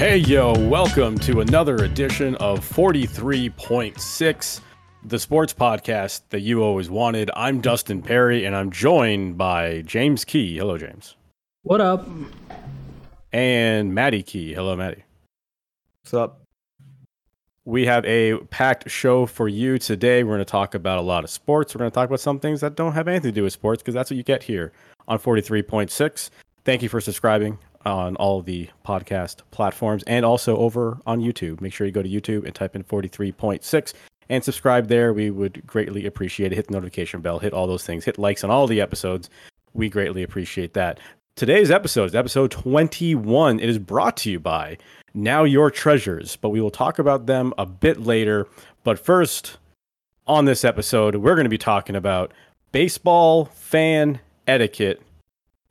Hey, yo, welcome to another edition of 43.6, the sports podcast that you always wanted. I'm Dustin Perry, and I'm joined by James Key. Hello, James. What up? And Maddie Key. Hello, Maddie. What's up? We have a packed show for you today. We're going to talk about a lot of sports. We're going to talk about some things that don't have anything to do with sports because that's what you get here on 43.6. Thank you for subscribing on all the podcast platforms and also over on YouTube. Make sure you go to YouTube and type in 43.6 and subscribe there. We would greatly appreciate it. Hit the notification bell, hit all those things, hit likes on all the episodes. We greatly appreciate that. Today's episode is episode 21. It is brought to you by Now Your Treasures, but we will talk about them a bit later. But first, on this episode, we're going to be talking about baseball fan etiquette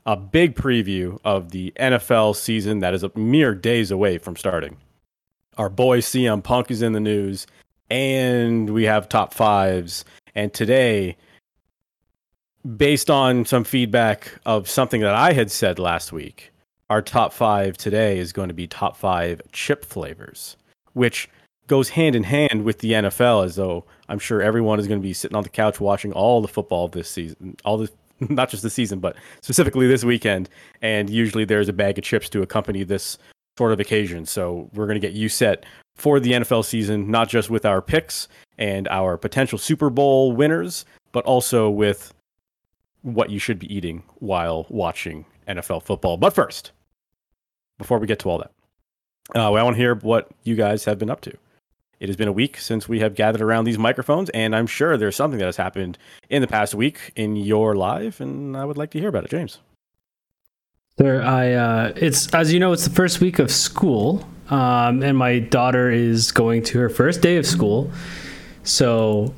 a big preview of the NFL season that is a mere days away from starting. Our boy CM Punk is in the news, and we have top fives. And today, based on some feedback of something that I had said last week, our top five today is going to be top five chip flavors, which goes hand in hand with the NFL, as though I'm sure everyone is going to be sitting on the couch watching all the football this season, all the not just the season, but specifically this weekend. And usually there's a bag of chips to accompany this sort of occasion. So we're going to get you set for the NFL season, not just with our picks and our potential Super Bowl winners, but also with what you should be eating while watching NFL football. But first, before we get to all that, uh, I want to hear what you guys have been up to. It has been a week since we have gathered around these microphones, and I'm sure there's something that has happened in the past week in your life, and I would like to hear about it, James. There, I uh, it's as you know, it's the first week of school, um, and my daughter is going to her first day of school, so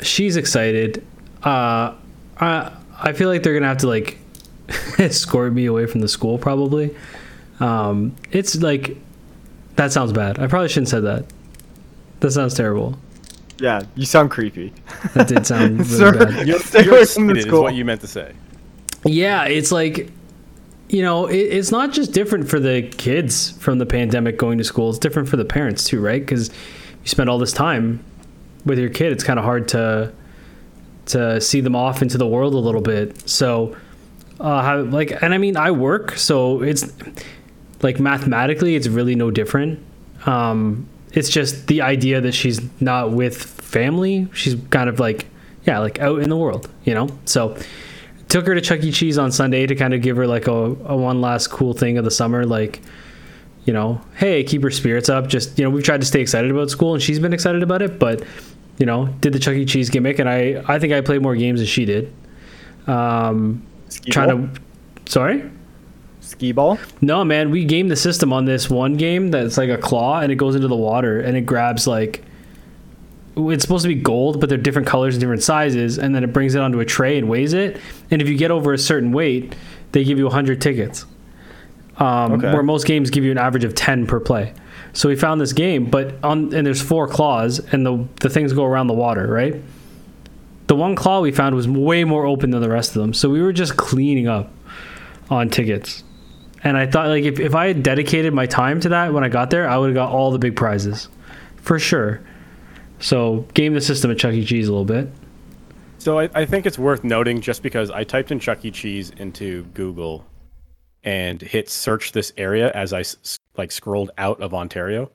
she's excited. Uh, I I feel like they're gonna have to like escort me away from the school probably. Um, it's like that sounds bad. I probably shouldn't said that. That sounds terrible. Yeah, you sound creepy. That did sound really Sir, bad. You're, Stay you're away from the excited is what you meant to say. Yeah, it's like, you know, it, it's not just different for the kids from the pandemic going to school. It's different for the parents too, right? Because you spend all this time with your kid. It's kind of hard to to see them off into the world a little bit. So, uh, how, like, and I mean, I work, so it's like mathematically, it's really no different. Um, it's just the idea that she's not with family. She's kind of like, yeah, like out in the world, you know. So took her to Chuck E. Cheese on Sunday to kind of give her like a, a one last cool thing of the summer, like, you know, hey, keep her spirits up. Just you know, we've tried to stay excited about school, and she's been excited about it, but you know, did the Chuck E. Cheese gimmick, and I I think I played more games than she did. Um, trying to, sorry. Ski ball? No, man, we game the system on this one game that's like a claw and it goes into the water and it grabs like it's supposed to be gold, but they're different colors and different sizes, and then it brings it onto a tray and weighs it. And if you get over a certain weight, they give you 100 tickets. Um, Okay. Where most games give you an average of 10 per play. So we found this game, but on and there's four claws, and the the things go around the water, right? The one claw we found was way more open than the rest of them, so we were just cleaning up on tickets. And I thought, like, if, if I had dedicated my time to that when I got there, I would have got all the big prizes, for sure. So, game the system at Chuck E. Cheese a little bit. So I, I think it's worth noting just because I typed in Chuck E. Cheese into Google and hit search this area as I like scrolled out of Ontario,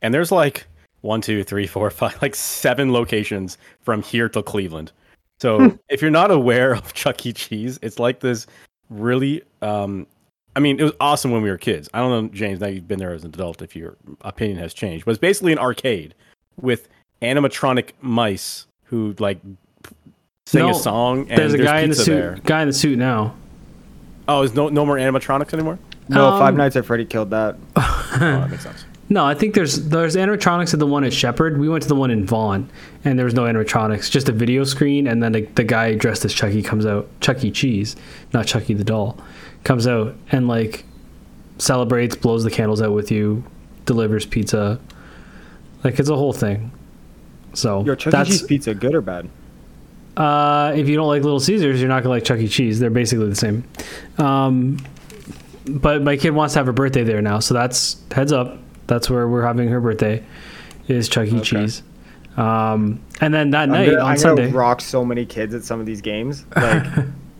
and there's like one, two, three, four, five, like seven locations from here to Cleveland. So if you're not aware of Chuck E. Cheese, it's like this really. Um, I mean, it was awesome when we were kids. I don't know, James. Now you've been there as an adult, if your opinion has changed, but it's basically an arcade with animatronic mice who like sing No, a song. And There's a guy in the suit. there. Guy in the suit now. Oh, is no no more animatronics anymore? No, Um, Five Nights at Freddy killed that. oh, that makes sense. No, I think there's there's animatronics at the one at Shepherd. We went to the one in Vaughan, and there was no animatronics, just a video screen, and then the, the guy dressed as Chucky comes out, Chucky Cheese, not Chucky the doll, comes out and like celebrates, blows the candles out with you, delivers pizza, like it's a whole thing. So Yo, Chuck E. Cheese pizza, good or bad? uh, if you don't like Little Caesars, you're not gonna like Chuck E. Cheese. They're basically the same. Um, but my kid wants to have her birthday there now, so that's heads up. That's where we're having her birthday, is Chuck E. Okay. Cheese. Um, and then that I'm night gonna, on I'm Sunday, rock so many kids at some of these games. Like,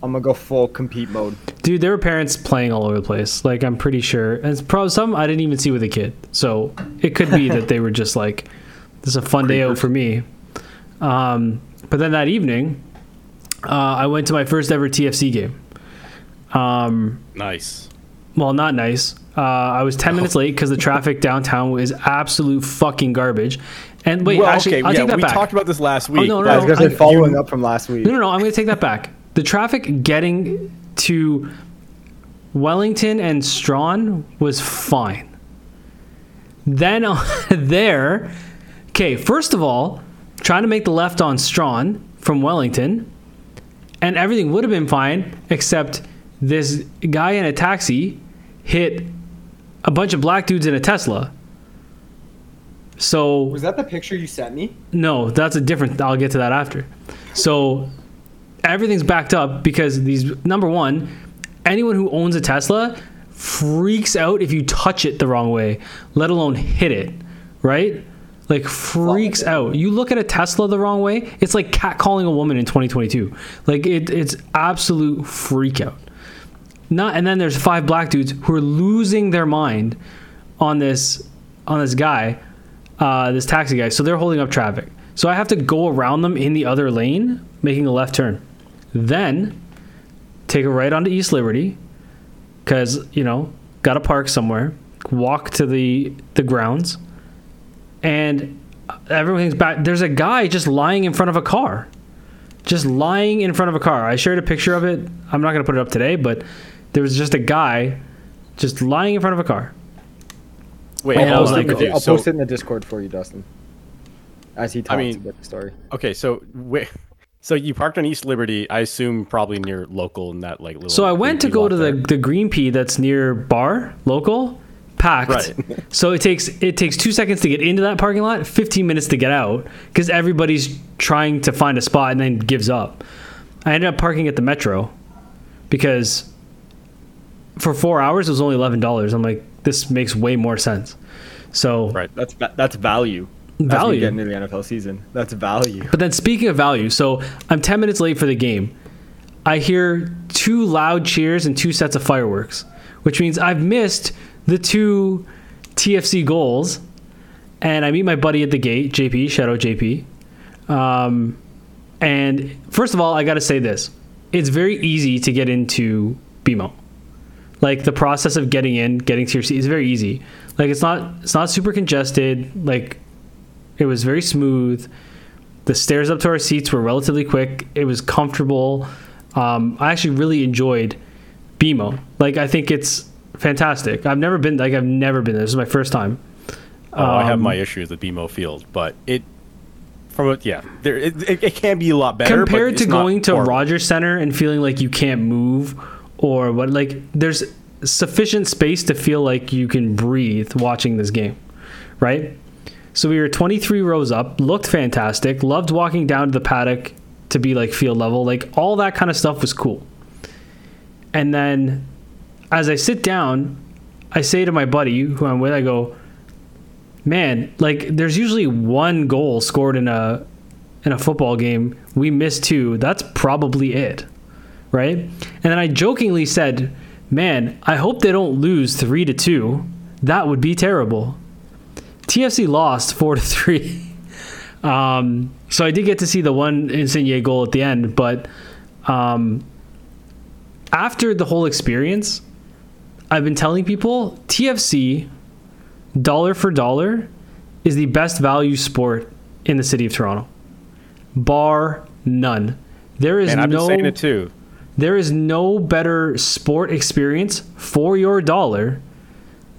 I'm gonna go full compete mode. dude, there were parents playing all over the place. Like I'm pretty sure, and it's probably some I didn't even see with a kid, so it could be that they were just like, "This is a fun day out for me." Um, but then that evening, uh, I went to my first ever TFC game. Um, Nice. well, not nice. Uh, I was 10 minutes late because the traffic downtown was absolute fucking garbage. And wait, well, actually, okay, I'll yeah, take that we back. talked about this last week. no, no, but- I was I- following up from last week. No, no, no. I'm going to take that back. The traffic getting to Wellington and Strachan was fine. Then uh, there, okay, first of all, trying to make the left on Strachan from Wellington, and everything would have been fine, except this guy in a taxi hit a bunch of black dudes in a Tesla. So Was that the picture you sent me? no, that's a different. I'll get to that after. So everything's backed up because these number one, anyone who owns a Tesla freaks out if you touch it the wrong way, let alone hit it, right? Like freaks out. You look at a Tesla the wrong way, it's like catcalling a woman in 2022. Like it, it's absolute freak out. Not and then there's five black dudes who are losing their mind on this on this guy, uh, this taxi guy. So they're holding up traffic. So I have to go around them in the other lane, making a left turn. Then take a right onto East Liberty, because you know got to park somewhere. Walk to the the grounds, and everything's back. There's a guy just lying in front of a car, just lying in front of a car. I shared a picture of it. I'm not gonna put it up today, but there was just a guy just lying in front of a car. Wait, And I hold was on. like, okay, I'll so, post it in the Discord for you, Dustin. As he talks mean- about the story. okay, so wait, so you parked on East Liberty, I assume probably near local in that like little. So I went to go to the, there. the Green P that's near bar local, packed. Right. so it takes it takes two seconds to get into that parking lot, fifteen minutes to get out, because everybody's trying to find a spot and then gives up. I ended up parking at the metro because for four hours it was only eleven dollars. I'm like, this makes way more sense. So right. That's that's value. Value. get into the NFL season. That's value. But then speaking of value, so I'm 10 minutes late for the game. I hear two loud cheers and two sets of fireworks, which means I've missed the two TFC goals. And I meet my buddy at the gate, JP, shout out JP. Um, and first of all, I got to say this it's very easy to get into BMO. Like the process of getting in, getting to your seat is very easy. Like it's not it's not super congested. Like it was very smooth. The stairs up to our seats were relatively quick. It was comfortable. Um, I actually really enjoyed BMO. Like I think it's fantastic. I've never been like I've never been there. This is my first time. Oh, I have Um, my issues with BMO Field, but it from a, yeah, there it, it, it can be a lot better. compared to going to horrible. Rogers Center and feeling like you can't move or what like there's sufficient space to feel like you can breathe watching this game right so we were 23 rows up looked fantastic loved walking down to the paddock to be like field level like all that kind of stuff was cool and then as i sit down i say to my buddy who i'm with i go man like there's usually one goal scored in a in a football game, we missed two. That's probably it. Right? And then I jokingly said, Man, I hope they don't lose three to two. That would be terrible. TFC lost four to three. Um, so I did get to see the one Insigne goal at the end, but um, after the whole experience, I've been telling people TFC, dollar for dollar, is the best value sport in the city of Toronto bar none. There is And I've been no saying it too. there is no better sport experience for your dollar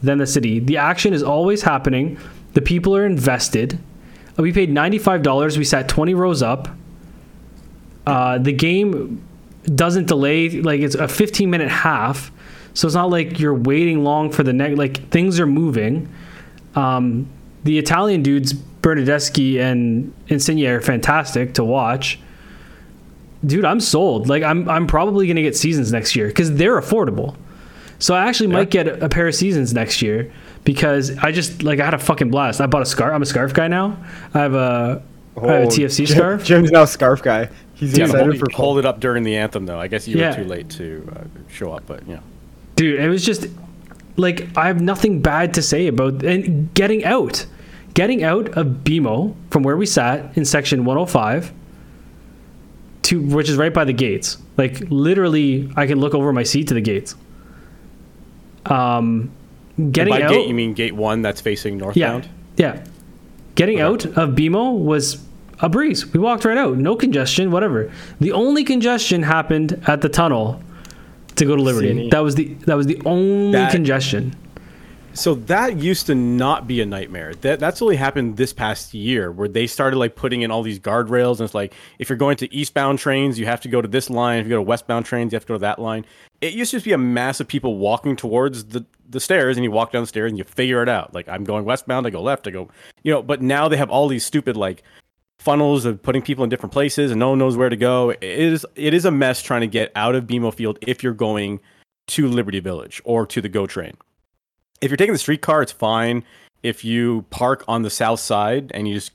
than the city. The action is always happening. The people are invested. We paid $95. We sat 20 rows up. Uh, the game doesn't delay. Like it's a 15 minute half. So it's not like you're waiting long for the next. Like things are moving. Um, the Italian dudes, Bernardeschi and Insigne, are fantastic to watch dude, I'm sold. Like I'm I'm probably gonna get seasons next year because they're affordable. So I actually might get a pair of seasons next year because I just like I had a fucking blast. I bought a scarf. I'm a scarf guy now. I have a I have a Oh, TFC Jim- scarf. Jim's now scarf guy. He's Yeah, excited hold, for hold it up during the anthem though. I guess you Yeah. were too late to uh, show up, but yeah. dude it was just like i have nothing bad to say about and getting out getting out of bmo from where we sat in section 105 to which is right by the gates like literally i can look over my seat to the gates um getting By out gate, you mean gate one that's facing northbound? yeah yeah. getting out of bmo was a breeze we walked right out no congestion whatever the only congestion happened at the tunnel to go to liberty CNE. that was the that was the only That- congestion So that used to not be a nightmare. That that's only happened this past year, where they started like putting in all these guardrails, and it's like if you're going to eastbound trains, you have to go to this line. If you go to westbound trains, you have to go to that line. It used to just be a mass of people walking towards the the stairs, and you walk down the stairs and you figure it out. Like I'm going westbound, I go left, I go, you know. But now they have all these stupid like funnels of putting people in different places, and no one knows where to go. It is it is a mess trying to get out of BMO Field if you're going to Liberty Village or to the GO train if you're taking the streetcar, it's fine. If you park on the south side and you just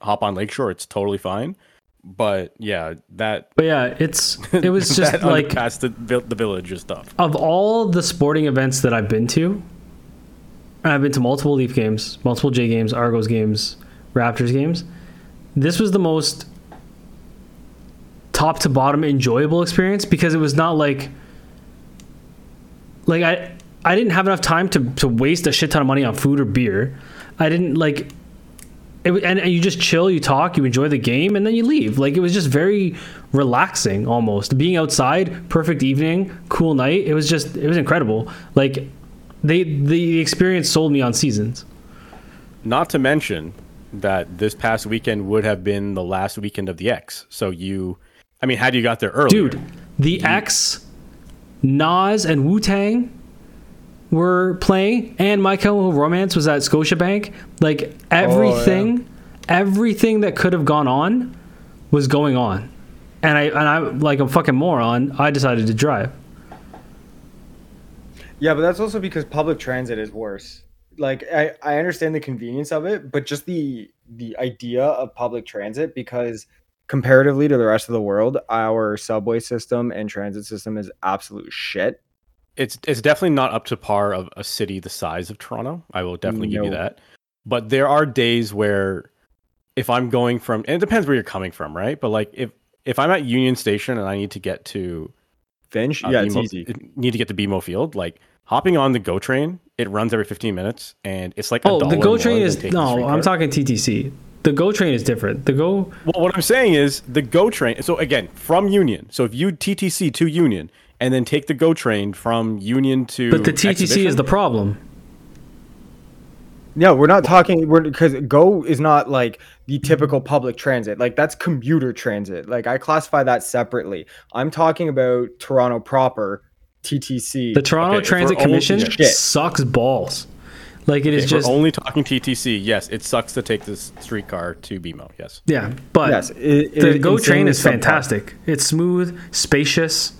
hop on Lakeshore, it's totally fine. But yeah, that But yeah, it's it was just like past the the village and stuff. of all the sporting events that I've been to, I've been to multiple Leaf games, multiple J games, Argos games, Raptors games. This was the most top to bottom enjoyable experience because it was not like like I I didn't have enough time to to waste a shit ton of money on food or beer. I didn't like it, and, and you just chill, you talk, you enjoy the game, and then you leave. Like it was just very relaxing, almost being outside. Perfect evening, cool night. It was just, it was incredible. Like they, the experience sold me on seasons. Not to mention that this past weekend would have been the last weekend of the Ex. So you, I mean, had you got there earlier, Dude, the Ex, Nas, and Wu Tang were playing, and My Chemical Romance was at Scotiabank. Like everything, oh, everything that could have gone on was going on. And I, and I, like a fucking moron, I decided to drive. Yeah, but that's also because public transit is worse. Like I, I understand the convenience of it, but just the the idea of public transit because comparatively to the rest of the world, our subway system and transit system is absolute shit. It's it's definitely not up to par of a city the size of Toronto. I will definitely give you that. But there are days where if I'm going from and it depends where you're coming from, right? But like if if I'm at Union Station and I need to get to Finch, uh, yeah, it's easy. need to get to BMO Field, like hopping on the GO train, it runs every 15 minutes and it's like Oh, the GO train is no. I'm talking TTC. The GO train is different. The GO, Well, what I'm saying is the GO train. So again, from Union. So if you TTC to Union and then take the GO train from Union to but the TTC Exhibition, is the problem. No, we're not talking. We're because Go is not like the typical public transit. Like that's commuter transit. Like I classify that separately. I'm talking about Toronto proper, TTC. The Toronto Okay, Transit Commission Shit. sucks balls. Like it is If just we're only talking TTC, yes, it sucks to take this streetcar to BMO. Yes. yeah. But yes, it, the GO train is subpar. fantastic. It's smooth, spacious.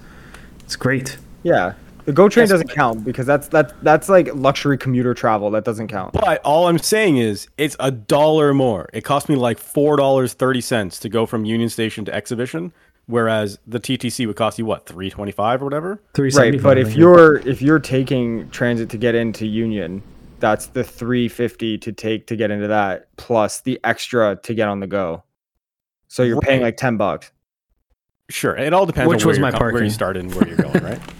It's great. Yeah, the Go train doesn't count because that's that that's like luxury commuter travel. That doesn't count. But all I'm saying is it's a dollar more. It cost me like four dollars thirty cents to go from Union Station to Exhibition, whereas the TTC would cost you what three twenty five or whatever. Three Right, but if you're if you're taking transit to get into Union, that's the 350 to take to get into that plus the extra to get on the go. So you're paying like 10 bucks. Sure, it all depends Which on where, was my com- where you started and where you're going, right?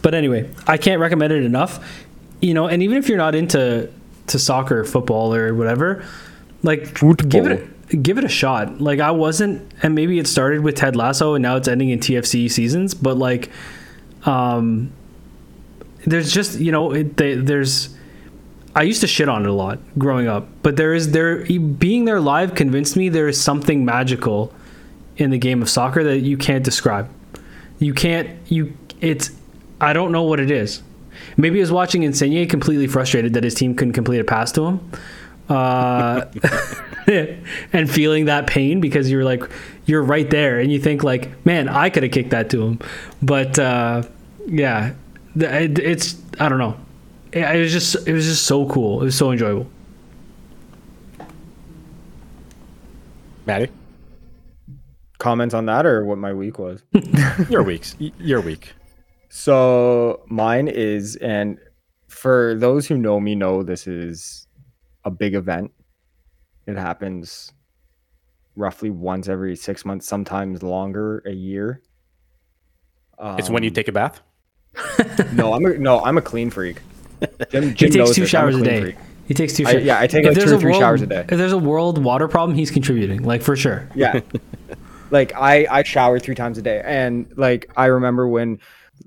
But anyway, I can't recommend it enough. You know, and even if you're not into to soccer, football, or whatever, like give it a, give it a shot. Like I wasn't, and maybe it started with Ted Lasso, and now it's ending in TFC seasons. But like, um, there's just you know, it, they, there's. I used to shit on it a lot growing up, but there is there being there live convinced me there is something magical in the game of soccer that you can't describe. You can't you it's I don't know what it is. Maybe I was watching Insigne completely frustrated that his team couldn't complete a pass to him. Uh, and feeling that pain because you're like you're right there and you think like man I could have kicked that to him but uh, yeah it, it's I don't know. It, it was just it was just so cool. It was so enjoyable. Maddie, Comments on that or what my week was? your weeks, your week. So mine is, and for those who know me, know this is a big event. It happens roughly once every six months, sometimes longer, a year. It's when you Um, take a bath. No, I'm a, no, I'm a clean freak. Jim, He takes two this, showers a clean day. freak. He takes two I- yeah, I take If like two or three world- showers a day. If there's a world water problem, he's contributing. Like for sure. Yeah. Like I I shower three times a day. And like I remember when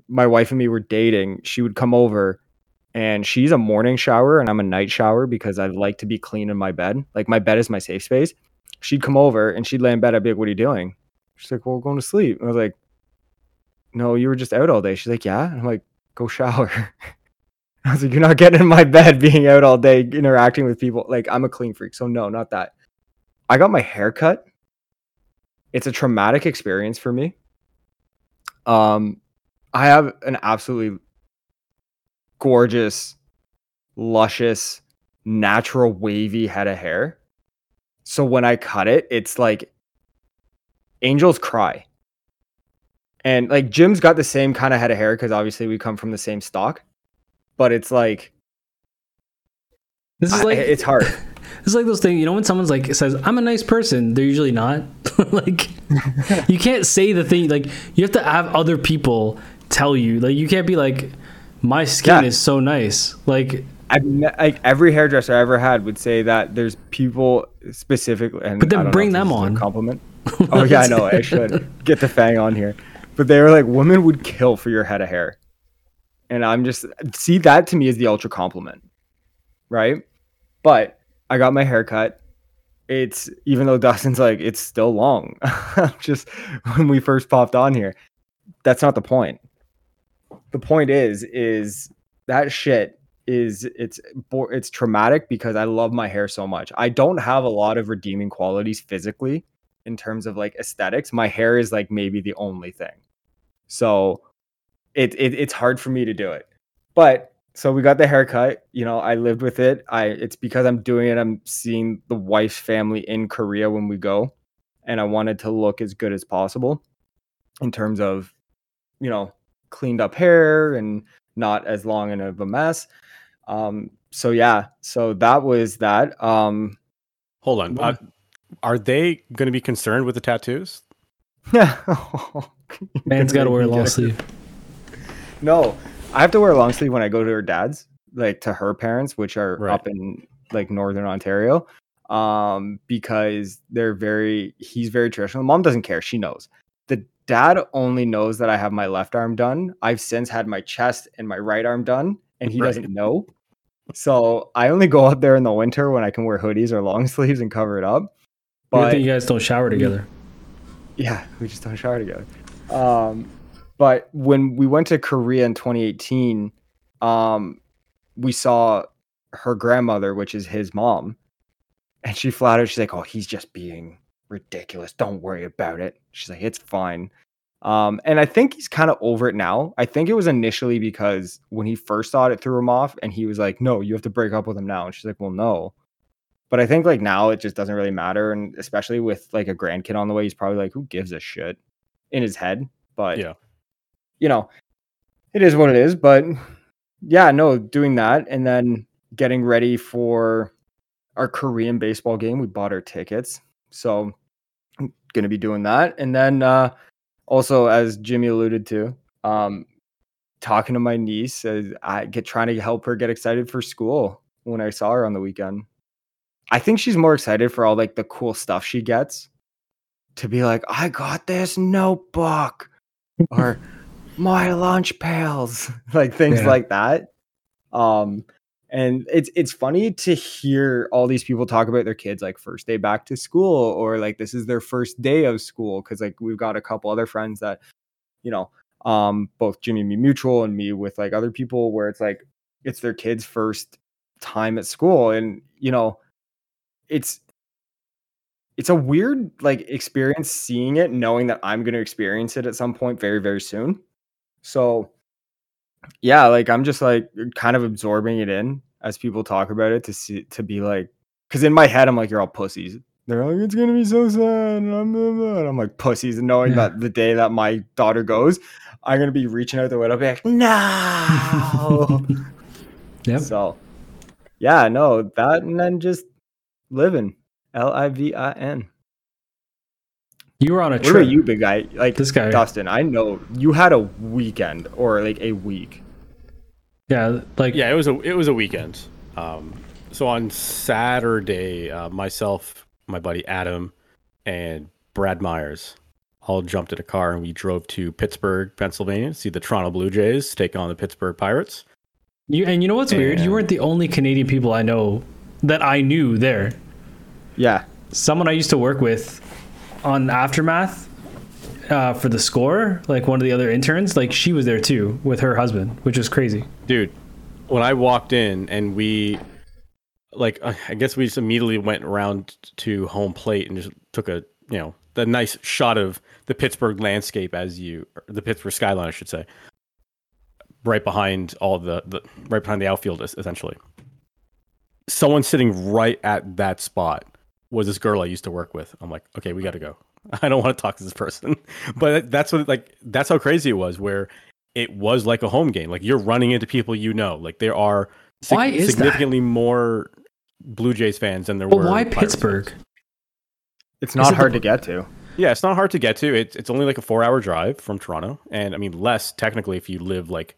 my wife and me were dating, she would come over and she's a morning shower and I'm a night shower because I like to be clean in my bed. Like my bed is my safe space. She'd come over and she'd lay in bed. I'd be like, What are you doing? She's like, Well, we're going to sleep. And I was like, No, you were just out all day. She's like, Yeah. And I'm like, Go shower. I was like, You're not getting in my bed being out all day interacting with people. Like I'm a clean freak. So no, not that. I got my hair cut it's a traumatic experience for me. Um, I have an absolutely gorgeous, luscious, natural wavy head of hair. So when I cut it, it's like angels cry. And like Jim's got the same kind of head of hair because obviously we come from the same stock, but it's like, This is I- like it's hard. Is like those things, you know, when someone's like says, "I'm a nice person," they're usually not. like, you can't say the thing. Like, you have to have other people tell you. Like, you can't be like, "My skin Yeah. is so nice." Like, I've met, like every hairdresser I ever had would say that there's people specifically, and But then I don't know bring them on. Compliment. Oh yeah, I know. I should get the fang on here. But they were like, women would kill for your head of hair, and I'm just see that to me is the ultra compliment, right? But I got my hair cut. It's even though Dustin's like it's still long. just when we first popped on here, that's not the point. The point is, is that shit is it's it's traumatic because I love my hair so much. I don't have a lot of redeeming qualities physically in terms of like aesthetics. My hair is like maybe the only thing. So it, it it's hard for me to do it. But so we got the haircut, you know, I lived with it. I it's because I'm doing it. I'm seeing the wife's family in Korea when we go and I wanted to look as good as possible in terms of you know, cleaned up hair and not as long and of a mess. Um, so yeah, so that was that. Um, Hold on. Uh, are they going to be concerned with the tattoos? yeah, man's got to wear a long sleeve. No, I have to wear a long sleeve when I go to her dad's, like to her parents, which are Right. up in like northern Ontario, um, because they're very. He's very traditional. Mom doesn't care; she knows. The dad only knows that I have my left arm done. I've since had my chest and my right arm done, and he Right. doesn't know. So I only go out there in the winter when I can wear hoodies or long sleeves and cover it up. But you guys don't shower together. yeah, we just don't shower together. Um, but when we went to Korea in 2018, um, we saw her grandmother, which is his mom, and she flat out she's like, "Oh, he's just being ridiculous. Don't worry about it." She's like, "It's fine." Um, and I think he's kind of over it now. I think it was initially because when he first saw it, it threw him off, and he was like, "No, you have to break up with him now." And she's like, "Well, no." But I think like now it just doesn't really matter, and especially with like a grandkid on the way, he's probably like, "Who gives a shit?" in his head. But Yeah. You know, it is what it is. But yeah, no, doing that and then getting ready for our Korean baseball game. We bought our tickets, so I'm gonna be doing that, and then uh, also as Jimmy alluded to, um, talking to my niece as I get trying to help her get excited for school when I saw her on the weekend. I think she's more excited for all like the cool stuff she gets to be like, I got this notebook or my lunch pails, like things Yeah. like that. Um, and it's it's funny to hear all these people talk about their kids like first day back to school or like this is their first day of school because like we've got a couple other friends that you know um both Jimmy and me mutual and me with like other people where it's like it's their kids first time at school and you know it's it's a weird like experience seeing it knowing that i'm going to experience it at some point very very soon so yeah, like I'm just like kind of absorbing it in as people talk about it to see to be like, because in my head I'm like, you're all pussies. They're like, it's gonna be so sad. And I'm, and I'm like pussies, and knowing Yeah. that the day that my daughter goes, I'm gonna be reaching out the window, be like, no. Yep. So, yeah, no, that and then just living. L I V I N. You were on a What trip. about you, big guy? Like This guy. Dustin. I know you had a weekend or like a week. Yeah, like Yeah, it was a it was a weekend. Um, so on Saturday, uh, myself, my buddy Adam, and Brad Myers all jumped in a car and we drove to Pittsburgh, Pennsylvania, to see the Toronto Blue Jays take on the Pittsburgh Pirates. you and you know what's weird? You weren't the only Canadian people I know that I knew there. Yeah. Someone I used to work with on Aftermath uh, for the score, like one of the other interns, like she was there too with her husband, which was crazy. Dude, when I walked in and we, like, uh, I guess we just immediately went around to home plate and just took a, you know, the nice shot of the Pittsburgh landscape as you, the Pittsburgh skyline, I should say, right behind all the, the right behind the outfield, es- essentially. Someone sitting right at that spot was this girl I used to work with. I'm like, okay, we got to go. I don't want to talk to this person, but that's what like that's how crazy it was. Where it was like a home game. Like you're running into people you know. Like there are sig- Why is that? significantly more Blue Jays fans than there But were. why Pirates Pittsburgh? fans. It's not it hard the- to get to. Yeah, it's not hard to get to. It's it's only like a four hour drive from Toronto, and I mean less technically if you live like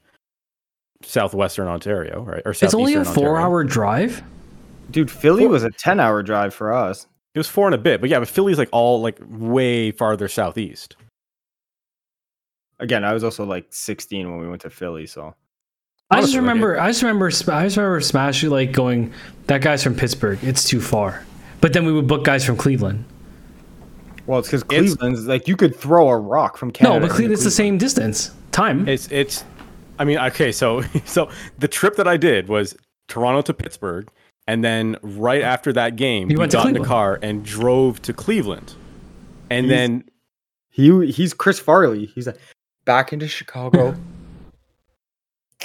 southwestern Ontario, right? Or It's only a southeastern Ontario. four-hour drive. Dude, Philly was a 10 hour drive for us. It was four and a bit, but yeah, but Philly's like all like way farther southeast. Again, I was also like 16 when we went to Philly, so I just remember, I just remember, I just remember Smash like going, "That guy's from Pittsburgh. It's too far." But then we would book guys from Cleveland. well, it's because It's- Cleveland's like you could throw a rock from Canada. no, but into Cleveland, it's the same distance, time. It's it's I mean, okay, so so the trip that I did was Toronto to Pittsburgh, and then right after that game, went to got in the car and drove to Cleveland. And He's- then He he's Chris Farley. He's like back into Chicago.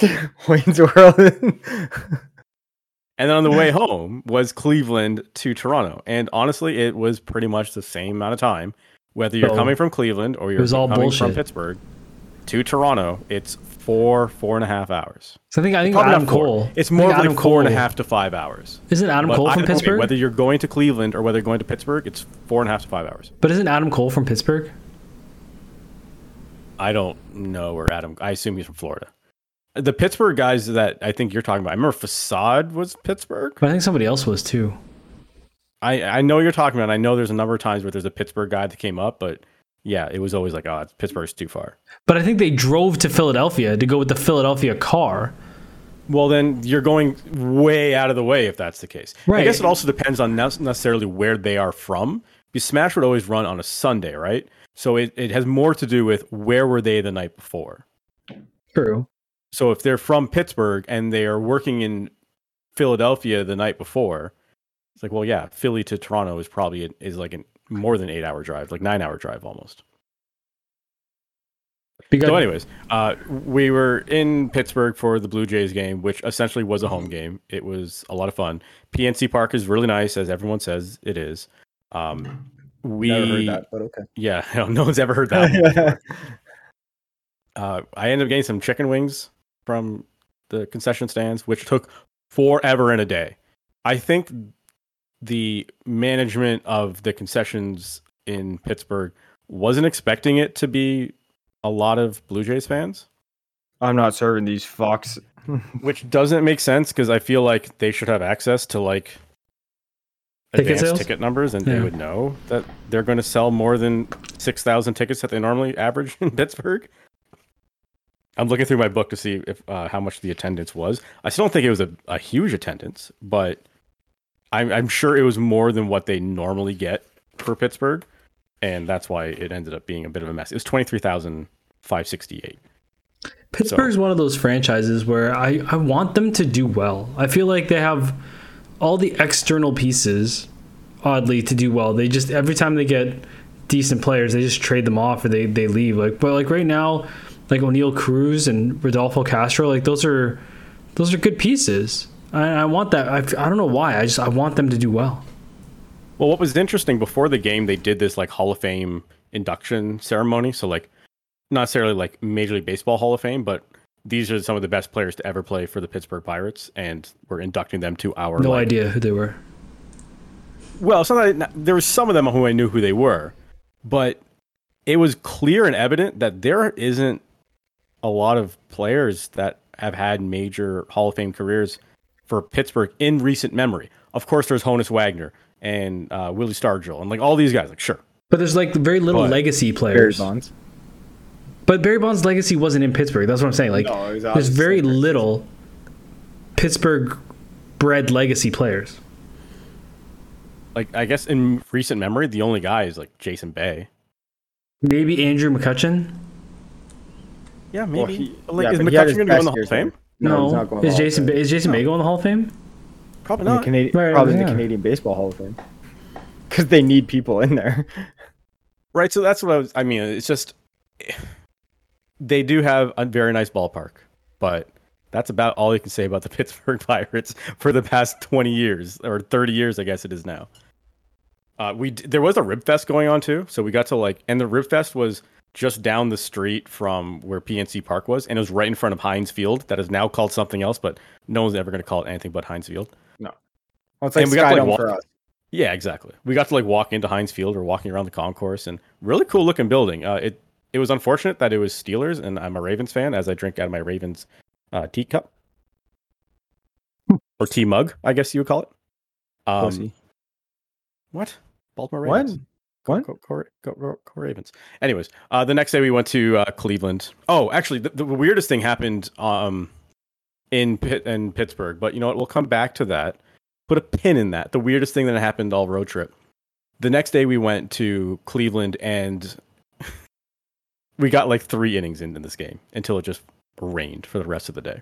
Wayne's World. and then on the way home was Cleveland to Toronto. And honestly, it was pretty much the same amount of time. Whether you're coming from Cleveland or you're coming from. Pittsburgh to Toronto, it's four, four and a half hours. so I think I think Probably Adam. Cole. It's more like Adam four and a half to five hours. Isn't Adam But Cole from Pittsburgh? whether you're going to Cleveland or whether you're going to Pittsburgh, it's four and a half to five hours. but isn't Adam Cole from Pittsburgh? I don't know where Adam. I assume he's from Florida. The Pittsburgh guys that I think you're talking about. I remember Facade was Pittsburgh. But I think somebody else was too. I I know you're talking about. I know there's a number of times where there's a Pittsburgh guy that came up, but yeah, it was always like, oh, Pittsburgh's too far. But I think they drove to Philadelphia to go with the Philadelphia car. Well, then you're going way out of the way if that's the case. I guess it also depends on not necessarily where they are from. Because Smash would always run on a Sunday, right? So it, it has more to do with where were they the night before. True. So if they're from Pittsburgh and they are working in Philadelphia the night before, it's like, well, yeah, Philly to Toronto is probably is like an more than eight hour drive, like nine hour drive almost. Because So, anyways, uh, we were in Pittsburgh for the Blue Jays game, which essentially was a home game. It was a lot of fun. PNC Park is really nice, as everyone says it is. Um, we, Never heard that, but okay. yeah, no one's ever heard that. uh, I ended up getting some chicken wings from the concession stands, which took forever and a day. I think the management of the concessions in Pittsburgh wasn't expecting it to be a lot of Blue Jays fans, I'm not serving these Fox. which doesn't make sense because I feel like they should have access to like Ticket advanced sales? ticket numbers and they would know that they're going to sell more than 6,000 tickets that they normally average in Pittsburgh. I'm looking through my book to see if uh, how much the attendance was. I still don't think it was a, a huge attendance, but I'm, I'm sure it was more than what they normally get for Pittsburgh, and that's why it ended up being a bit of a mess. It was 23,568. Pittsburgh's one of those franchises where I, I want them to do well. I feel like they have all the external pieces, oddly, to do well. They just every time they get decent players, they just trade them off or they, they leave. Like but like right now, like Oneil Cruz and Rodolfo Castro. Like those are those are good pieces. I, I want that. I, I don't know why. I just I want them to do well. Well, what was interesting before the game, they did this like Hall of Fame induction ceremony. So like, not necessarily like Major League Baseball Hall of Fame, but these are some of the best players to ever play for the Pittsburgh Pirates, and we're inducting them to our. No like- idea who they were. Well, that there was some of them who I knew who they were, but it was clear and evident that there isn't a lot of players that have had major Hall of Fame careers for Pittsburgh in recent memory. Of course, there's Honus Wagner and uh, Willie Stargell and like all these guys. Like, sure, But there's like very little But- legacy Barry players. Bonds. But Barry Bonds' legacy wasn't in Pittsburgh. That's what I'm saying. Like, No, there's very Pittsburgh. little Pittsburgh-bred legacy players. like I guess in recent memory, the only guy is like Jason Bay. Maybe Andrew McCutchen. Yeah, Well, maybe. he- like, yeah, is but McCutchen his going to go in the Hall of Fame? there. No, he's is Jason Fame. is Jason May going in the Hall of Fame? Probably In the not. Canadian, Right, probably yeah. the Canadian Baseball Hall of Fame. Because they need people in there. Right. So that's what I was. I mean, it's just they do have a very nice ballpark, but that's about all you can say about the Pittsburgh Pirates for the past twenty years or thirty years, I guess it is now. Uh, we there was a Rib Fest going on too, so we got to like, and the Rib Fest was just down the street from where PNC Park was, and it was right in front of Heinz Field, that is now called something else, but no one's ever going to call it anything but Heinz Field. Well, it's like And we got to, like, Skydome walk- for us. Yeah, exactly. We got to like walk into Heinz Field or walking around the concourse and really cool looking building. Uh, it it was unfortunate that it was Steelers and I'm a Ravens fan as I drink out of my Ravens uh, teacup or tea mug, I guess you would call it. Um, what? Baltimore Ravens. What? Go, go, go, go, Ravens. Anyways, uh, the next day we went to uh, Cleveland. Oh, actually, the, the weirdest thing happened um, in Pitt in Pittsburgh, but you know what? We'll come back to that. Put a pin in that. The weirdest thing that happened all road trip. The next day we went to Cleveland and we got like three innings into this game until it just rained for the rest of the day,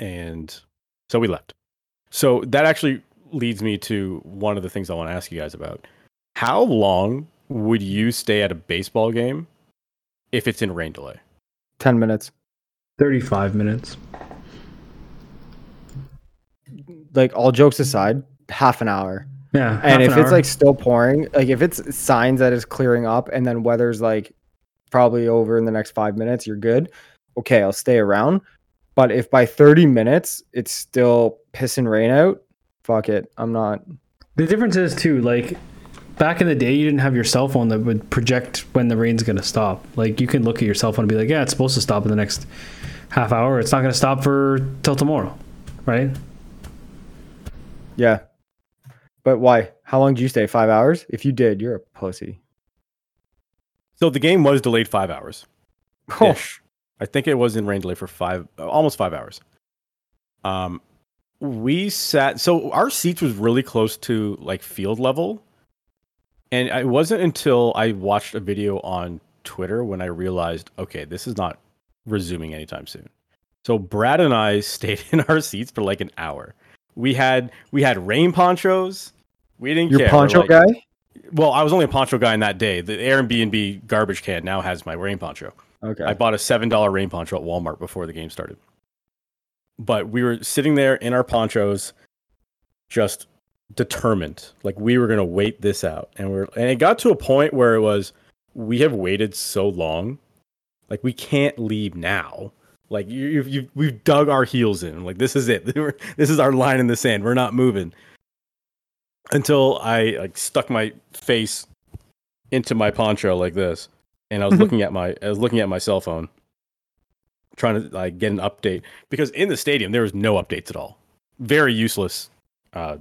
and so we left. So that actually leads me to one of the things I want to ask you guys about. How long would you stay at a baseball game if it's in rain delay? 10 minutes. 35 minutes. Like, all jokes aside, half an hour. Yeah. half And an if it's hour. like still pouring, like if it's signs that it's clearing up and then weather's like probably over in the next five minutes, you're good. Okay, I'll stay around. But if by 30 minutes it's still pissing rain out, fuck it. I'm not. The difference is too, like back in the day, you didn't have your cell phone that would project when the rain's gonna stop. Like you can look at your cell phone and be like, yeah, it's supposed to stop in the next half hour. It's not gonna stop for till tomorrow, right? Yeah. But why? How long did you stay? Five hours? If you did, you're a pussy. So the game was delayed five hours. Oh. I think it was in rain delay for five, almost five hours. Um, we sat. So our seats was really close to like field level, and it wasn't until I watched a video on Twitter when I realized, okay, this is not resuming anytime soon. So Brad and I stayed in our seats for like an hour. We had we had rain ponchos. We didn't you're care. poncho like- guy? Well, I was only a poncho guy in that day. The Airbnb garbage can now has my rain poncho. Okay. I bought a seven dollar rain poncho at Walmart before the game started. But we were sitting there in our ponchos, just determined, like we were gonna wait this out, and we're and it got to a point where it was we have waited so long, like we can't leave now. Like you, you, you we've dug our heels in. Like this is it. this is our line in the sand. We're not moving until I like stuck my face into my poncho like this, and I was looking at my I was looking at my cell phone, trying to like get an update because in the stadium there was no updates at all. Very useless uh,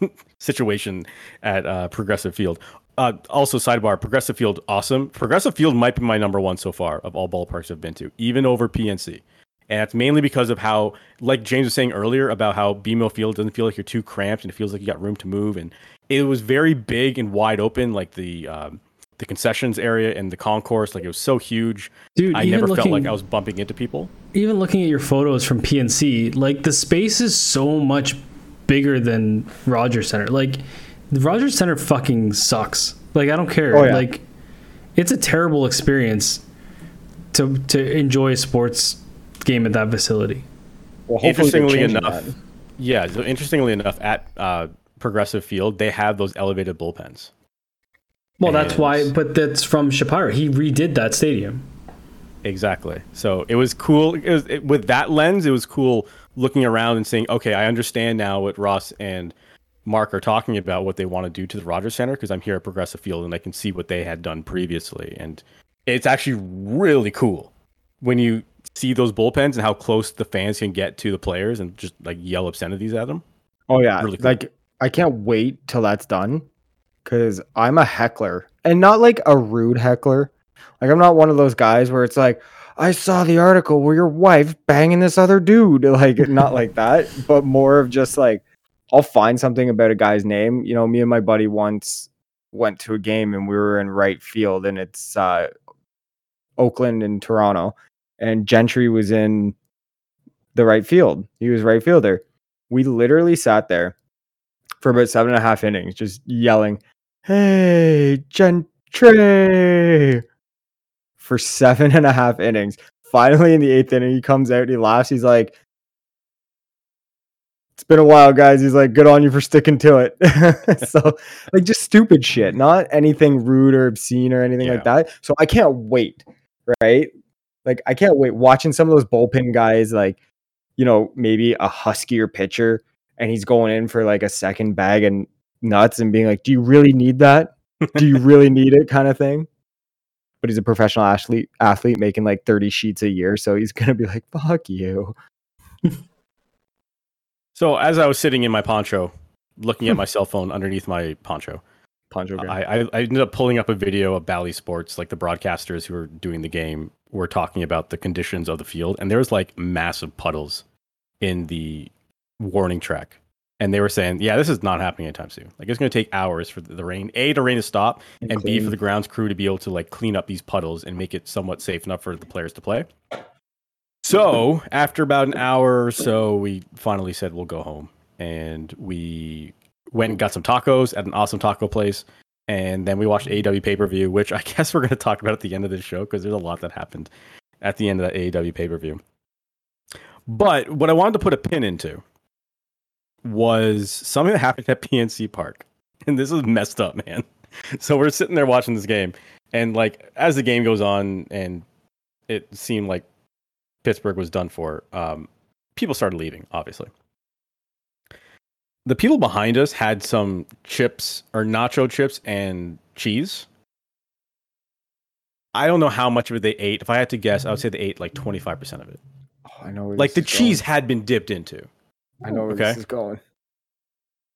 situation at uh, Progressive Field. Uh, also, sidebar: Progressive Field, awesome. Progressive Field might be my number one so far of all ballparks I've been to, even over PNC. And it's mainly because of how, like James was saying earlier, about how BMO Field doesn't feel like you're too cramped and it feels like you got room to move. And it was very big and wide open, like the um, the concessions area and the concourse. Like it was so huge. Dude, I never looking, felt like I was bumping into people. even looking at your photos from PNC, like the space is so much bigger than Rogers Center. Like the Rogers Center fucking sucks. Like I don't care. Oh, yeah. Like it's a terrible experience. to to enjoy a sports game at that facility. Well, Interestingly enough, that. yeah. So interestingly enough, at uh, Progressive Field, they have those elevated bullpens. Well, that's why, but that's from Shapiro. He redid that stadium. Exactly. So it was cool. It was it, with that lens. It was cool looking around and saying, "Okay, I understand now what Ross and Mark are talking about. What they want to do to the Rogers Center because I'm here at Progressive Field and I can see what they had done previously. And it's actually really cool when you see those bullpens and how close the fans can get to the players and just like yell obscenities at them. Oh yeah, Really cool. like I can't wait till that's done because I'm a heckler and not like a rude heckler. Like I'm not one of those guys where it's like I saw the article where your wife banging this other dude. Like not like that, but more of just like I'll find something about a guy's name. You know, me and my buddy once went to a game and we were in right field and it's uh Oakland and Toronto and Gentry was in the right field. He was right fielder. We literally sat there for about seven and a half innings, just yelling, Hey, Gentry! For seven and a half innings. Finally, in the eighth inning, he comes out, he laughs. He's like, It's been a while, guys. He's like, Good on you for sticking to it. so, like, just stupid shit, not anything rude or obscene or anything like that. So, I can't wait, right? Like, I can't wait watching some of those bullpen guys, like, you know, maybe a huskier pitcher and he's going in for like a second bag and nuts and being like, Do you really need that? Do you really need it? kind of thing. But he's a professional athlete athlete making like 30 sheets a year. So he's gonna be like, fuck you. So as I was sitting in my poncho, looking at my cell phone underneath my poncho, Poncho. I, I I ended up pulling up a video of Bally Sports, like the broadcasters who were doing the game were talking about the conditions of the field, and there was like massive puddles in the warning track. And they were saying, yeah, this is not happening anytime soon. Like it's going to take hours for the rain, a to rain to stop, and b for the grounds crew to be able to like clean up these puddles and make it somewhat safe enough for the players to play. So after about an hour or so, we finally said we'll go home, and we went and got some tacos at an awesome taco place, and then we watched AEW pay per view, which I guess we're going to talk about at the end of this show because there's a lot that happened at the end of that AEW pay per view. But what I wanted to put a pin into was something that happened at PNC Park, and this is messed up, man. So we're sitting there watching this game, and like as the game goes on, and it seemed like Pittsburgh was done for. Um, people started leaving, obviously. The people behind us had some chips or nacho chips and cheese. I don't know how much of it they ate. If I had to guess, I would say they ate like 25% of it. Oh, I know Like the cheese had been dipped into. Going. I know where Okay. this is going.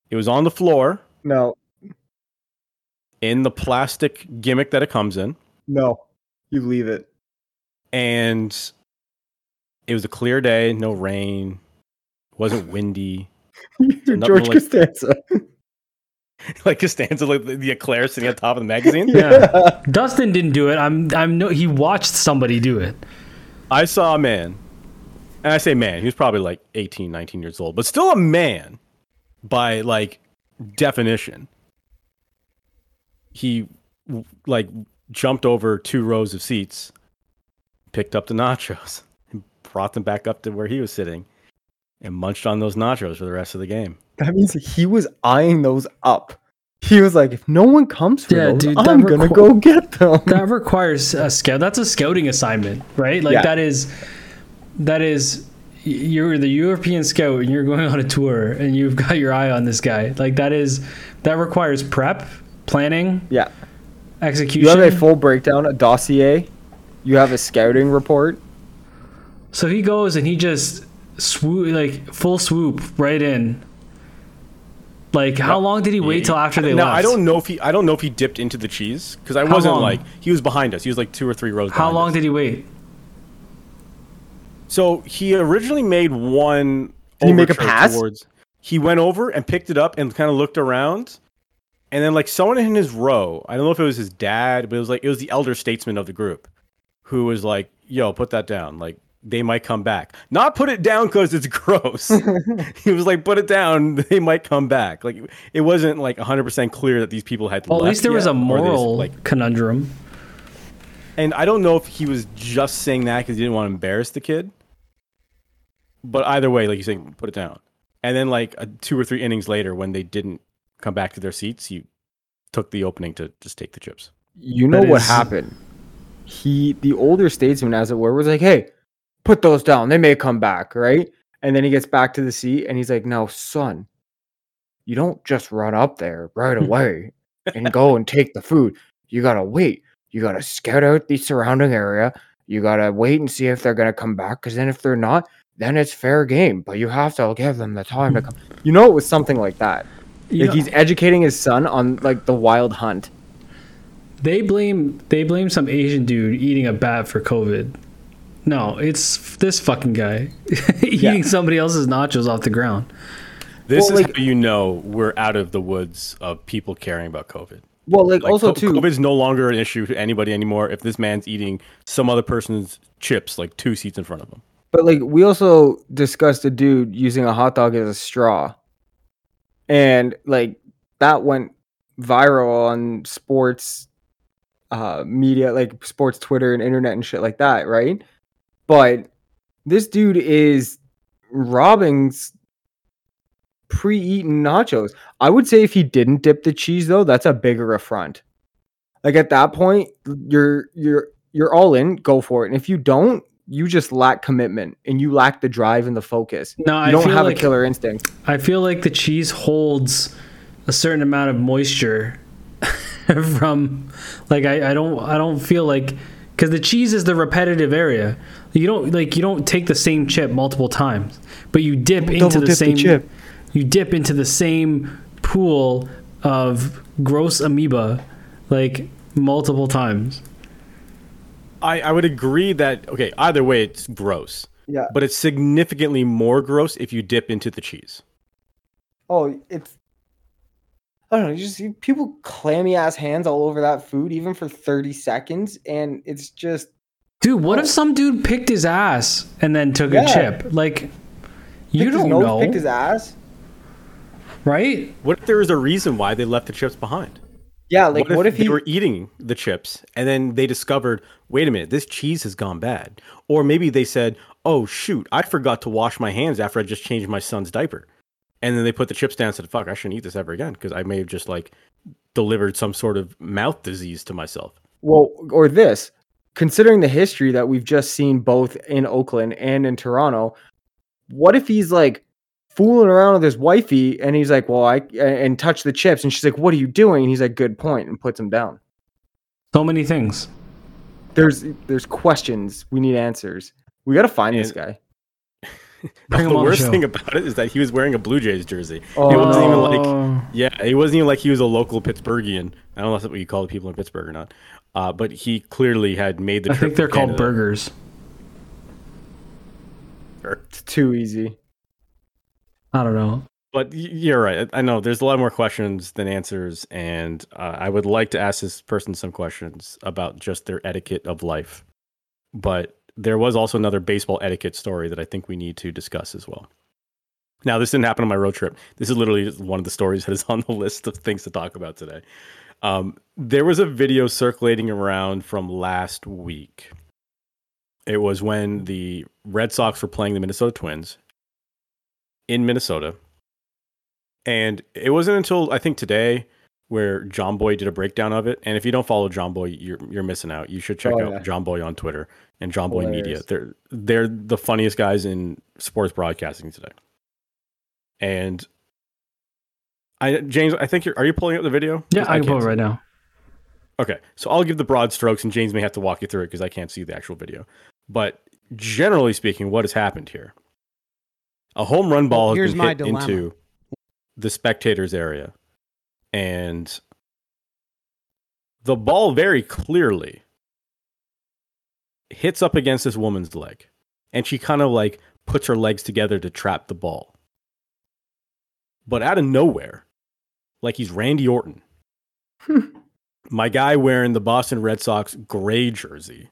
It was on the floor No, in the plastic gimmick that it comes in. no. You leave it. And it was a clear day, no rain, wasn't windy. You're George like- Costanza. like Costanza, like the, the eclair sitting on top of the magazine. Yeah. Dustin didn't do it. I'm I'm no he watched somebody do it. I saw a man, and I say man, he was probably like 18, 19 years old, but still a man by like definition. He like jumped over two rows of seats, picked up the nachos, and brought them back up to where he was sitting, and munched on those nachos for the rest of the game. That means he was eyeing those up. He was like, if no one comes for Yeah, those, dude, I'm gonna go get them. That requires a scout. That's a scouting assignment, right? Like Yeah. that is that is you're the European scout and you're going on a tour and you've got your eye on this guy. Like that is that requires prep, planning, yeah. execution. You have a full breakdown, a dossier. You have a scouting report. So he goes and he just swoop like full swoop right in. Like how long did he wait till after they now, left? I don't know if he, I don't know if he dipped into the cheese because I How wasn't long? like he was behind us. He was like two or three rows. How long us. did he wait? So he originally made one. Did he make a pass? Towards, he went over and picked it up and kind of looked around, and then like someone in his row. I don't know if it was his dad, but it was like it was the elder statesman of the group, who was like, "Yo, put that down. Like they might come back. Not put it down because it's gross." he was like, "Put it down. They might come back." Like it wasn't like 100 percent clear that these people had. Well, at least there was a or just, moral like conundrum. And I don't know if he was just saying that because he didn't want to embarrass the kid. But either way, like you're saying, put it down. And then like uh, two or three innings later, when they didn't come back to their seats, you took the opening to just take the chips. You know That what is- happened? He, the older statesman, as it were, was like, "Hey, put those down. They may come back, right?" And then he gets back to the seat, and he's like, "No, son, you don't just run up there right away and go and take the food. You gotta wait. You gotta scout out the surrounding area. You gotta wait and see if they're gonna come back. Because then, if they're not, then it's fair game. But you have to give them the time to hmm. come. You know, it was something like that. You Like he's educating his son on like the wild hunt. they blame they blame some Asian dude eating a bat for COVID. No, it's this fucking guy eating somebody else's nachos off the ground. This Well, is like- how you know we're out of the woods of people caring about COVID. Well, like, Like, also co- too, COVID's no longer an issue to anybody anymore. If this man's eating some other person's chips like two seats in front of him, But like we also discussed a dude using a hot dog as a straw. And like that went viral on sports uh media like sports Twitter and internet and shit like that, right? But this dude is robbing pre-eaten nachos. I would say if he didn't dip the cheese though, that's a bigger affront. Like at that point, you're you're you're all in, go for it. And if you don't, you just lack commitment and you lack the drive and the focus. No, you I don't have like- a killer instinct. I feel like the cheese holds a certain amount of moisture from like I, I don't I don't feel like because the cheese is the repetitive area. You don't like you don't take the same chip multiple times, but you dip into the dip the same chip. You dip into the same pool of gross amoeba like multiple times. I, I would agree that okay. Either way, it's gross, Yeah. but it's significantly more gross if you dip into the cheese. Oh, it's I don't know, you just see people clammy ass hands all over that food even for 30 seconds and it's just Dude, what if some dude picked his ass and then took Yeah. a chip? Like you picked his don't nose, know, picked his ass. right? What if there was a reason why they left the chips behind? Yeah, like what if, they he were eating the chips and then they discovered, wait a minute, this cheese has gone bad? Or maybe they said, oh shoot, I forgot to wash my hands after I just changed my son's diaper. And then they put the chips down and said, fuck, I shouldn't eat this ever again because I may have just like delivered some sort of mouth disease to myself. well or this considering the history that we've just seen both in Oakland and in Toronto, what if he's like fooling around with his wifey and he's like, "Well, I and touch the chips." And she's like, "What are you doing?" And he's like, "Good point," and puts him down. So many things. There's there's questions. We need answers. We got to find this guy. The on the worst show. thing about it is that he was wearing a Blue Jays jersey. Oh, it wasn't even like. Yeah, he wasn't even like he was a local Pittsburghian. I don't know if that's what you call the people in Pittsburgh or not. Uh, but he clearly had made the I think they're called Canada. burgers. It's too easy. I don't know. But you're right. I know there's a lot more questions than answers, and uh, I would like to ask this person some questions about just their etiquette of life. But there was also another baseball etiquette story that I think we need to discuss as well. Now, this didn't happen on my road trip. This is literally one of the stories that is on the list of things to talk about today. Um, there was a video circulating around from last week. It was when the Red Sox were playing the Minnesota Twins in Minnesota. And it wasn't until I think today where Jomboy did a breakdown of it. And if you don't follow Jomboy, you're you're missing out. You should check Oh, out yeah. Jomboy on Twitter and Jomboy Media. They're they're the funniest guys in sports broadcasting today. And I James, I think you're are you pulling up the video? Yeah, I can pull it right now. Okay, so I'll give the broad strokes, and James may have to walk you through it because I can't see the actual video. But generally speaking, what has happened here? A home run ball here's has been my hit dilemma. into the spectators area, and the ball very clearly hits up against this woman's leg, and she kind of like puts her legs together to trap the ball. But out of nowhere, like he's Randy Orton hmm. my guy wearing the Boston Red Sox gray jersey.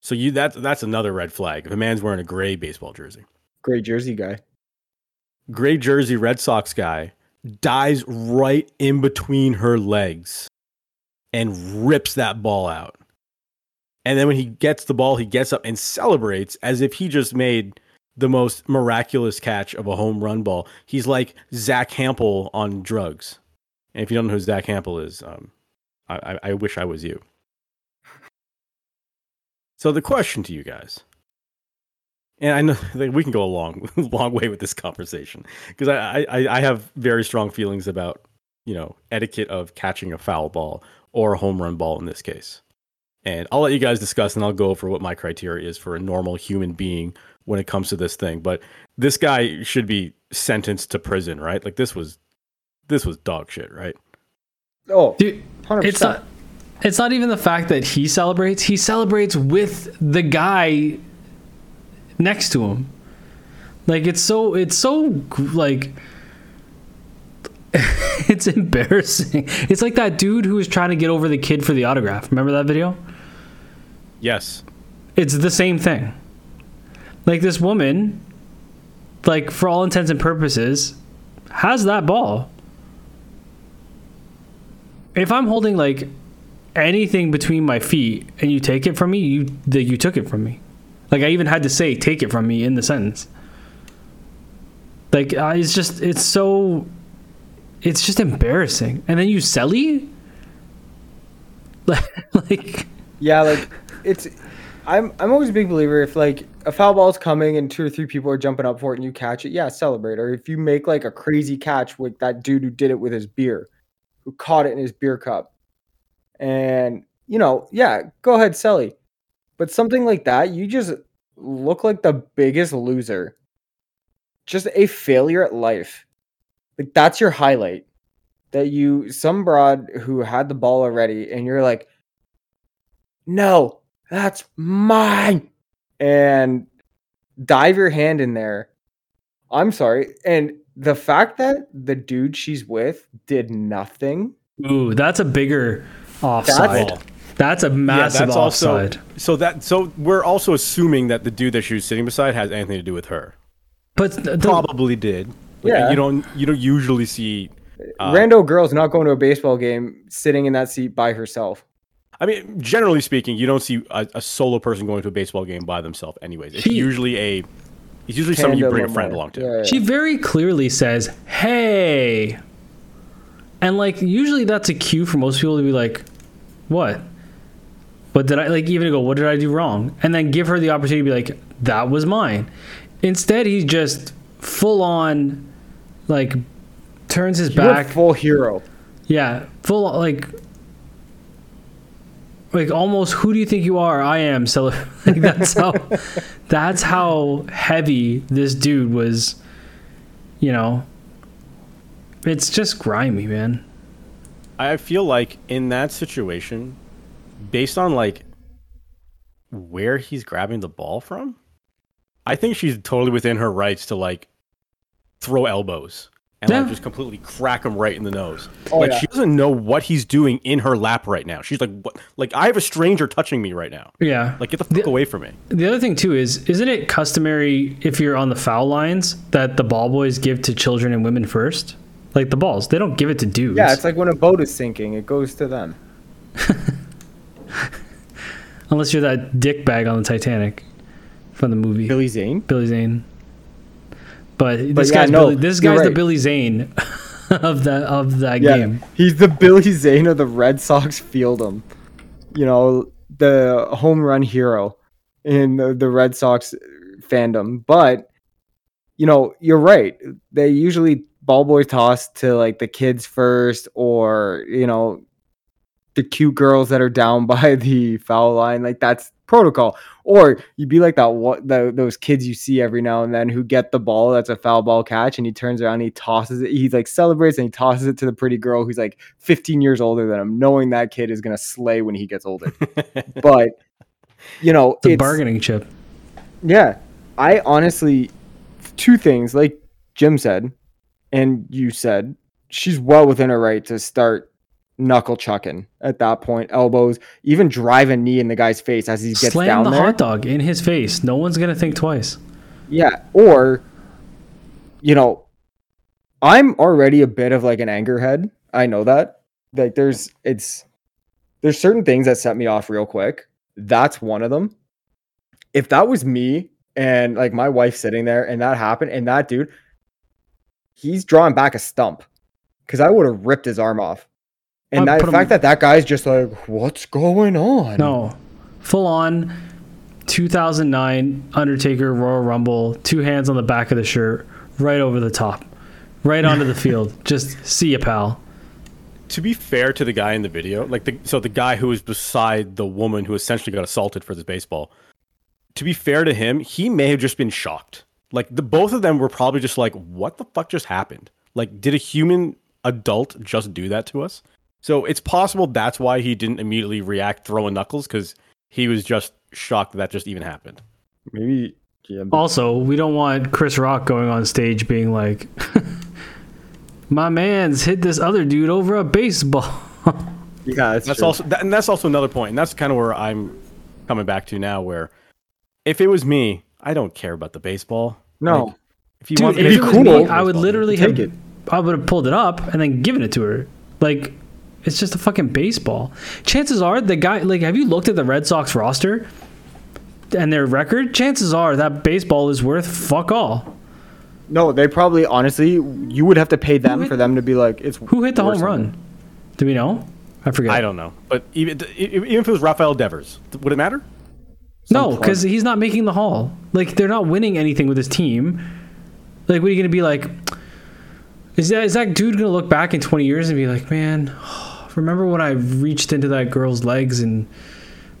So you that's that's another red flag. If a man's wearing a gray baseball jersey. gray Jersey guy. Gray jersey Red Sox guy dives right in between her legs and rips that ball out. And then when he gets the ball, he gets up and celebrates as if he just made the most miraculous catch of a home run ball. He's like Zack Hample on drugs. And if you don't know who Zack Hample is, um, I, I wish I was you. So the question to you guys, and I know that we can go a long, long way with this conversation because I, I, I have very strong feelings about you know etiquette of catching a foul ball or a home run ball in this case. And I'll let you guys discuss, and I'll go over what my criteria is for a normal human being when it comes to this thing. But this guy should be sentenced to prison, right? Like this was, this was dog shit, right? Oh, Dude, 100%. it's not. It's not even the fact that he celebrates. He celebrates with the guy next to him. Like it's so. It's so like. it's embarrassing. It's like that dude who was trying to get over the kid for the autograph. Remember that video? Yes. It's the same thing. Like this woman, like for all intents and purposes, has that ball. If I'm holding like anything between my feet and you take it from me, you the, you took it from me. Like I even had to say "take it from me" in the sentence. Like uh, it's just it's so it's just embarrassing. And then you selly like Yeah, like it's. I'm I'm always a big believer if like a foul ball's coming and two or three people are jumping up for it and you catch it, yeah, celebrate. Or if you make like a crazy catch with that dude who did it with his beer, who caught it in his beer cup, and you know, yeah, go ahead, Selly. But something like that, you just look like the biggest loser. Just a failure at life. Like that's your highlight. That you some broad who had the ball already, and you're like, no, that's mine. And dive your hand in there. I'm sorry. And the fact that the dude she's with did nothing. ooh, that's a bigger offside. Well, That's a massive that's also- offside. So that so we're also assuming that the dude that she was sitting beside has anything to do with her. but the, the- Probably did. Like, Yeah. You don't you don't usually see. Uh, Rando girl's not going to a baseball game sitting in that seat by herself. I mean, generally speaking, you don't see a, a solo person going to a baseball game by themselves. Anyways, it's She- usually a. It's usually something you bring a friend along to. Yeah, yeah. she very clearly says, "Hey," and like usually that's a cue for most people to be like, "What? What did I like?" Even to go, "What did I do wrong?" And then give her the opportunity to be like, "That was mine." Instead, he's just full on, like, turns his You went back. full hero. Yeah, full like like almost who do you think you are? I am. So like that's how that's how heavy this dude was, you know. It's just grimy, man. I feel like in that situation, based on like where he's grabbing the ball from, I think she's totally within her rights to like throw elbows and like just completely crack him right in the nose. Oh, like yeah. she doesn't know what he's doing in her lap right now. She's like, what? Like I have a stranger touching me right now. Yeah. Like get the fuck away from me. The other thing too is isn't it customary if you're on the foul lines that the ball boys give to children and women first? Like the balls. They don't give it to dudes. Yeah, it's like when a boat is sinking, it goes to them. Unless you're that dick bag on the Titanic from the movie. Billy Zane. Billy Zane. But this yeah, guy's no, Billy, this guy's the. Billy Zane of the of that Yeah, game. he's the Billy Zane of the Red Sox fieldom. You know, the home run hero in the, the Red Sox fandom. But you know, you're right. They usually ball boys toss to like the kids first, or you know, the cute girls that are down by the foul line. Like that's protocol. Or you'd be like that what the, those kids you see every now and then who get the ball that's a foul ball catch and he turns around and he tosses it. He like celebrates and he tosses it to the pretty girl who's like 15 years older than him, knowing that kid is gonna slay when he gets older. but you know, The it's bargaining chip. yeah. I honestly two things, like Jim said, and you said, she's well within her right to start knuckle chucking at that point, elbows, even drive a knee in the guy's face as he gets Slam down the there. hot dog in his face. No one's gonna think twice. Yeah, or you know, I'm already a bit of like an anger head. I know that. Like there's it's there's certain things that set me off real quick. That's one of them. If that was me and like my wife sitting there and that happened and that dude, he's drawing back a stump because I would have ripped his arm off. And I'd that, the him- fact that that guy's just like, what's going on? No, full on 2009 Undertaker Royal Rumble, two hands on the back of the shirt, right over the top, right onto the field. Just see you, pal. to be fair to the guy in the video, like the so the guy who was beside the woman who essentially got assaulted for this baseball. To be fair to him, he may have just been shocked. Like the both of them were probably just like, "What the fuck just happened? Like, did a human adult just do that to us?" So it's possible that's why he didn't immediately react throwing knuckles because he was just shocked that that just even happened. Maybe. Yeah, but Also, we don't want Chris Rock going on stage being like, "My man's hit this other dude over a baseball." yeah, that's, That's also that, and that's also another point, and that's kind of where I'm coming back to now. Where if it was me, I don't care about the baseball. no. Like, if you Dude, want if it to was play me, I would literally Take have, it. I would have pulled it up and then given it to her. Like, it's just a fucking baseball. Chances are the guy, like, have you looked at the Red Sox roster and their record? Chances are that baseball is worth fuck all. No, they probably honestly, you would have to pay them hit- for them to be like, it's Who hit the home run? something. Do we know? I forget. I don't know, but even even if it was Rafael Devers, would it matter? No, because he's not making the hall. Like they're not winning anything with his team. Like, what are you gonna be like? Is that is that dude gonna look back in twenty years and be like, man, remember when I reached into that girl's legs and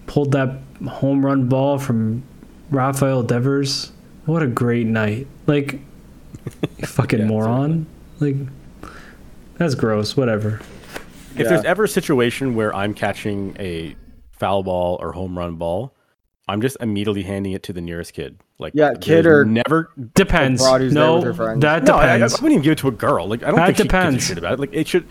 pulled that home run ball from Rafael Devers? What a great night! Like, fucking Yeah, moron. Like, that's gross. Whatever. If Yeah. there's ever a situation where I'm catching a foul ball or home run ball, I'm just immediately handing it to the nearest kid. Like Yeah, kid or- never. Depends. broad No, with her friends. that No, I, I wouldn't even give it to a girl. Like I don't That think she depends. gives a shit about it. Like it should.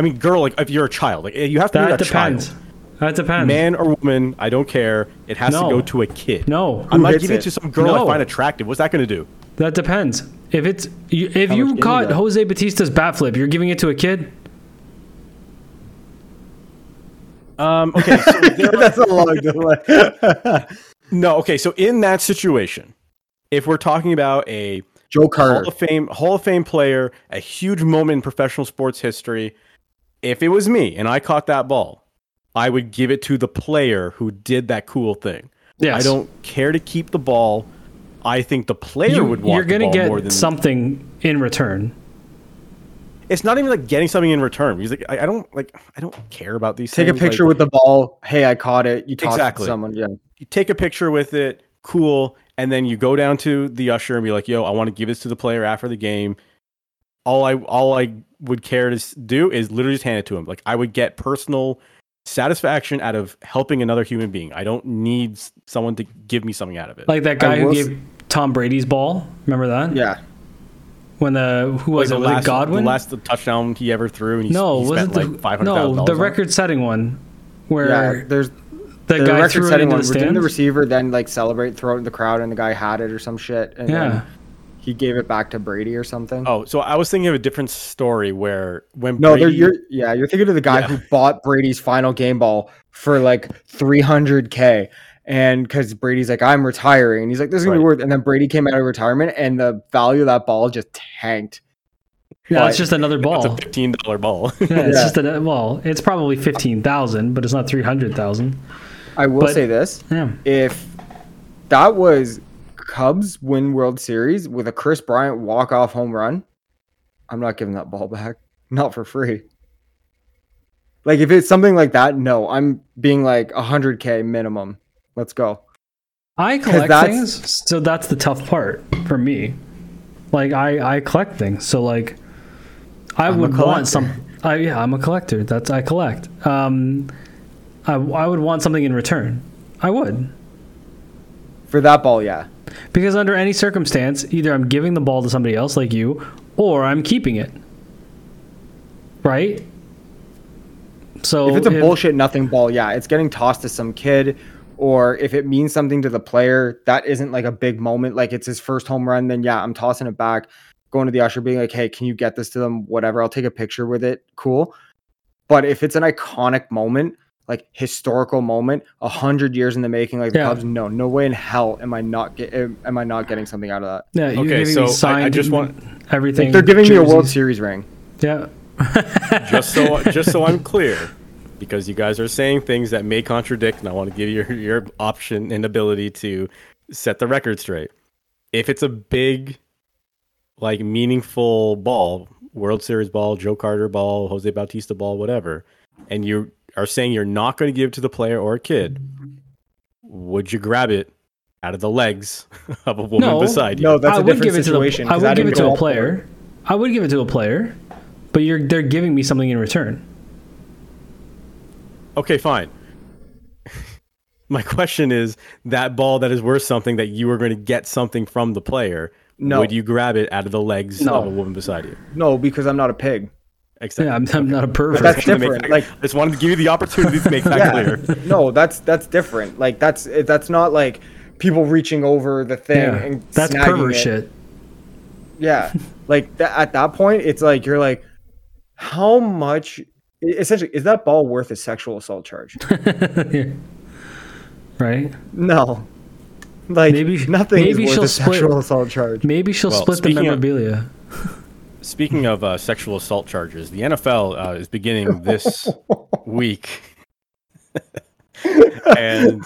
I mean, girl. Like if you're a child, like you have to that be a depends. child. That depends. Man or woman, I don't care. It has No. to go to a kid. No. I'm Who not giving it it? to some girl No. I find attractive. What's that going to do? That depends. If it's you, if How you caught you? Jose Bautista's bat flip, you're giving it to a kid. Um, okay, so there, That's a long delay. no, okay. So in that situation, if we're talking about a Joe Carter Hall of Fame Hall of Fame player, a huge moment in professional sports history. If it was me and I caught that ball, I would give it to the player who did that cool thing. Yes. I don't care to keep the ball. I think the player You, would want you're gonna get more than something in return. It's not even like getting something in return. Because like I, I don't like I don't care about these. Take a things. Like, picture with the ball. Hey, I caught it. You tossed Exactly. it to someone. Yeah. you take a picture with it, cool, and then you go down to the usher and be like, "Yo, I want to give this to the player after the game." All I all I would care to do is literally just hand it to him. Like I would get personal satisfaction out of helping another human being. I don't need someone to give me something out of it. Like that guy who will gave Tom Brady's ball. Remember that? Yeah. When the who Like was the it? Was last, it Godwin? the last touchdown he ever threw, and he, no, he was spent the like five hundred no the record-setting one Yeah. where There's the, the, guy record threw it setting into one. the stand? the receiver then like celebrate, throw it in the crowd, and the guy had it or some shit? And yeah. then he gave it back to Brady or something. Oh, so I was thinking of a different story where when No, they're, Brady, you're yeah, you're thinking of the guy Yeah. who bought Brady's final game ball for like 300k, and because Brady's like, I'm retiring, and he's like, this is gonna be worth, and then Brady came out of retirement, and the value of that ball just tanked. Yeah, it's just another ball. it's a fifteen dollar ball. yeah, it's Yeah. just a well, it's probably fifteen thousand, but it's not three hundred thousand. I will But- say this: Yeah. if that was Cubs win World Series with a Kris Bryant walk off home run, I'm not giving that ball back, not for free. Like if it's something like that, no, I'm being like 100k minimum. Let's go. I collect that's- things, so that's the tough part for me. Like I, I collect things, so like I I'm would want some. I, yeah, I'm a collector. That's I collect. Um, I, I would want something in return. I would For that ball, yeah. Because under any circumstance, either I'm giving the ball to somebody else like you, or I'm keeping it. Right. So if it's a bullshit nothing ball, yeah, it's getting tossed to some kid, or if it means something to the player, that isn't like a big moment, like it's his first home run, then yeah, I'm tossing it back, going to the usher, being like, hey, can you get this to them? Whatever, I'll take a picture with it. Cool. But if it's an iconic moment, like historical moment, a hundred years in the making, like the Yeah. Cubs. No, no way in hell am I not get am I not getting something out of that? Yeah, you're Okay, so I- I just want- everything. They're giving me a World. Series ring. Yeah. just so just so I'm clear, because you guys are saying things that may contradict, and I want to give you your, your option and ability to set the record straight. If it's a big, like meaningful ball, World Series ball, Joe Carter ball, Jose Bautista ball, whatever, and you are saying you're not going to give it to the player or a kid, would you grab it out of the legs of a woman No. beside you? No, that's I a would different give situation. to the, I 'cause would give it to a up for player. I would give it to a player, but you're they're giving me something in return. Okay, fine. My question is that ball that is worth something that you are going to get something from the player. No. Would you grab it out of the legs No. of a woman beside you? No, because I'm not a pig. Except, Yeah, I'm, I'm not a pervert. That's Just wanted to make different, that- like- I just wanted to give you the opportunity to make that Yeah. clear. no, that's that's different. Like that's that's not like people reaching over the thing yeah, and that's snagging pervert it. shit. Yeah, like that, at that point, it's like you're like, how much? Essentially, is that ball worth a sexual assault charge? right? No, like Maybe- nothing maybe is she'll worth a split- sexual assault charge. Maybe she'll Well, split the speaking of- memorabilia. Speaking of uh, sexual assault charges, the NFL uh, is beginning this week. and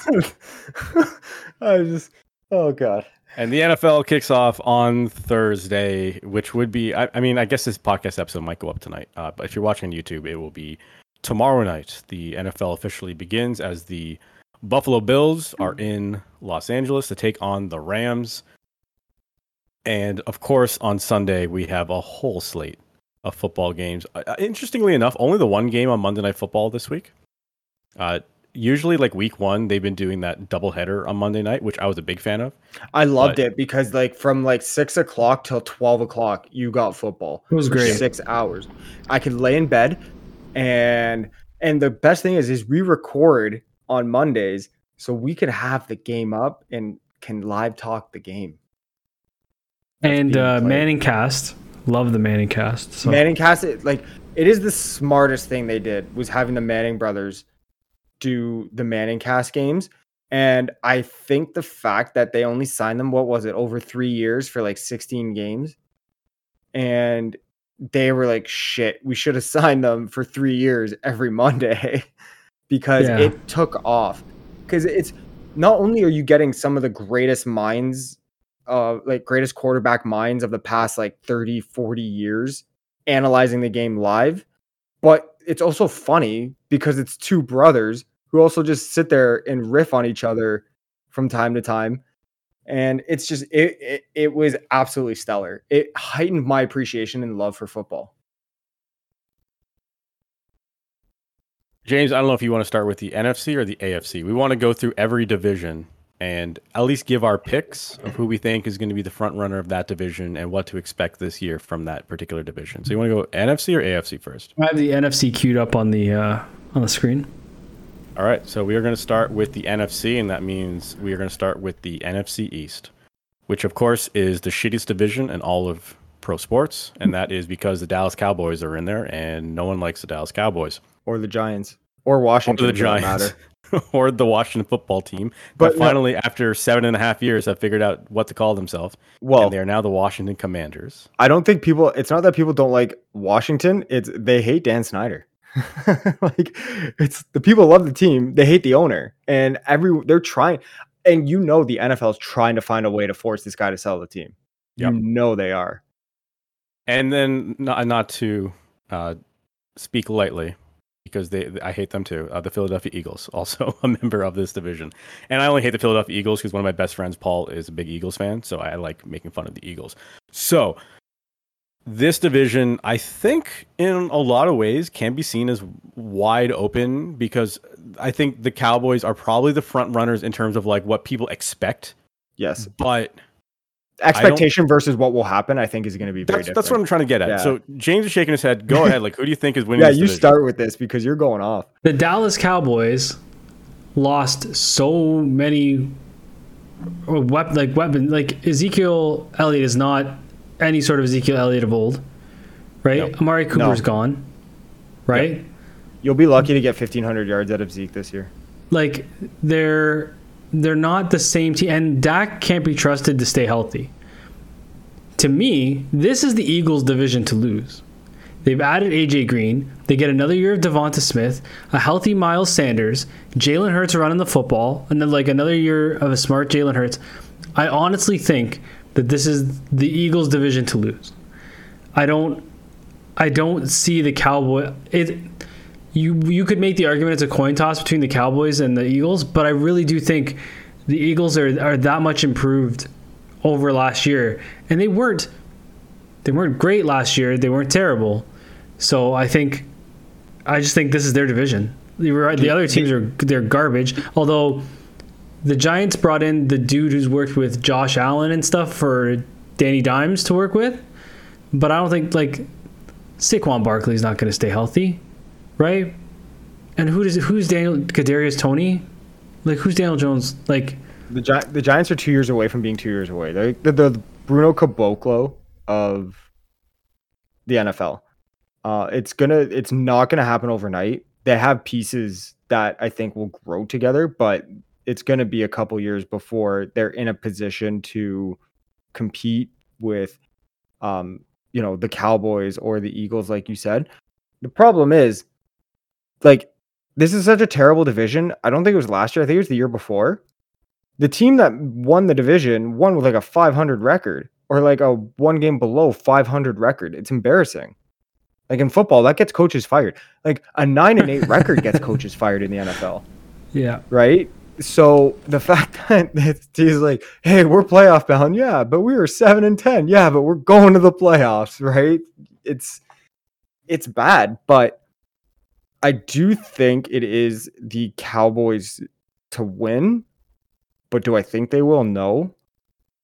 I just, oh god, And the NFL kicks off on Thursday, which would be, I, I mean, I guess this podcast episode might go up tonight. Uh, but if you're watching on YouTube, it will be tomorrow night. The NFL officially begins as the Buffalo Bills are in Los Angeles to take on the Rams. And of course, on Sunday, we have a whole slate of football games. Uh, uh, interestingly enough, only the one game on Monday Night Football this week. Uh, usually, like week one, they've been doing that doubleheader on Monday night, which I was a big fan of. I loved But- it because like from like six o'clock till twelve o'clock, you got football. It was for great. Six hours. I could lay in bed, and and the best thing is is we record on Mondays, so we could have the game up and can live talk the game. And uh. Manning cast. Love the Manning cast. So. Manning cast it like it is the smartest thing they did was having the Manning brothers do the Manning cast games. And I think the fact that they only signed them, what was it, over three years for like 16 games. And they were like, shit, we should have signed them for three years every Monday because Yeah. it took off. Because it's not only are you getting some of the greatest minds, uh, like greatest quarterback minds of the past like 30, 40 years analyzing the game live, but it's also funny because it's two brothers who also just sit there and riff on each other from time to time. And it's just it, it it was absolutely stellar. It heightened my appreciation and love for football. James, I don't know if you want to start with the NFC or the AFC. We want to go through every division and at least give our picks of who we think is going to be the front runner of that division and what to expect this year from that particular division. So you want to go NFC or AFC first? I have the NFC queued up on the uh, on the screen. All right, so we are going to start with the NFC, and that means we are going to start with the NFC East, which of course is the shittiest division in all of pro sports, and that is because the Dallas Cowboys are in there, and no one likes the Dallas Cowboys Or the Giants. Or or Washington. the Giants matter. or the Washington football team. But But no- finally, after seven and a half years, have figured out what to call themselves, Well, and they are now the Washington Commanders. I don't think people it's not that people don't like Washington, it's they hate Dan Snyder. like it's the people love the team, they hate the owner. And every they're trying and you know the NFL is trying to find a way to force this guy to sell the team. Yep. You know they are. And then, not, not to uh, speak lightly, because they I hate them too. Uh, the Philadelphia Eagles, also a member of this division, and I only hate the Philadelphia Eagles because one of my best friends, Paul, is a big Eagles fan, so I like making fun of the Eagles. So this division, I think, in a lot of ways, can be seen as wide open because I think the Cowboys are probably the front runners in terms of like what people expect, Yes. but Expectation versus what will happen, I think is going to be very that's, different. that's what I'm trying to get at. Yeah. So James is shaking his head. Go ahead. Like, who do you think is winning? yeah, this you division? start with this because you're going off. The Dallas Cowboys lost so many uh, weapon like weapon like Ezekiel Elliott is not any sort of Ezekiel Elliott of old, right? Nope. Amari Cooper's No. gone, right? You'll be lucky to get 1500 yards out of Zeke this year. Like they're they're not the same team, and Dak can't be trusted to stay healthy. To me, this is the Eagles' division to lose. They've added AJ Green. They get another year of Devonta Smith, a healthy Miles Sanders, Jalen Hurts running the football, and then like another year of a smart Jalen Hurts. I honestly think that this is the Eagles' division to lose. I don't, I don't see the Cowboy. You you could make the argument it's a coin toss between the Cowboys and the Eagles, but I really do think the Eagles are are that much improved over last year, and they weren't they weren't great last year. They weren't terrible. So I think, I just think this is their division. The other teams are they're garbage. Although the Giants brought in the dude who's worked with Josh Allen and stuff for Danny Dimes to work with, but I don't think like Saquon Barkley's not going to stay healthy, right? And who does who's Daniel Kadarius Toney? Like who's Daniel Jones? Like the Gi- the Giants are two years away from being two years away. They're, the the Bruno Caboclo of the NFL. Uh, it's gonna it's not gonna happen overnight. They have pieces that I think will grow together, but it's gonna be a couple years before they're in a position to compete with um, you know, the Cowboys or the Eagles, like you said. The problem is, like, this is such a terrible division. I don't think it was last year. I think it was the year before. The team that won the division won with like a 500 record or like a one game below 500 record. It's embarrassing. Like in football, that gets coaches fired. Like a nine and eight record gets coaches fired in the NFL. Yeah. Right. So the fact that he's like, "Hey, we're playoff bound, yeah, but we were seven and ten, yeah, but we're going to the playoffs, right?" It's it's bad, but I do think it is the Cowboys to win. But do I think they will? No.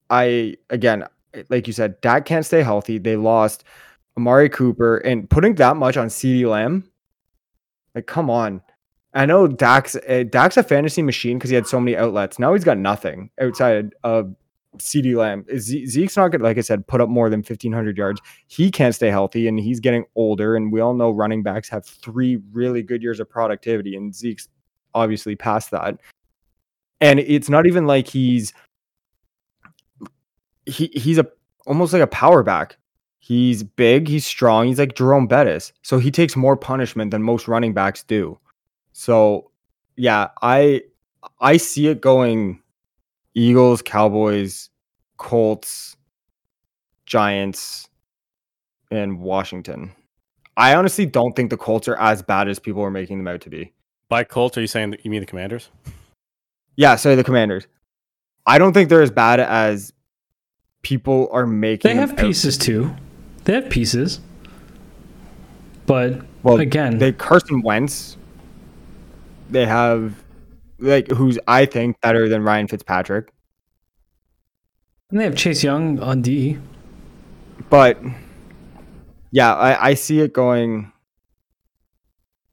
I again, like you said, Dak can't stay healthy. They lost Amari Cooper and putting that much on CeeDee Lamb. Like, come on. I know Dak's uh, Dak's a fantasy machine because he had so many outlets. Now he's got nothing outside of CeeDee Lamb. Zeke's not going to, like I said, put up more than 1,500 yards. He can't stay healthy and he's getting older. And we all know running backs have three really good years of productivity. And Zeke's obviously past that. And it's not even like he's he he's a almost like a power back. He's big, he's strong, he's like Jerome Bettis. So he takes more punishment than most running backs do. So yeah, I I see it going Eagles, Cowboys, Colts, Giants, and Washington. I honestly don't think the Colts are as bad as people are making them out to be. By Colts, are you saying that you mean the Commanders? Yeah, sorry, the Commanders. I don't think they're as bad as people are making. They have pieces out. too. They have pieces, but well, again, they Carson Wentz. They have like who's I think better than Ryan Fitzpatrick. And they have Chase Young on D. But yeah, I, I see it going.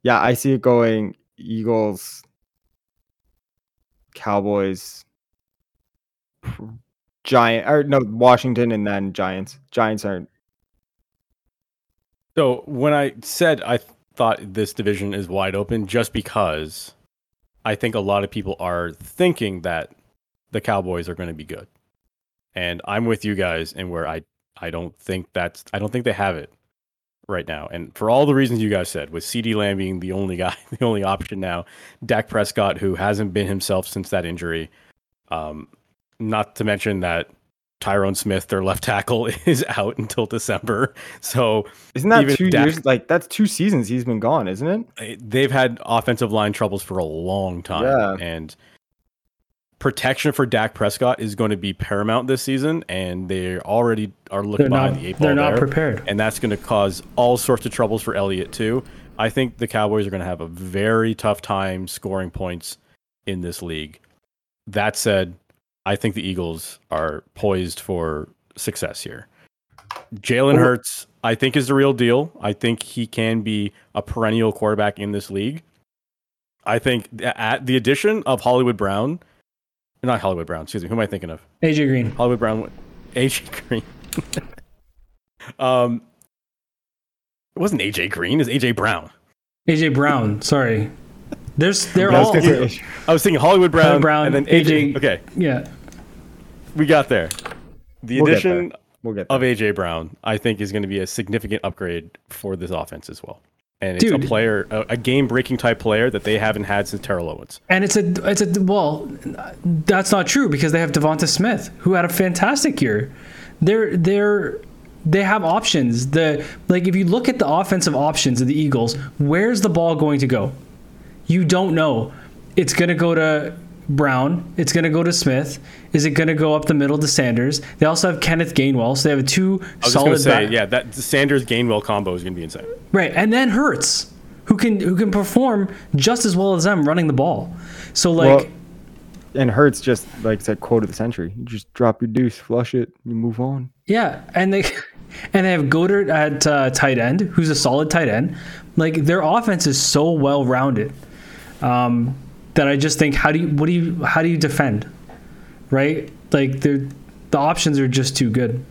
Yeah, I see it going Eagles, Cowboys, Giant or no Washington and then Giants. Giants aren't. So when I said I thought this division is wide open, just because I think a lot of people are thinking that the Cowboys are going to be good, and I'm with you guys in where I I don't think that's I don't think they have it right now. And for all the reasons you guys said, with CeeDee Lamb being the only guy, the only option now, Dak Prescott, who hasn't been himself since that injury, um, not to mention that Tyron Smith, their left tackle, is out until December. So isn't that two Dak, years? Like that's two seasons he's been gone, isn't it? They've had offensive line troubles for a long time, yeah. and protection for Dak Prescott is going to be paramount this season, and they already are looking behind not, the eight ball. They're not there, prepared, and that's going to cause all sorts of troubles for Elliott too. I think the Cowboys are going to have a very tough time scoring points in this league. That said, I think the Eagles are poised for success here. Jalen Hurts, I think, is the real deal. I think he can be a perennial quarterback in this league. I think at the addition of Hollywood Brown, not Hollywood Brown, excuse me, who am I thinking of? AJ Green. Hollywood Brown, AJ Green. um, it wasn't AJ Green, it's AJ Brown. AJ Brown. Sorry. There's they're I was all say- I was thinking Hollywood Brown, Hollywood Brown, and then AJ. AJ. Okay, yeah. We got there. The We'll get addition We'll get of. AJ Brown, I think, is going to be a significant upgrade for this offense as well. And it's Dude. a player, a, a game-breaking type player that they haven't had since Terrell Owens. And it's a it's a well, that's not true because they have Devonta Smith who had a fantastic year. They're they're they have options. The like if you look at the offensive options of the Eagles, where's the ball going to go? You don't know. It's going to go to Brown. It's going to go to Smith. Is it going to go up the middle to Sanders? They also have Kenneth Gainwell, so they have a two I was solid going to say, back- yeah, that Sanders Gainwell combo is going to be insane. Right, and then Hurts, who can who can perform just as well as them running the ball. So like, Well, and Hurts just like said, quote of the century. You just drop your deuce, flush it, you move on. yeah, and they and they have Goedert at uh, tight end, who's a solid tight end. Like their offense is so well rounded um, that I just think, how do you what do you how do you defend, right? Like they're the options are just too good.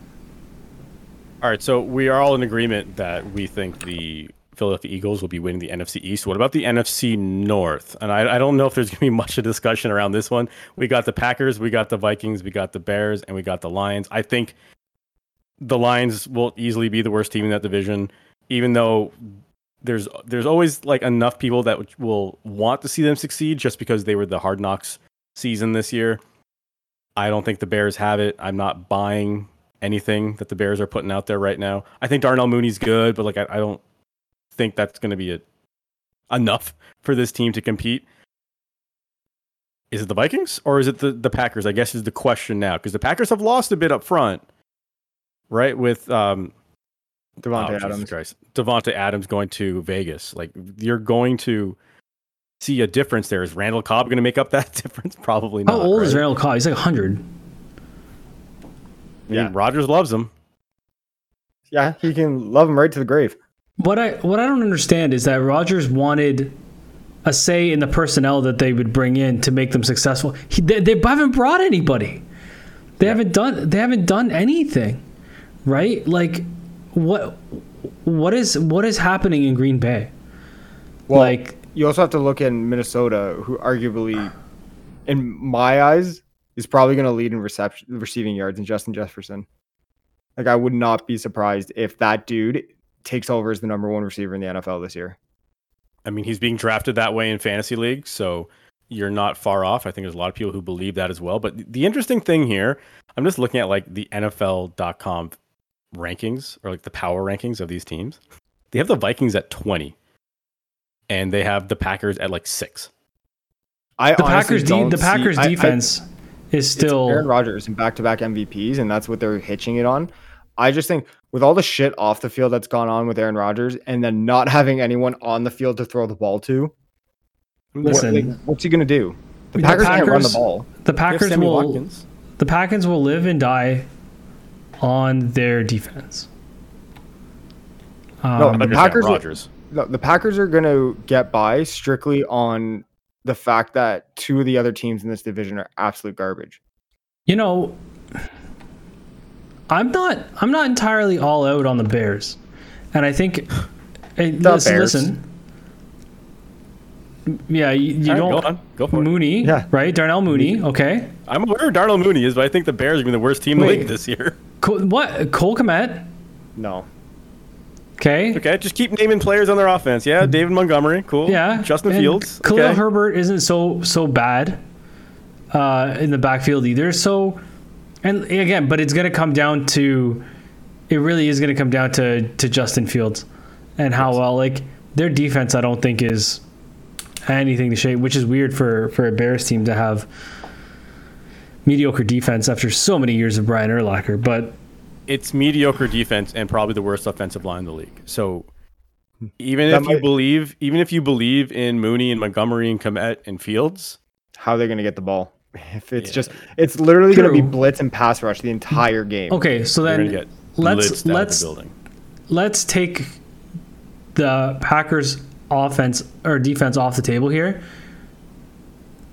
All right, so we are all in agreement that we think the Philadelphia Eagles will be winning the NFC East. What about the NFC North? And I, I don't know if there's going to be much of discussion around this one. We got the Packers, we got the Vikings, we got the Bears, and we got the Lions. I think the Lions will easily be the worst team in that division, even though there's there's always like enough people that will want to see them succeed just because they were the hard knocks season this year. I don't think the Bears have it. I'm not buying anything that the Bears are putting out there right now. I think Darnell Mooney's good, but like I, I don't think that's going to be a, enough for this team to compete. Is it the Vikings or is it the, the Packers? I guess is the question now because the Packers have lost a bit up front, right? With um, Oh, Davante oh, Jesus Adams. Christ. Davante Adams going to Vegas. Like you're going to see a difference there. Is Randall Cobb going to make up that difference? Probably not. How old is? Randall Cobb? He's like 100. I mean, Yeah. Rodgers loves him. Yeah, he can love him right to the grave. What I what I don't understand is that Rodgers wanted a say in the personnel that they would bring in to make them successful. He, they, they haven't brought anybody. They haven't done they haven't done anything, right? Like what what is what is happening in Green Bay? Well, like you also have to look in Minnesota, who arguably, in my eyes, is probably going to lead in reception, receiving yards, in Justin Jefferson. Like, I would not be surprised if that dude takes over as the number one receiver in the NFL this year. I mean, he's being drafted that way in fantasy leagues, so you're not far off. I think there's a lot of people who believe that as well. But the interesting thing here, I'm just looking at like the NFL.com rankings or like the power rankings of these teams. They have the Vikings at 20, and they have the Packers at like six. I the Packers de- don't the see- Packers I- I- defense is it's still Aaron Rodgers and back-to-back MVPs, and that's what they're hitching it on. I just think with all the shit off the field that's gone on with Aaron Rodgers, and then not having anyone on the field to throw the ball to, what- Listen. like, what's he going to do? The The Packers, can't run the ball. the Packers will Watkins. the Packers will live and die on their defense. No, Um, the Packers are- Rodgers. No, the Packers are going to get by strictly on the fact that two of the other teams in this division are absolute garbage. You know, I'm not. I'm not entirely all out on the Bears, and I think. Hey, The listen, Bears. listen. Yeah, you, you All right, don't. go on. Go for it. Mooney, Yeah. right? Darnell Mooney. Okay. I'm aware of Darnell Mooney is, but I think the Bears are going to be the worst team in the league this year. Cole, what? Cole Kmet. No. Okay. Okay, just keep naming players on their offense. Yeah, David Montgomery, cool. Yeah. Justin and Fields. Khalil okay. Herbert isn't so so bad uh, in the backfield either. So, and again, but it's going to come down to, it really is going to come down to to Justin Fields, and how well like their defense. I don't think is anything to shake, which is weird for for a Bears team to have mediocre defense after so many years of Brian Urlacher. But it's mediocre defense and probably the worst offensive line in the league. So even That if you believe, even if you believe in Mooney and Montgomery and Kmet and Fields, How are they going to get the ball? If it's just, it's literally going to be blitz and pass rush the entire game. okay, so they're then get let's blitzed out of let's the let's take the Packers offense or defense off the table here.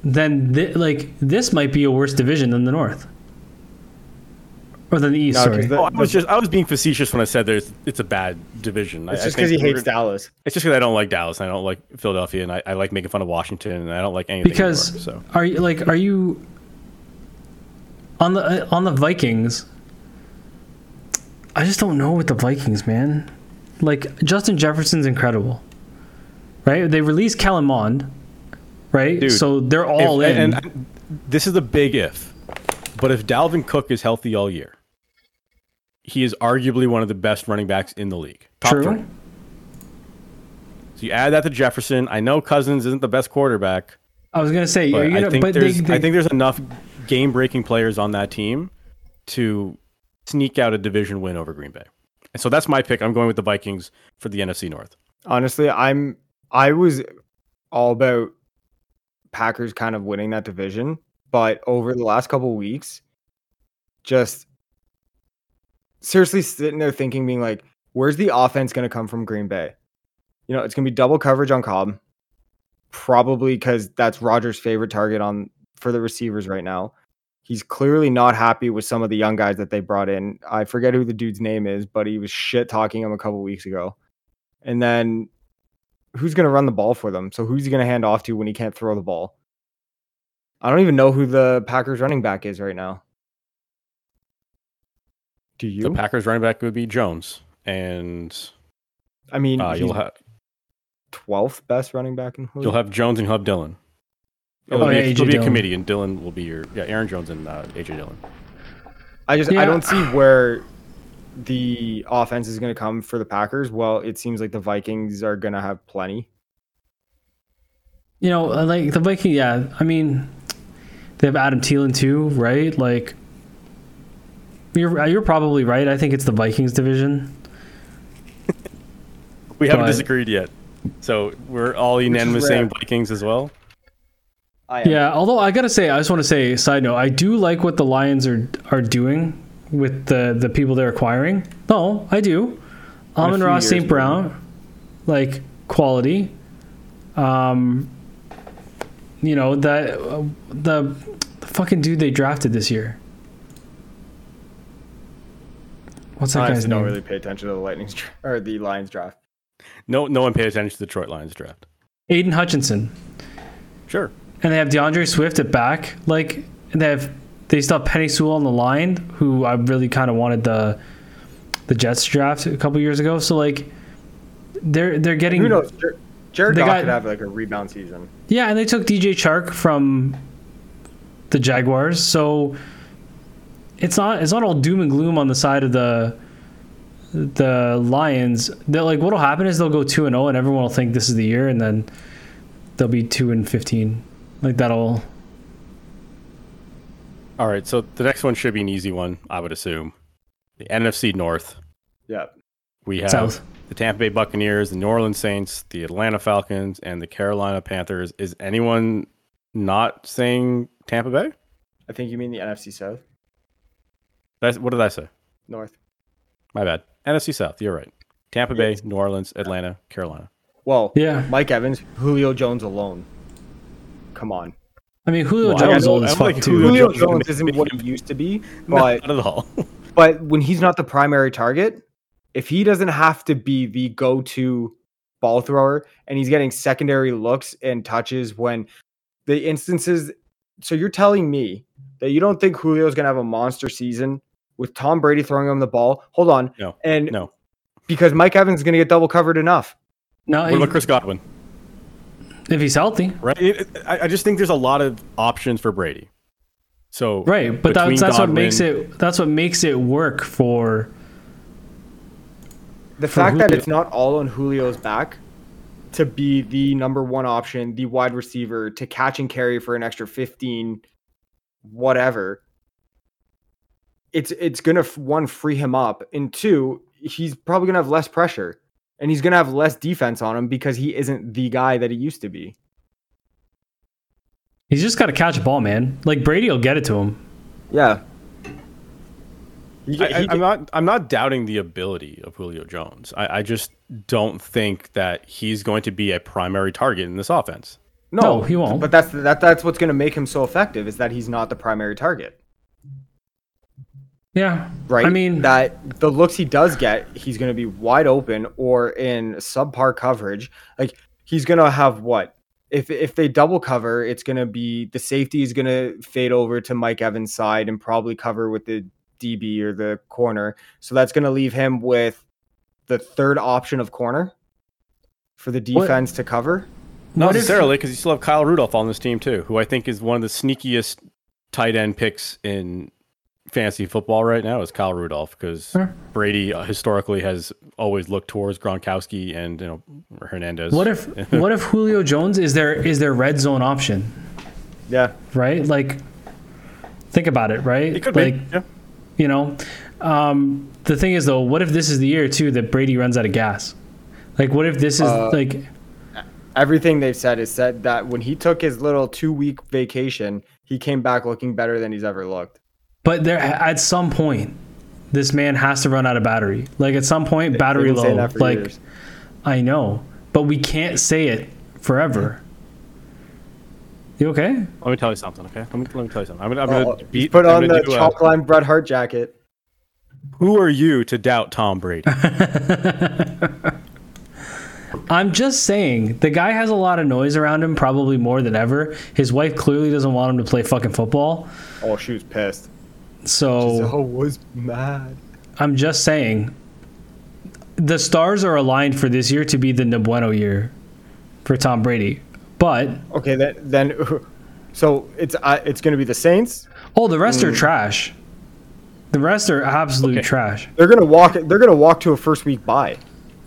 Then thi- like this might be a worse division than the North. Or than the East, No, 'cause sorry. the- Oh, I was just I was being facetious when I said there's it's a bad division. It's I just because he hates Dallas. It's just because I don't like Dallas. And I don't like Philadelphia, and I, I like making fun of Washington, and I don't like anything. in New because York, so are you like are you on the uh, on the Vikings? I just don't know with the Vikings, man. Like Justin Jefferson's incredible, right? They released Kellen Mond, right? Dude, so they're all If- in. And, and this is the big if. But if Dalvin Cook is healthy all year, he is arguably one of the best running backs in the league. Top True. three. So you add that to Jefferson. I know Cousins isn't the best quarterback, I was gonna say, are but you I gonna? think But they, there's they, I think there's enough game-breaking players on that team to sneak out a division win over Green Bay. And so that's my pick. I'm going with the Vikings for the NFC North. Honestly, I'm I was all about Packers kind of winning that division, but over the last couple weeks, just seriously sitting there thinking, being like, where's the offense going to come from Green Bay? You know, it's going to be double coverage on Cobb, probably because that's Rodgers' favorite target on for the receivers right now. He's clearly not happy with some of the young guys that they brought in. I forget who the dude's name is, but he was shit talking him a couple weeks ago. And then who's going to run the ball for them? So who's he going to hand off to when he can't throw the ball? I don't even know who the Packers running back is right now. Do you? The? Packers running back would be Jones, and I mean, uh, you'll have 12th best running back in the league. You'll have Jones and you'll have Dillon. Oh, It'll be, yeah, a, AJ it'll be a committee, and Dillon will be your yeah. Aaron Jones and uh, AJ Dillon. I just I don't see where the offense is going to come for the Packers. Well, it seems like the Vikings are going to have plenty. you know, uh, like the Viking. Yeah, I mean, they have Adam Thielen too, right? Like, you're uh, you're probably right. I think it's the Vikings division. We haven't But- disagreed yet, so we're all unanimous saying. Vikings as well. I. Yeah, although I gotta say, I just want to say, side note, I do like what the Lions are are doing with the the people they're acquiring. No, I do. Amon few Ross, St. maybe. Brown, like quality. Um, you know that uh, the, the fucking dude they drafted this year. What's that I guy's honestly name? don't really pay attention to the Lightning's dra- or the Lions draft. No, no one paid attention to the Detroit Lions draft. Aidan Hutchinson. Sure, And they have D'Andre Swift at back. Like and they have they still have Penei Sewell on the line, who I really kind of wanted the the Jets draft a couple years ago. So like they're they're getting Who knows? Jar- Jared Goff could have like a rebound season. yeah, and they took DJ Chark from the Jaguars. So it's not it's not all doom and gloom on the side of the the Lions. They're like what'll happen is they'll go two and zero, and everyone will think this is the year, and then they'll be two and fifteen. Like that'll all right. So the next one should be an easy one, I would assume. The NFC North. Yeah. We have South. the Tampa Bay Buccaneers, the New Orleans Saints, the Atlanta Falcons, and the Carolina Panthers. Is anyone not saying Tampa Bay? I think you mean the NFC South, That's, what did I say? North. My bad. NFC South. You're right. Tampa Bay, New Orleans, Atlanta, Carolina. Well, Yeah. Mike Evans, Julio Jones alone. Come on. I mean, Julio Well, Jones is don't- old as fuck think too. Julio Julio Jones is gonna Jones make isn't what he used to be, but not at all. but when he's not the primary target, if he doesn't have to be the go-to ball thrower and he's getting secondary looks and touches when the instances so you're telling me that you don't think Julio's going to have a monster season with Tom Brady throwing him the ball? Hold on. No, And no. because Mike Evans is going to get double covered enough. No, What about Chris Godwin? If he's healthy, Right. It- it- I, I just think there's a lot of options for Brady. So right? But between that's that's what makes it that's what makes it work for. The For fact that it's not all on Julio's back to be the number one option, the wide receiver to catch and carry for an extra 15 whatever. It's it's going to one free him up and two, he's probably going to have less pressure and he's going to have less defense on him because he isn't the guy that he used to be. He's just got to catch a ball, man. Like Brady will get it to him. Yeah. He- I, he- am not. I'm not doubting the ability of Julio Jones. I, I just don't think that he's going to be a primary target in this offense. no, No, he won't. But that's that that's what's going to make him so effective is that he's not the primary target. Yeah. right? I mean, that the looks he does get, he's going to be wide open or in subpar coverage. Like he's going to have what? If if they double cover, it's going to be the safety is going to fade over to Mike Evans' side and probably cover with the DB or the corner. So that's going to leave him with the third option of corner for the What- defense to cover. Not What necessarily, because you still have Kyle Rudolph on this team too, who I think is one of the sneakiest tight end picks in fantasy football right now. Is Kyle Rudolph because Sure. Brady uh, historically has always looked towards Gronkowski and you know Hernandez. what if what if Julio Jones is their is their red zone option, Yeah. right? Like, think about it, right? It could like, be. Yeah. You know, um, the thing is though, what if this is the year too that Brady runs out of gas? Like, what if this is Uh, like, Everything they've said is said that when he took his little two week vacation, he came back looking better than he's ever looked. But there at some point, this man has to run out of battery. Like at some point, battery They've low. that for Like years. I know, but we can't say it forever. You okay? Let me tell you something, okay? Let me let me tell you something. I'm gonna, I'm gonna Oh, beat. put I'm on gonna the do a- chalk line Bret Hart jacket. Who are you to doubt Tom Brady? I'm just saying the guy has a lot of noise around him, probably more than ever. His wife clearly doesn't want him to play fucking football. Oh, she was pissed. So So was mad. I'm just saying the stars are aligned for this year to be the Nebueno year for Tom Brady. But Okay, then then so it's uh, it's going to be the Saints. oh, the rest are trash. The rest are absolute Okay. trash. They're going to walk they're going to walk to a first week bye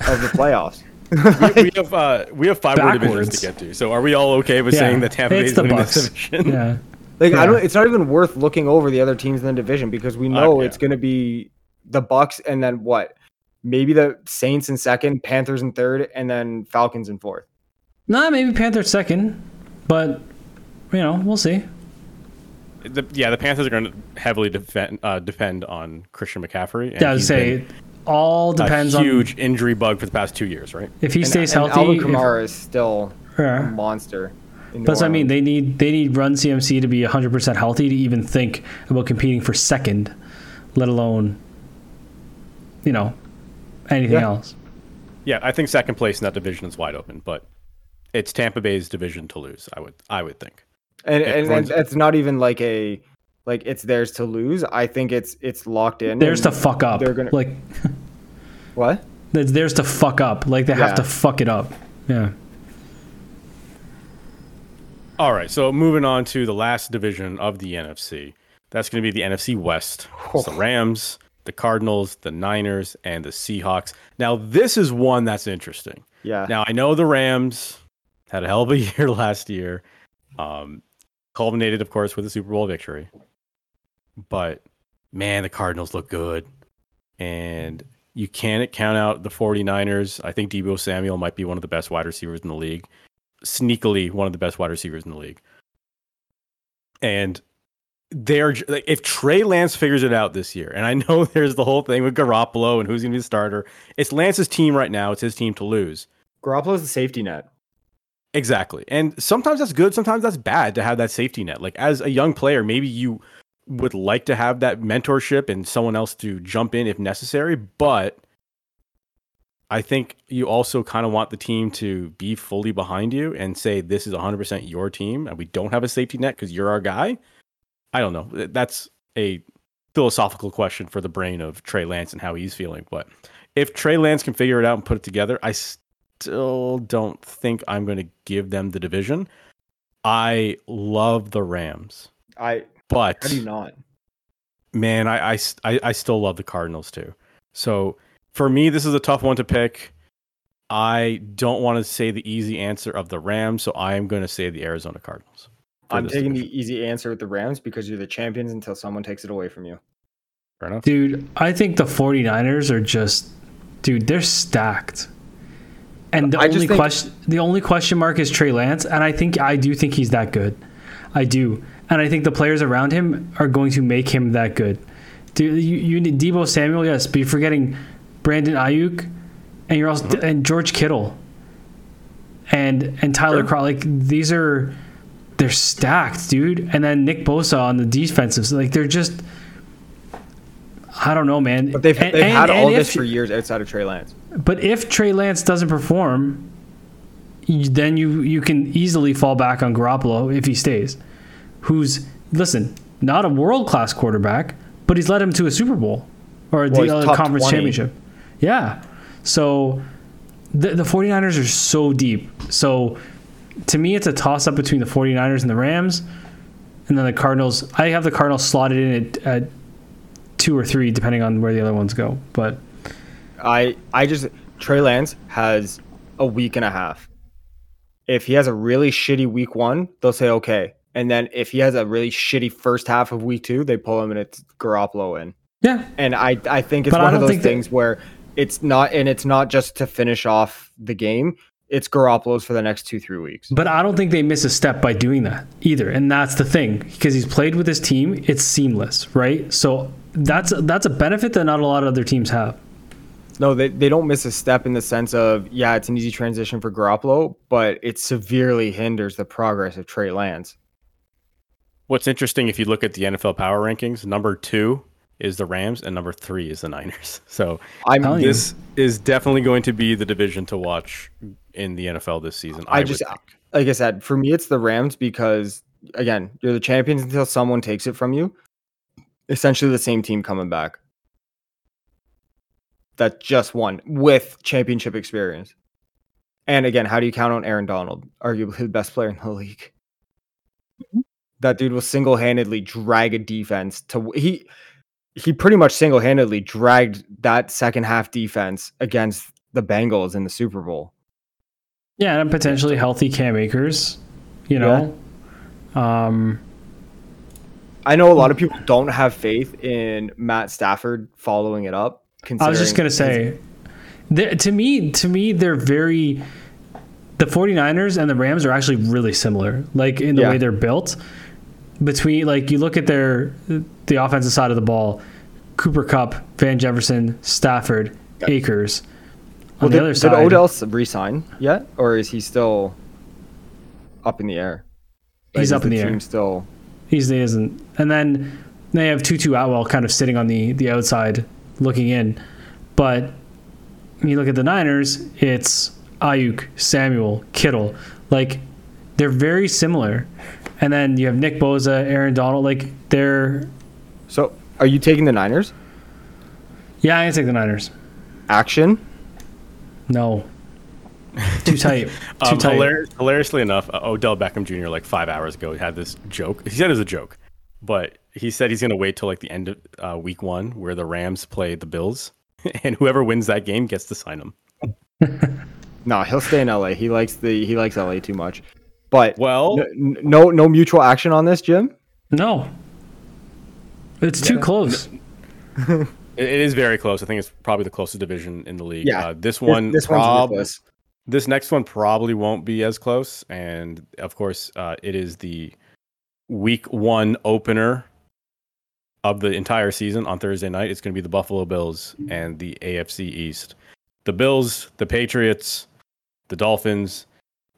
of the playoffs. we, we have uh, we have five more divisions to get to. So are we all okay with saying that Tampa Bay it's is the winning Bucks. this division? Yeah. Like Yeah. I don't it's not even worth looking over the other teams in the division because we know Okay. it's going to be the Bucks and then what? Maybe the Saints in second, Panthers in third, and then Falcons in fourth. Nah, maybe Panthers second, but you know, we'll see. The, yeah, the Panthers are going to heavily defend uh, depend on Christian McCaffrey. and Yeah, I would say all depends a on huge injury bug for the past two years, right? if he And- stays and healthy. Alvin if- Kamara is still a monster. In New But that's what I mean. They need they need Run CMC to be 100% healthy to even think about competing for second, let alone, you know, anything Yeah. else. Yeah, I think second place in that division is wide open, but it's Tampa Bay's division to lose. I would I would think. and It and, runs- and it's not even like a like it's theirs to lose. I think it's it's locked in. Theirs to fuck up. they're gonna- like what? it's theirs to fuck up. Like they have to fuck it up. Yeah. All right, so moving on to the last division of the NFC. That's going to be the NFC West. It's the Rams, the Cardinals, the Niners, and the Seahawks. Now, this is one that's interesting. Yeah. Now, I know the Rams had a hell of a year last year, um, culminated, of course, with a Super Bowl victory. But man, the Cardinals look good. And you can't count out the 49ers. I think Deebo Samuel might be one of the best wide receivers in the league. Sneakily, one of the best wide receivers in the league. And they're like, if Trey Lance figures it out this year, and I know there's the whole thing with Garoppolo and who's going to be the starter. It's Lance's team right now. It's his team to lose. Garoppolo's the safety net. Exactly. And sometimes that's good, sometimes that's bad to have that safety net. Like as a young player, maybe you would like to have that mentorship and someone else to jump in if necessary, but I think you also kind of want the team to be fully behind you and say this is 100% your team and we don't have a safety net cuz you're our guy. I don't know. That's a philosophical question for the brain of Trey Lance and how he's feeling, but if Trey Lance can figure it out and put it together, I still don't think I'm going to give them the division. I love the Rams, I but how do you not? man, I I I still love the Cardinals too. So for me, this is a tough one to pick. I don't want to say the easy answer of the Rams, so I am going to say the Arizona Cardinals. I'm taking division. the easy answer with the Rams because you're the champions until someone takes it away from you. Fair enough. Dude, I think the 49ers are just dude, they're stacked. And the I only think- question the only question mark is Trey Lance, and I think I do think he's that good. I do. And I think the players around him are going to make him that good. Dude, you, you need Deebo Samuel, yes, but you're forgetting Brandon Aiyuk and you're also and George Kittle. And and Tyler Sure. Like these are they're stacked, dude. And then Nick Bosa on the defensive. Like they're just I don't know, man. But they've, And- they've and- had all this for years outside of Trey Lance. But if Trey Lance doesn't perform, you- then you you can easily fall back on Garoppolo if he stays. Who's listen, not a world class quarterback, but he's led him to a Super Bowl or Well, the he's uh, conference 20. championship. Yeah. So the the 49ers are so deep. So to me it's a toss up between the 49ers and the Rams. And then the Cardinals, I have the Cardinals slotted in at, at two or three, depending on where the other ones go. But I I just Trey Lance has a week and a half. If he has a really shitty week one, they'll say okay. And then if he has a really shitty first half of week two, they pull him and it's Garoppolo in. yeah, And I I think it's But one of those think that- things where it's not and it's not just to finish off the game. It's Garoppolo's for the next two three weeks. But I don't think they miss a step by doing that either. And that's the thing because he's played with his team, it's seamless, right? So that's that's a benefit that not a lot of other teams have. No, they, they don't miss a step in the sense of, yeah, it's an easy transition for Garoppolo, but it severely hinders the progress of Trey Lance. What's interesting if you look at the NFL power rankings, number two is the Rams and number three is the Niners. So I'm Telling you. this is definitely going to be the division to watch in the NFL this season. I I, just- think. like I said, for me, it's the Rams because again, you're the champions until someone takes it from you. Essentially, the same team coming back that just won with championship experience. And again, how do you count on Aaron Donald, arguably the best player in the league? Mm-hmm. That dude will single-handedly drag a defense to he he pretty much single-handedly dragged that second half defense against the Bengals in the Super Bowl. Yeah, and potentially healthy Cam Akers, you know. Um I know a lot of people don't have faith in Matt Stafford following it up. I was just going to say to me to me they're very the 49ers and the Rams are actually really similar like in the Yeah. way they're built between like you look at their the offensive side of the ball Cooper Kupp, Van Jefferson, Stafford, Akers. On Well, the did, other did Odell resign yet, or is he still up in the air? He's up in the air. team Still, He's he isn't. And then they have Tutu Atwell kind of sitting on the the outside looking in. But when you look at the Niners, it's Aiyuk, Samuel, Kittle. Like they're very similar. And then you have Nick Bosa, Aaron Donald. Like they're so are you taking the Niners? yeah, I can take the Niners. Action. No. Too tight. Too Um, tight. hilar- hilariously enough, uh, Odell Beckham Jr. like five hours ago had this joke. He said it was a joke, but he said he's going to wait till like the end of uh, week one where the Rams play the Bills, and whoever wins that game gets to sign him. No, he'll stay in LA. He likes the he likes LA too much. But Well, n- no no mutual action on this, Jim. No. It's too close. it it is very close. I think it's probably the closest division in the league. Yeah. Uh, this one, this, this prob- ruthless. this next one probably won't be as close, and of course, uh, it is the week one opener of the entire season on Thursday night. It's going to be the Buffalo Bills and the AFC East. The Bills, the Patriots, the Dolphins,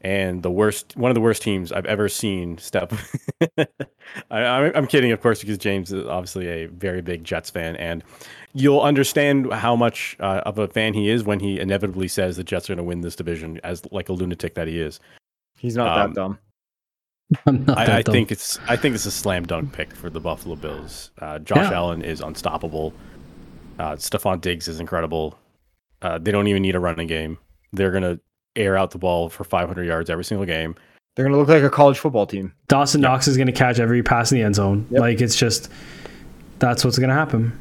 and the worst one of the worst teams I've ever seen step. I, I'm, I'm kidding, of course, because James is obviously a very big Jets fan, and you'll understand how much uh, of a fan he is when he inevitably says the Jets are going to win this division, as like a lunatic that he is. He's not um, that dumb. I'm not that I, I dumb. think it's I think it's a slam dunk pick for the Buffalo Bills. Uh, Josh Yeah. Allen is unstoppable. Uh, Stefon Diggs is incredible. Uh, they don't even need a running game. They're gonna air out the ball for 500 yards every single game. They're gonna look like a college football team. Dawson Knox is going to catch every pass in the end zone. Yep. Like it's just that's what's going to happen.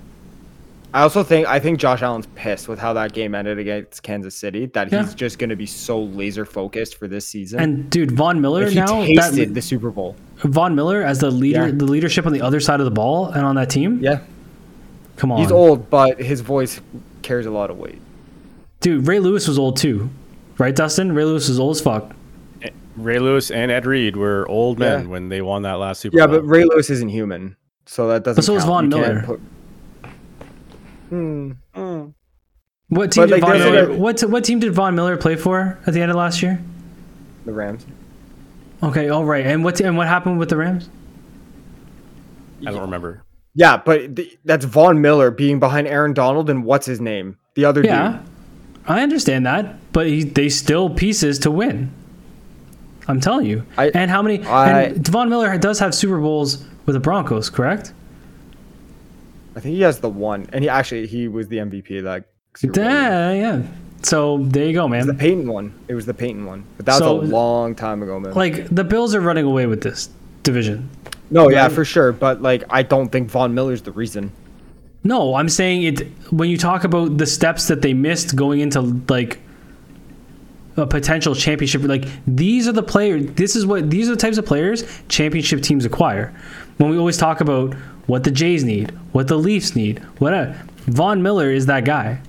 I also think I think Josh Allen's pissed with how that game ended against Kansas City. That Yeah. he's just gonna be so laser focused for this season. And dude, Von Miller Like, he now tasted that the Super Bowl. Von Miller as the leader, Yeah. the leadership on the other side of the ball and on that team. Yeah, Come on, he's old, but his voice carries a lot of weight. dude. Ray Lewis was old too, right, Dustin? Ray Lewis is old as fuck. Ray Lewis and Ed Reed were old men Yeah. when they won that last Super Yeah, Bowl. but Ray Lewis isn't human, so that doesn't. But so is. Von You Miller. put- Hmm. What team But, did like, Von that's Miller? what- What what team did Von Miller play for at the end of last year? The Rams. Okay, all right. And what and what happened with the Rams? I don't remember. Yeah, but th- that's Von Miller being behind Aaron Donald and what's his name? The other Yeah, dude. I understand that, but he, they still pieces to win. I'm telling you. I- and how many? I- and Devon Miller does have Super Bowls with the Broncos, correct? I think he has the one, and he actually he was the MVP. Like Super Yeah, yeah. So there you go, man. It's the. Peyton one. It was the Peyton one, but that was So- a long time ago, man. Like the Bills are running away with this division. no, yeah, for sure. But like, I don't think Von Miller's the reason. No, I'm saying it when you talk about the steps that they missed going into like a potential championship. Like these are the players. This is what these are the types of players championship teams acquire. When we always talk about what the Jays need, what the Leafs need, what Von Miller is that guy.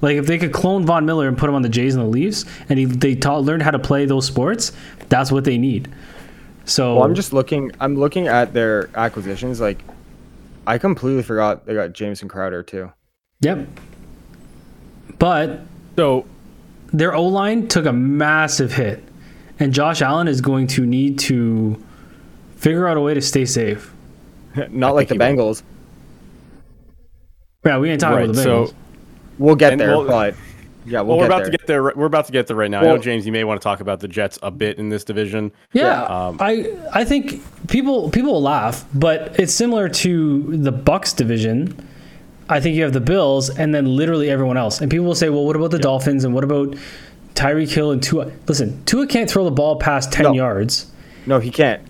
Like if they could clone Von Miller and put him on the Jays and the Leafs, and he, they taught learned how to play those sports, that's what they need. So Well, I'm just looking. I'm looking at their acquisitions. Like, I completely forgot they got Jamison Crowder too. yep. But So their O line took a massive hit, and Josh Allen is going to need to figure out a way to stay safe. Not like the think he will. Bengals. Yeah, we ain't talking right, about the Bengals. so We'll get And there, we'll- but yeah, we'll, well, we're get about there. to get there. We're about to get there right now. I know James, you may want to talk about the Jets a bit in this division. yeah, um, I I think people people will laugh, but it's similar to the Bucks division. I think you have the Bills and then literally everyone else, and people will say, "Well, what about the Dolphins and what about Tyreek Hill and Tua?" Listen, Tua can't throw the ball past ten No. yards. No, he can't.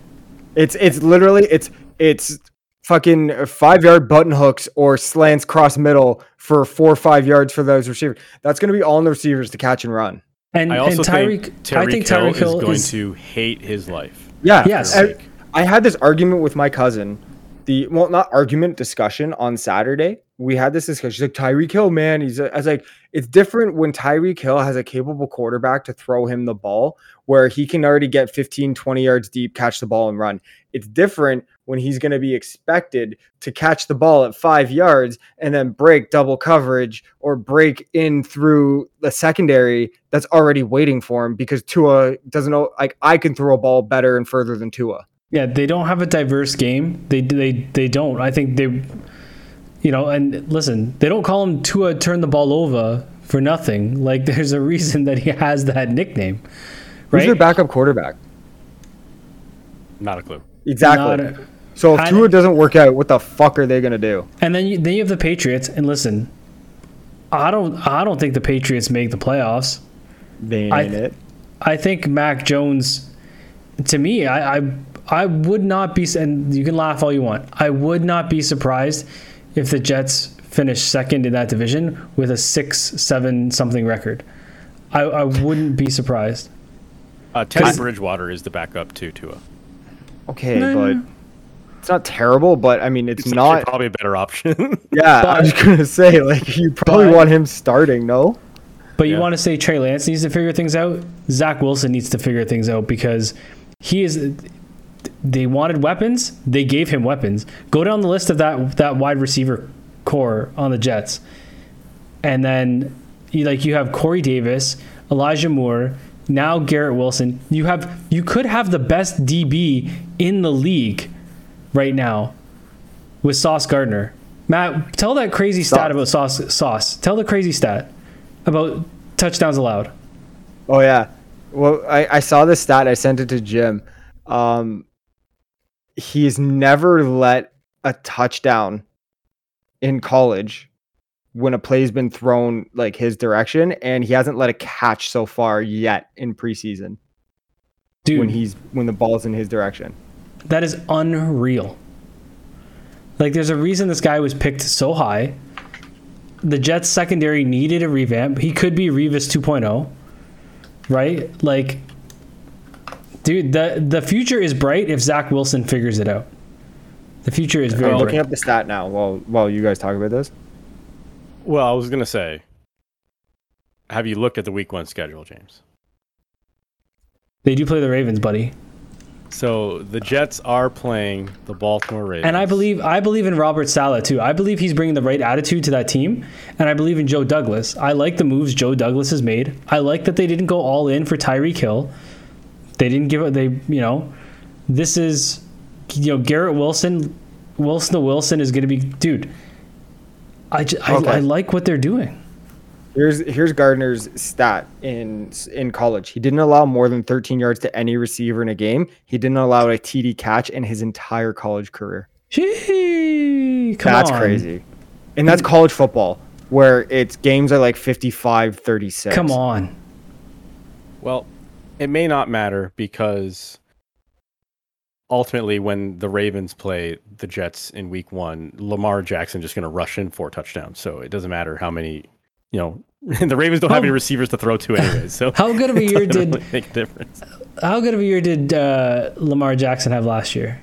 It's it's literally it's it's fucking five yard button hooks or slants cross middle for four or five yards for those receivers. That's going to be all in the receivers to catch and run. And I also and Tyreek, think Tyreek I think Hill Tyreek Hill is going is to hate his life. Yeah. Yes. I, I had this argument with my cousin. The well, not argument discussion on Saturday. We had this discussion. She's like Tyreek Hill, man. He's. A, I was like, it's different when Tyreek Hill has a capable quarterback to throw him the ball, where he can already get 15, 20 yards deep, catch the ball and run. It's different when he's going to be expected to catch the ball at five yards and then break double coverage or break in through the secondary that's already waiting for him because Tua doesn't know. Like I can throw a ball better and further than Tua. Yeah, they don't have a diverse game. They they they don't. I think they, you know, and listen, they don't call him Tua turn the ball over for nothing. Like there's a reason that he has that nickname, Who's right? their backup quarterback? Not a clue. Exactly. Not a- so if I- Tua doesn't work out, what the fuck are they gonna do? and then you, then you have the Patriots. And listen, I don't I don't think the Patriots make the playoffs. They ain't I- it. I think Mac Jones, to me, I, I I would not be, and you can laugh all you want. I would not be surprised if the Jets finish second in that division with a six seven something record. I, I wouldn't be surprised. Uh, Teddy Bridgewater is the backup to Tua. Okay, No, but no. it's not terrible. But I mean, it's, It's not. probably a better option. yeah, I was gonna say like you probably But- want him starting. No. But you Yeah. want to say Trey Lance needs to figure things out? Zach Wilson needs to figure things out because he is. They wanted weapons. They gave him weapons. Go down the list of that that wide receiver core on the Jets, and then you like you have Corey Davis, Elijah Moore, now Garrett Wilson. You have you could have the best DB in the league right now with Sauce Gardner. Matt, tell that crazy stat Sauce. about Sauce. Sauce. Tell the crazy stat about touchdowns allowed. Oh yeah. Well, I, I saw this stat. I sent it to Jim. Um, he's never let a touchdown in college when a play's been thrown like his direction, and he hasn't let a catch so far yet in preseason Dude, when he's when the ball's in his direction. that is unreal. Like, there's a reason this guy was picked so high. The Jets secondary needed a revamp. He could be Revis 2.0, right? Like, dude, the the future is bright if Zach Wilson figures it out. The future is very I'm looking bright. up the stat now while while you guys talk about this. well, I was gonna say, have you looked at the Week One schedule, James? They do play the Ravens, buddy. So the Jets are playing the Baltimore Ravens, And I believe I believe in Robert Saleh too. I believe he's bringing the right attitude to that team, and I believe in Joe Douglas. I like the moves Joe Douglas has made. I like that they didn't go all in for Tyreek Hill. They didn't give it. They you know, this is you know Garrett Wilson Wilson to Wilson is going to be, dude. I, ju- I, Okay. I like what they're doing. Here's here's Gardner's stat in in college. He didn't allow more than 13 yards to any receiver in a game. He didn't allow a TD catch in his entire college career. Gee, come that's on. crazy. And that's college football where it's games are like 55 36. Come on. Well, it may not matter because ultimately, when the Ravens play the Jets in Week One, Lamar Jackson just going to rush in four touchdowns. So it doesn't matter how many. You know, the Ravens don't have any receivers to throw to anyway. So How good of a year did really make a difference? how good of a year did uh, Lamar Jackson have last year?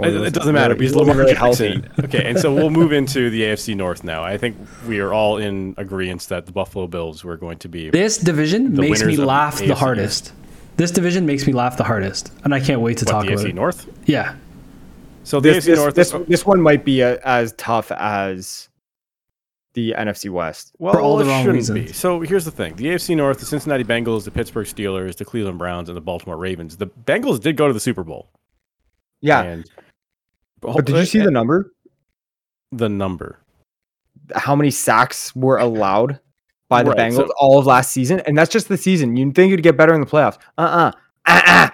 It, it doesn't matter because He wasn't Lamar really Jackson. okay, and so we'll move into the AFC North now. I think we are all in agreement that the Buffalo Bills were going to be. This division makes me winners the laugh the hardest. This division makes me laugh the hardest, and I can't wait to What, talk the about AFC it. North? Yeah, So the This, AFC this, North. this, this one might be a, as tough as the NFC West. Well, For all the it wrong shouldn't reasons. Be. So here's the thing: the AFC North, the Cincinnati Bengals, the Pittsburgh Steelers, the Cleveland Browns, and the Baltimore Ravens. The Bengals did go to the Super Bowl. Yeah. And, But did you see the number? the number? How many sacks were allowed by the Right, Bengals so- all of last season? And that's just the season. You'd think you'd get better in the playoffs. Uh-uh. Uh-uh.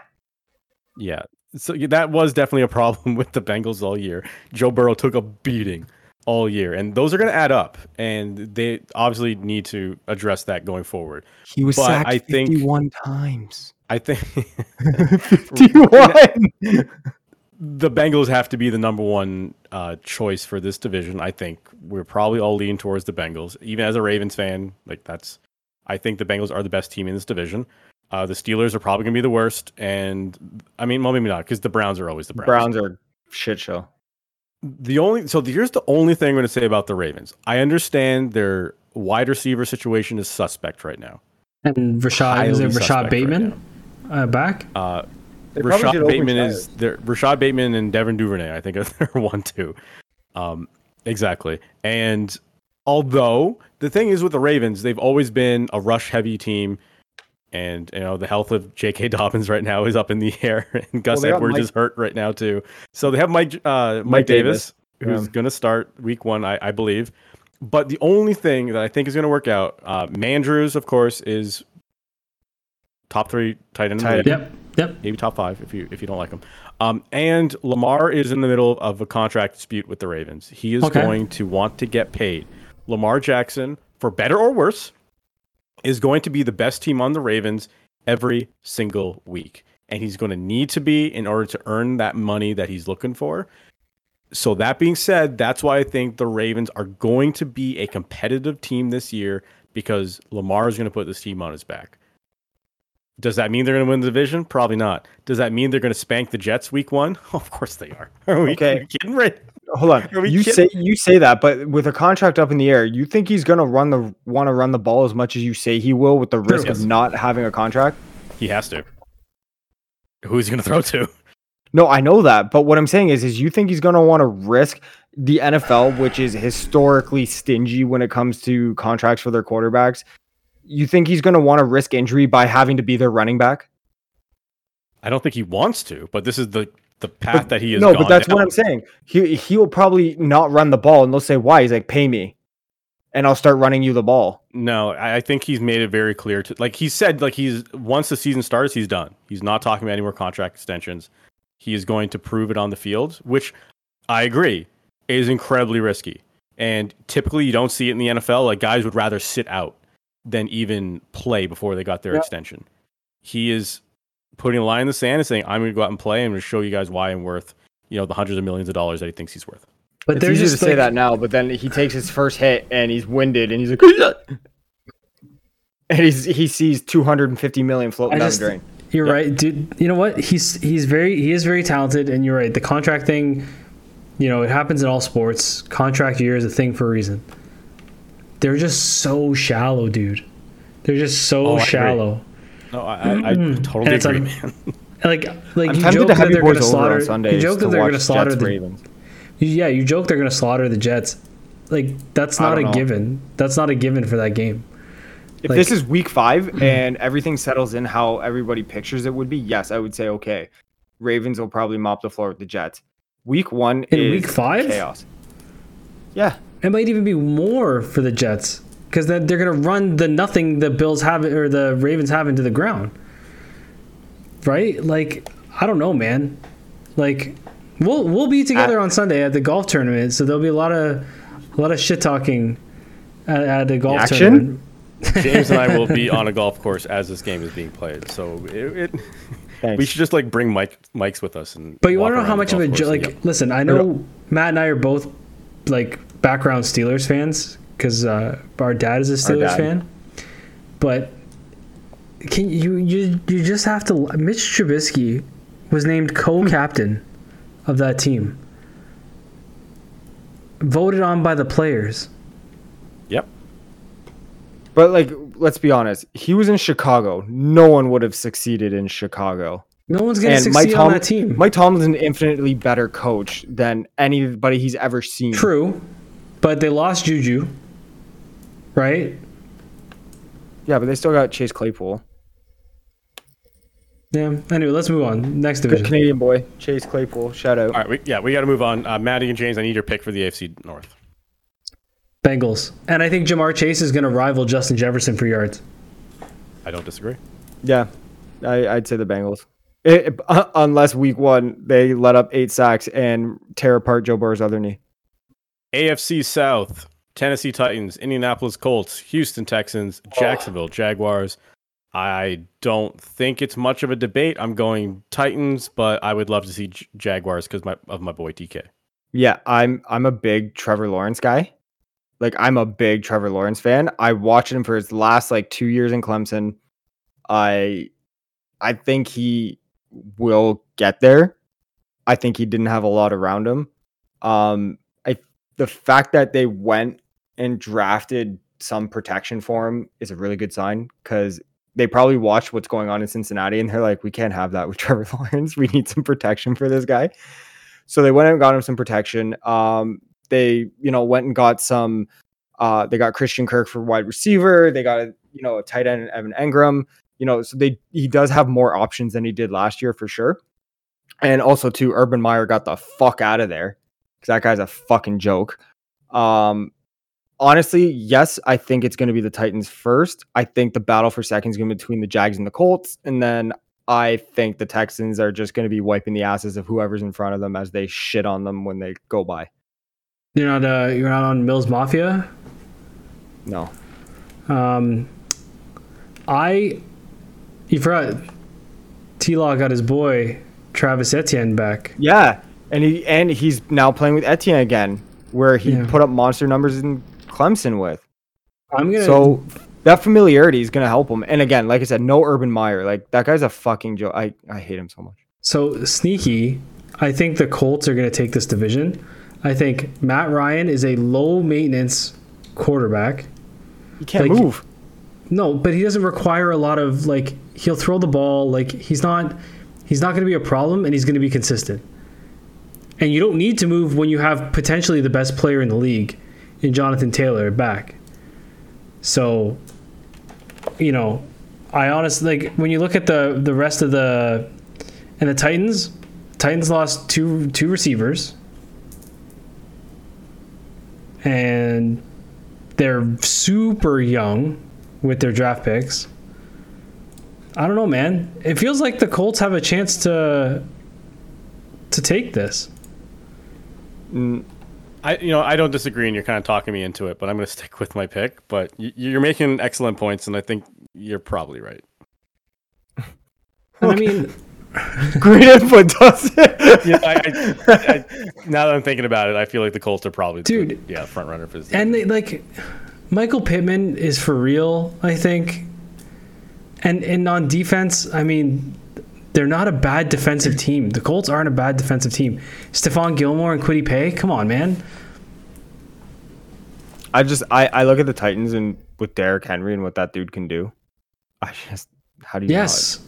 Yeah. So that was definitely a problem with the Bengals all year. Joe Burrow took a beating all year, and those are going to add up, and they obviously need to address that going forward. He was But sacked I think- 51 times. I think 51. The Bengals have to be the number one uh, choice for this division. I think we're probably all leaning towards the Bengals. Even as a Ravens fan, like that's, I think the Bengals are the best team in this division. Uh, the Steelers are probably going to be the worst, and I mean, well, maybe not because the Browns are always the Browns. Browns are shit show. The only so here's the only thing I'm going to say about the Ravens. I understand their wide receiver situation is suspect right now. and Rashod is it suspect Rashod right Bateman uh, back? They Rashod Bateman is there. Rashod Bateman and Devin Duvernay, I think, are their one two. Um, exactly. And although the thing is with the Ravens, they've always been a rush heavy team, and you know the health of J.K. Dobbins right now is up in the air, and Gus Well, Edwards Mike- is hurt right now too. So they have Mike uh, Mike, Mike Davis, Davis, who's yeah. going to start week one, I, I believe. But the only thing that I think is going to work out, uh, Mandrews, of course, is top three tight end. in the Tight Yep, yep. maybe top five if you if you don't like him. Um, and Lamar is in the middle of a contract dispute with the Ravens. He is Okay. going to want to get paid. Lamar Jackson, for better or worse, is going to be the best team on the Ravens every single week, and he's going to need to be in order to earn that money that he's looking for. So that being said, that's why I think the Ravens are going to be a competitive team this year because Lamar is going to put this team on his back. Does that mean they're going to win the division? Probably not. Does that mean they're going to spank the Jets week one? of course they are. Are we, Okay. are we kidding? Right? Hold on. You kidding? say you say that, but with a contract up in the air, you think he's gonna run the want to run the ball as much as you say he will with the risk Yes. of not having a contract? He has to. Who's he going to throw to? No, I know that, but what I'm saying is, is you think he's gonna want to risk the NFL, which is historically stingy when it comes to contracts for their quarterbacks? You think he's gonna want to risk injury by having to be their running back? I don't think he wants to, but this is the the path But- that he is. no, but that's what I'm saying. He he'll probably not run the ball, and they'll say why. He's like, pay me, and I'll start running you the ball. No, I I think he's made it very clear to like he said like he's once the season starts he's done. He's not talking about any more contract extensions. He is going to prove it on the field, which I agree is incredibly risky. And typically you don't see it in the NFL. Like guys would rather sit out than even play before they got their Yeah. extension. He is putting a line in the sand and saying, "I'm going to go out and play. I'm going to show you guys why I'm worth you know the hundreds of millions of dollars that he thinks he's worth." But It's they're easy just to say that now, but then he takes his first hit and he's winded and he's like, and he's he sees 250 million floating I down the drain. You're Yep. right, dude. You know what? He's he's very he is very talented, and you're right. The contract thing, you know, it happens in all sports. Contract year is a thing for a reason. They're just so shallow, dude. They're just so Oh, shallow. No, I, I, mm. And totally agree, like- man. Like like I'm you joke that they're going to slaughter. You joke that they're going to slaughter Jets the. Ravens. Yeah, you joke they're going to slaughter the Jets. Like that's not a know. given. That's not a given for that game. If Like- this is week five and everything settles in how everybody pictures it would be, yes, I would say okay. Ravens will probably mop the floor with the Jets. Week one In is week five? chaos. Yeah, It might even be more for the Jets because then they're going to run the nothing the Bills have or the Ravens have into the ground. Right? Like I don't know, man. Like we'll we'll be together I- on Sunday at the golf tournament, so there'll be a lot of a lot of shit talking at, at the golf Action? tournament. James and I will be on a golf course as this game is being played. So it, it we should just like bring mic mics with us and. But you want to know how much of a golf jo- like? yep. Listen, I know Matt and I are both like background Steelers fans because uh, our dad is a Steelers fan. But can you you you just have to? Mitch Trubisky was named co-captain of that team, voted on by the players. Yep. But like, let's be honest. He was in Chicago. No one would have succeeded in Chicago. No one's gonna And succeed Mike, on Tom- that team. Mike Tomlin's is an infinitely better coach than anybody he's ever seen. True, but they lost Juju. Right? Yeah, but they still got Chase Claypool, Yeah. Anyway, let's move on. Next good division. Canadian boy. Chase Claypool. Shout out. All right. We, yeah, we got to move on. Uh, Maddie and James, I need your pick for the AFC North. Bengals. And I think Ja'Marr Chase is going to rival Justin Jefferson for yards. I don't disagree. Yeah, I, I'd say the Bengals. It, uh, unless week one they let up eight sacks and tear apart Joe Burrow's other knee. AFC South: Tennessee Titans, Indianapolis Colts, Houston Texans, Jacksonville Jaguars. I don't think it's much of a debate. I'm going Titans, but I would love to see J- Jaguars because my, of my boy TK. Yeah, I'm I'm a big Trevor Lawrence guy. Like I'm a big Trevor Lawrence fan. I watched him for his last like 2 years in Clemson. I I think he will get there. I think he didn't have a lot around him. Um the fact that they went and drafted some protection for him is a really good sign cuz they probably watched what's going on in Cincinnati and they're like we can't have that with Trevor Lawrence. We need some protection for this guy. So they went and got him some protection. Um, they, you know, went and got some. Uh, they got Christian Kirk for wide receiver. They got you know, a tight end Evan Engram. You know, so they he does have more options than he did last year for sure. And also, too, Urban Meyer got the fuck out of there because that guy's a fucking joke. Um, honestly, yes, I think it's going to be the Titans first. I think the battle for second is going to be between the Jags and the Colts, and then I think the Texans are just going to be wiping the asses of whoever's in front of them as they shit on them when they go by. You're not uh, you're not on Mills Mafia. No. Um, I you forgot T Law got his boy Travis Etienne back. Yeah, and he and he's now playing with Etienne again, where he Yeah. put up monster numbers in Clemson with. I'm gonna So that familiarity is going to help him. And again, like I said, no Urban Meyer. Like that guy's a fucking joke. I I hate him so much. So sneaky, I think the Colts are going to take this division. I think Matt Ryan is a low maintenance quarterback. He can't Like- move. No, but he doesn't require a lot of like he'll throw the ball like he's not he's not going to be a problem and he's going to be consistent. And you don't need to move when you have potentially the best player in the league in Jonathan Taylor back. So you know, I honestly like when you look at the the rest of the and the Titans, Titans lost two two receivers. And they're super young with their draft picks. I don't know, man. It feels like the Colts have a chance to to take this. I you know I don't disagree, and you're kind of talking me into it, but I'm going to stick with my pick. But you're making excellent points, and I think you're probably right. I mean, Great input, does it? Yeah, I, I, I, now that I'm thinking about it, I feel like the Colts are probably the- Dude. yeah, front runner for this. and they like Michael Pittman is for real, I think. And and on defense, I mean, they're not a bad defensive team. The Colts aren't a bad defensive team. Stephon Gilmore and Kwity Paye, come on, man. I just I I look at the Titans and with Derrick Henry and what that dude can do. I just how do you not? Yes.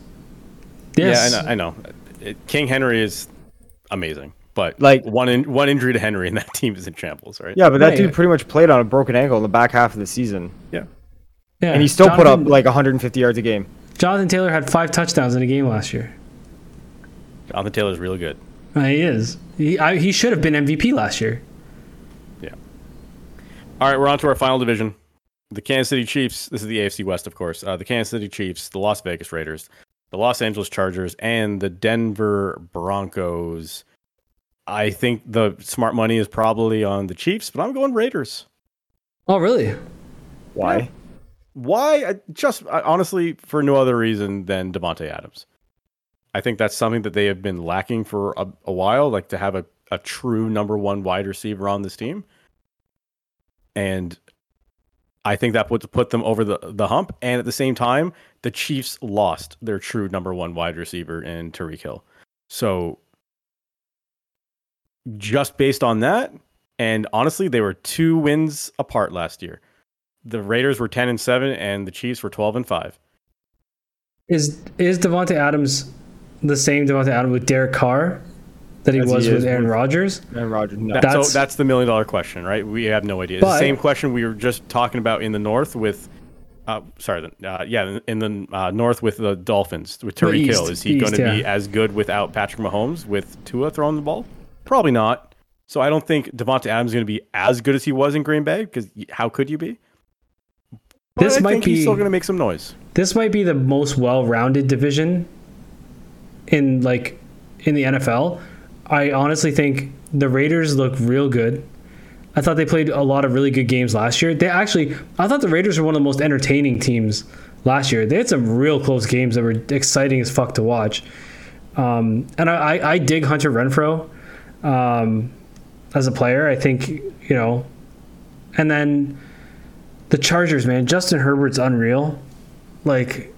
Yes. Yeah, I know. I know. It, King Henry is amazing, but Like- one in, one injury to Henry, and that team is in shambles, right? Yeah, but that Right. dude pretty much played on a broken ankle in the back half of the season, yeah. Yeah. and he still put up like 150 yards a game. Jonathan Taylor had five touchdowns in a game last year. Jonathan Taylor's really good. Uh, he is. He I, he should have been MVP last year. Yeah. All right, we're on to our final division. The Kansas City Chiefs. This is the AFC West, of course. Uh, the Kansas City Chiefs, the Las Vegas Raiders, the Los Angeles Chargers, and the Denver Broncos. I think the smart money is probably on the Chiefs, but I'm going Raiders. Oh, really? Why? Why? Just honestly, for no other reason than Davante Adams. I think that's something that they have been lacking for a, a while, like to have a, a true number one wide receiver on this team. And I think that would put them over the, the hump. And at the same time, the Chiefs lost their true number one wide receiver in Tyreek Hill. So just based on that, and honestly, they were two wins apart last year. The Raiders were ten and seven, and the Chiefs were twelve and five. Is is Davante Adams the same Davante Adams with Derek Carr that he As he was with Aaron with- Rodgers? And Roger, no. That's- so that's the million dollar question, right? We have no idea. It's the same question we were just talking about in the North with, uh, sorry, the- uh, yeah, in the uh, North with the Dolphins with The Tyreek Hill. Is he going to be as good without Patrick Mahomes with Tua throwing the ball? Probably not. So I don't think Davante Adams is going to be as good as he was in Green Bay because how could you be? But This I might think he's be- still going to make some noise. This might be the most well-rounded division in like in the NFL. I honestly think the Raiders look real good. I thought they played a lot of really good games last year. They actually, I thought the Raiders were one of the most entertaining teams last year. They had some real close games that were exciting as fuck to watch. Um, and I, I, I dig Hunter Renfrow um, as a player. I think you know, and then the Chargers, man. Justin Herbert's unreal. Like,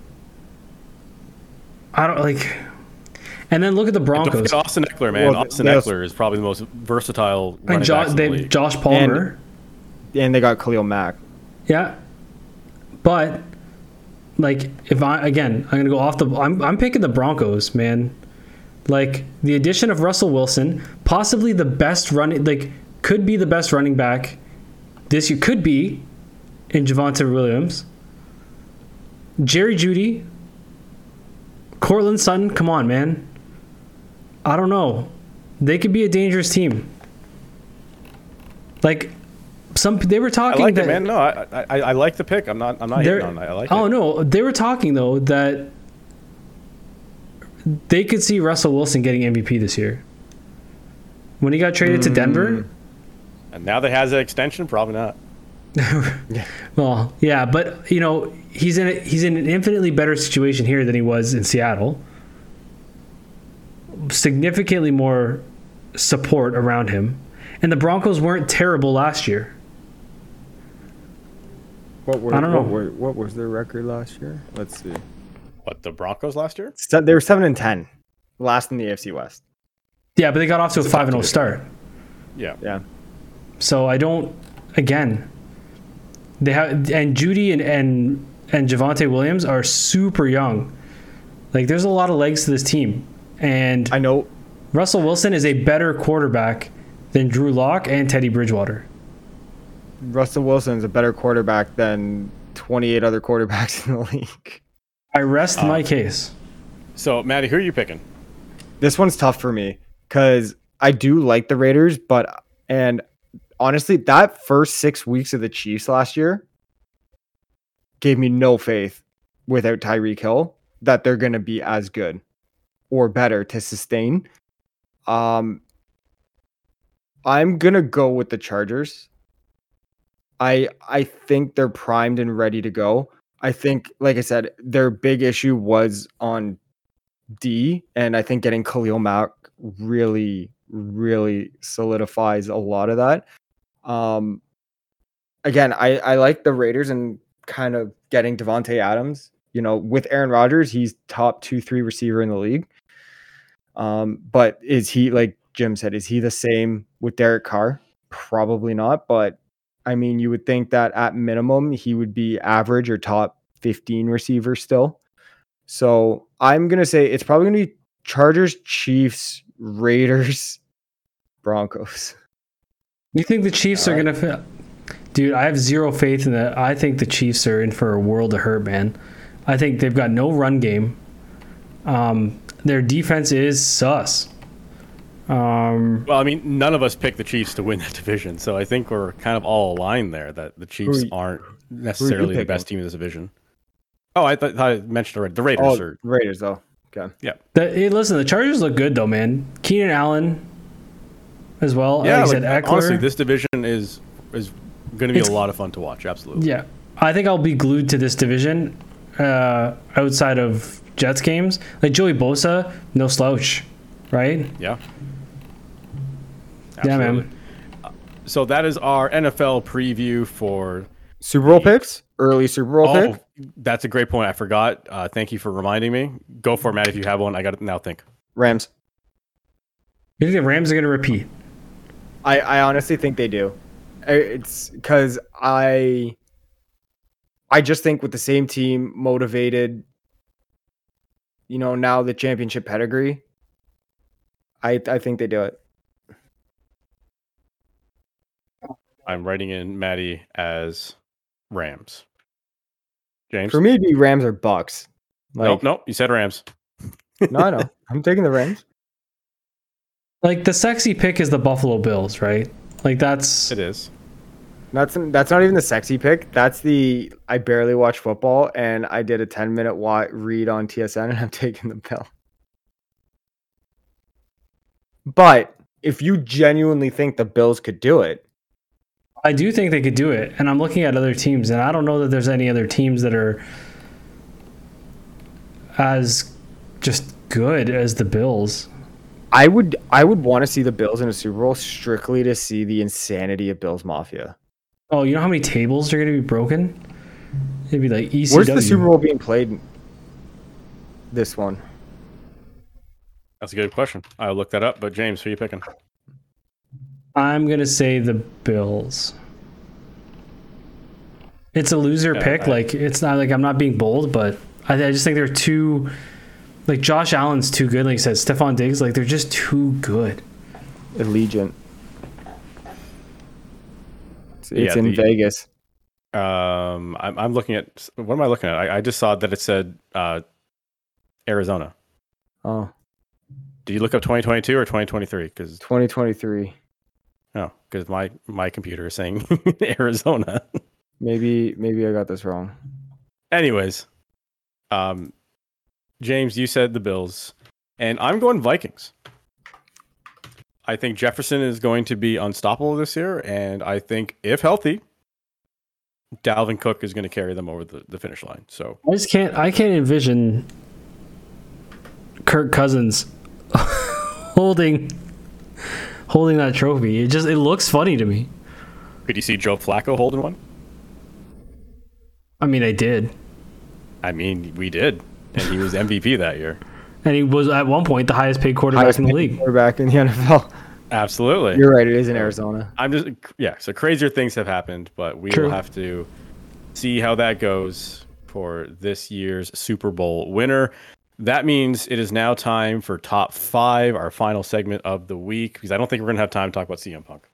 I don't like. And then look at the Don't Broncos. Austin Ekeler, man. Well, Austin yes. Ekeler is probably the most versatile And jo- backs in the. Josh Palmer. and they got Khalil Mack. Yeah. But like if I again, I'm gonna go off the I'm I'm picking the Broncos, man. Like the addition of Russell Wilson, possibly the best running like could be the best running back this year could be in Javonte Williams. Jerry Jeudy. Courtland Sutton, come on, man. I don't know. They could be a dangerous team. Like some they were talking. I like that it, man. No, I, I I like the pick. I'm not I'm not hating on it. I like oh it. no, they were talking though that they could see Russell Wilson getting MVP this year. When he got traded to Denver, mm. And now that he has an extension, probably not. well, yeah, but you know he's in a, he's in an infinitely better situation here than he was in Seattle. Significantly more support around him, and the Broncos weren't terrible last year. What were, I don't know. What, were, what was their record last year? Let's see. What the Broncos last year? Se- They were seven and ten, last in the AFC West. Yeah, but they got off to a It's a five and oh zero start. Yeah. Yeah, So I don't. Again, they have and Jeudy and and and Javonte Williams are super young. Like there's a lot of legs to this team, and I know. Russell Wilson is a better quarterback than Drew Lock and Teddy Bridgewater. Russell Wilson is a better quarterback than 28 other quarterbacks in the league. I rest Uh, my case. So, Maddie, who are you picking? This one's tough for me because I do like the Raiders, but and honestly, that first six weeks of the Chiefs last year gave me no faith without Tyreek Hill that they're going to be as good or better to sustain. Um, I'm gonna go with the Chargers. I I think they're primed and ready to go. I think, like I said, their big issue was on D, and I think getting Khalil Mack really, really solidifies a lot of that. Um, again, I I like the Raiders and kind of getting Davante Adams. You know, with Aaron Rodgers, he's top two, three receiver in the league. Um, but is he like Jim said? Is he the same with Derek Carr? Probably not. But I mean, you would think that at minimum he would be average or top 15 receiver still. So I'm gonna say it's probably gonna be Chargers, Chiefs, Raiders, Broncos. You think the Chiefs are All gonna? Dude, I have zero faith in that. I think the Chiefs are in for a world of hurt, man. I think they've got no run game. Um, their defense is sus. Um, Well, I mean, none of us picked the Chiefs to win that division, so I think we're kind of all aligned there that the Chiefs you- aren't necessarily the best team in this division. Oh, I thought, thought I mentioned already. The Raiders Oh, are. Raiders though. Okay. the, hey, listen, the Chargers look good though, man. Keenan Allen as well. Yeah, like like, said, Ekeler. honestly, this division is is going to be It's- a lot of fun to watch. Absolutely. Yeah, I think I'll be glued to this division uh, outside of Jets games. Like Joey Bosa, no slouch, right? Yeah. Yeah, man. Uh, So that is our NFL preview for. Super Bowl picks. Early Super Bowl Oh, pick. that's a great point. I forgot. Uh, thank you for reminding me. Go for it, Matt. If you have one, I got to now think. Rams. You think the Rams are going to repeat? I, I honestly think they do. It's because I I just think with the same team motivated, you know, now the championship pedigree. I I think they do it. I'm writing in Maddie as Rams. James. For me, it'd be Rams or Bucks. Like, nope, nope. You said Rams. no, I know. I'm taking the Rams. Like the sexy pick is the Buffalo Bills, right? Like that's It is. That's that's not even the sexy pick. That's the I barely watch football, and I did a 10 minute read on TSN, and I'm taking the pill. But if you genuinely think the Bills could do it, I do think they could do it, and I'm looking at other teams, and I don't know that there's any other teams that are as just good as the Bills. I would I would want to see the Bills in a Super Bowl strictly to see the insanity of Bills Mafia. Oh, you know how many tables are going to be broken? It'd be like ECW. Where's the Super Bowl being played? This one. That's a good question. I'll look that up. But James, who are you picking? I'm going to say the Bills. It's a loser Yeah, pick. I- like it's not like I'm not being bold, but I, I just think they're too. Like Josh Allen's too good. Like you said, Stefon Diggs. Like they're just too good. Allegiant. It's, Yeah, in the- Vegas. Um, I'm, I'm looking at. What am I looking at? I, I just saw that it said uh, Arizona. Oh, Did you look up 2022 or 2023? Because 2023. no, because my my computer is saying Arizona. Maybe maybe I got this wrong. Anyways, um, James, you said the Bills, and I'm going Vikings. I think Jefferson is going to be unstoppable this year, and I think if healthy, Dalvin Cook is going to carry them over the, the finish line. So I just can't. I can't envision Kirk Cousins holding holding that trophy. It just it looks funny to me. could you see Joe Flacco holding one? I mean, I did, I mean, we did, and he was MVP that year. And he was at one point the highest paid quarterback Highest in the paid league. quarterback in the NFL. Absolutely. You're right. It is in Arizona. I'm just yeah. So crazier things have happened, but we True. will have to see how that goes for this year's Super Bowl winner. That means it is now time for top five, our final segment of the week, because I don't think we're gonna have time to talk about CM Punk.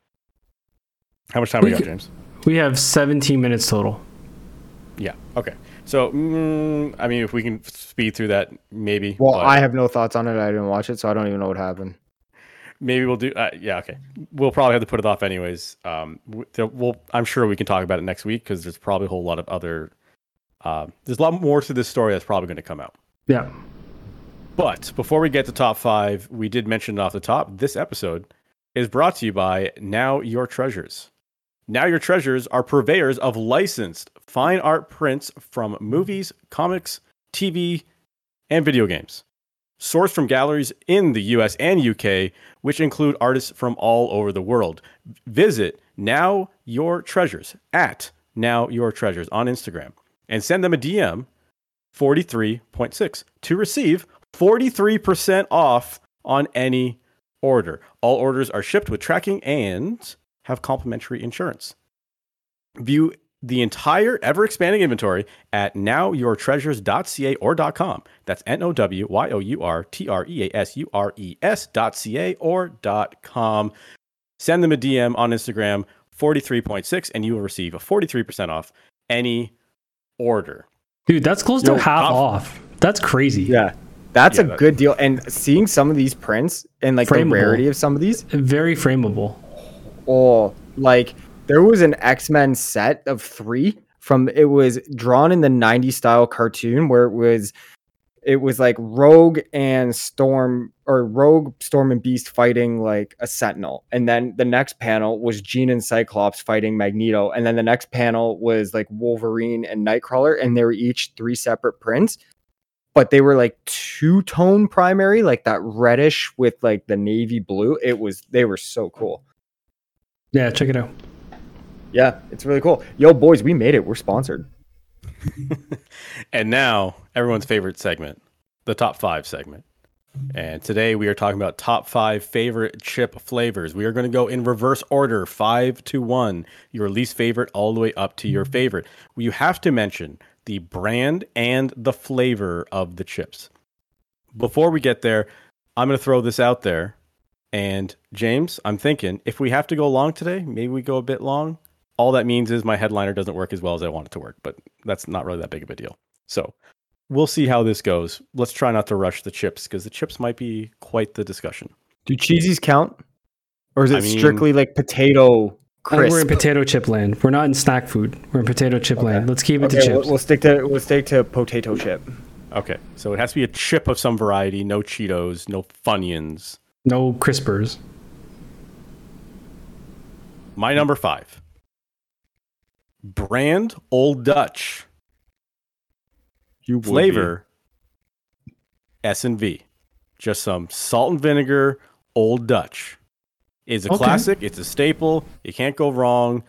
How much time we We got, James? We have 17 minutes total. Yeah. Okay. So mm, I mean, if we can speed through that, maybe. Well, but I have no thoughts on it. I didn't watch it, so I don't even know what happened. maybe we'll do. Uh, yeah. Okay. We'll probably have to put it off anyways. Um, we'll. I'm sure we can talk about it next week because there's probably a whole lot of other. Uh, there's a lot more to this story that's probably going to come out. Yeah. But before we get to top five, we did mention it off the top. This episode is brought to you by Now Your Treasures. Now Your Treasures are purveyors of licensed fine art prints from movies, comics, TV, and video games. Sourced from galleries in the US and UK, which include artists from all over the world. Visit Now Your Treasures at Now Your Treasures on Instagram and send them a DM 43.6 to receive 43% off on any order. All orders are shipped with tracking and have complimentary insurance. View the entire ever expanding inventory at nowyourtreasures.ca or .com. That's N O W Y O U R T R E A S U R E S.ca or .com. Send them a DM on Instagram 43.6 and you will receive a 43% off any order. Dude, that's close Yo, to half off- off. That's crazy. Yeah, That's Yeah, a that- good deal. And seeing some of these prints and like Frameable. the rarity of some of these, Very frameable. Oh, like there was an X Men set of three from it was drawn in the 90s style cartoon where it was it was like Rogue and Storm or Rogue, Storm and Beast fighting like a Sentinel. And then the next panel was Jean and Cyclops fighting Magneto. And then the next panel was like Wolverine and Nightcrawler. And they were each three separate prints. But they were like two tone primary, like that reddish with like the navy blue. It was they were so cool. Yeah, check it out. Yeah, it's really cool. Yo, boys, we made it. We're sponsored. And now, everyone's favorite segment, the top five segment. And today we are talking about top five favorite chip flavors. We are going to go in reverse order, five to one, your least favorite all the way up to your favorite. You have to mention the brand and the flavor of the chips. Before we get there, I'm going to throw this out there. And James, I'm thinking if we have to go long today, maybe we go a bit long. All that means is my headliner doesn't work as well as I want it to work, but that's not really that big of a deal. So we'll see how this goes. Let's try not to rush the chips because the chips might be quite the discussion. Do cheesies count? Or is it I mean- strictly like potato I think crisp? we're in potato chip land. We're not in snack food. We're in potato chip land. Let's keep it to Okay, we'll, chips. we'll stick to we'll stick to potato chip. Okay, so it has to be a chip of some variety, no Cheetos, no Funyuns. No crispers. My number five brand Old Dutch You flavor S and V, just some salt and vinegar Old Dutch. It's a Okay. classic. It's a staple. You can't go wrong.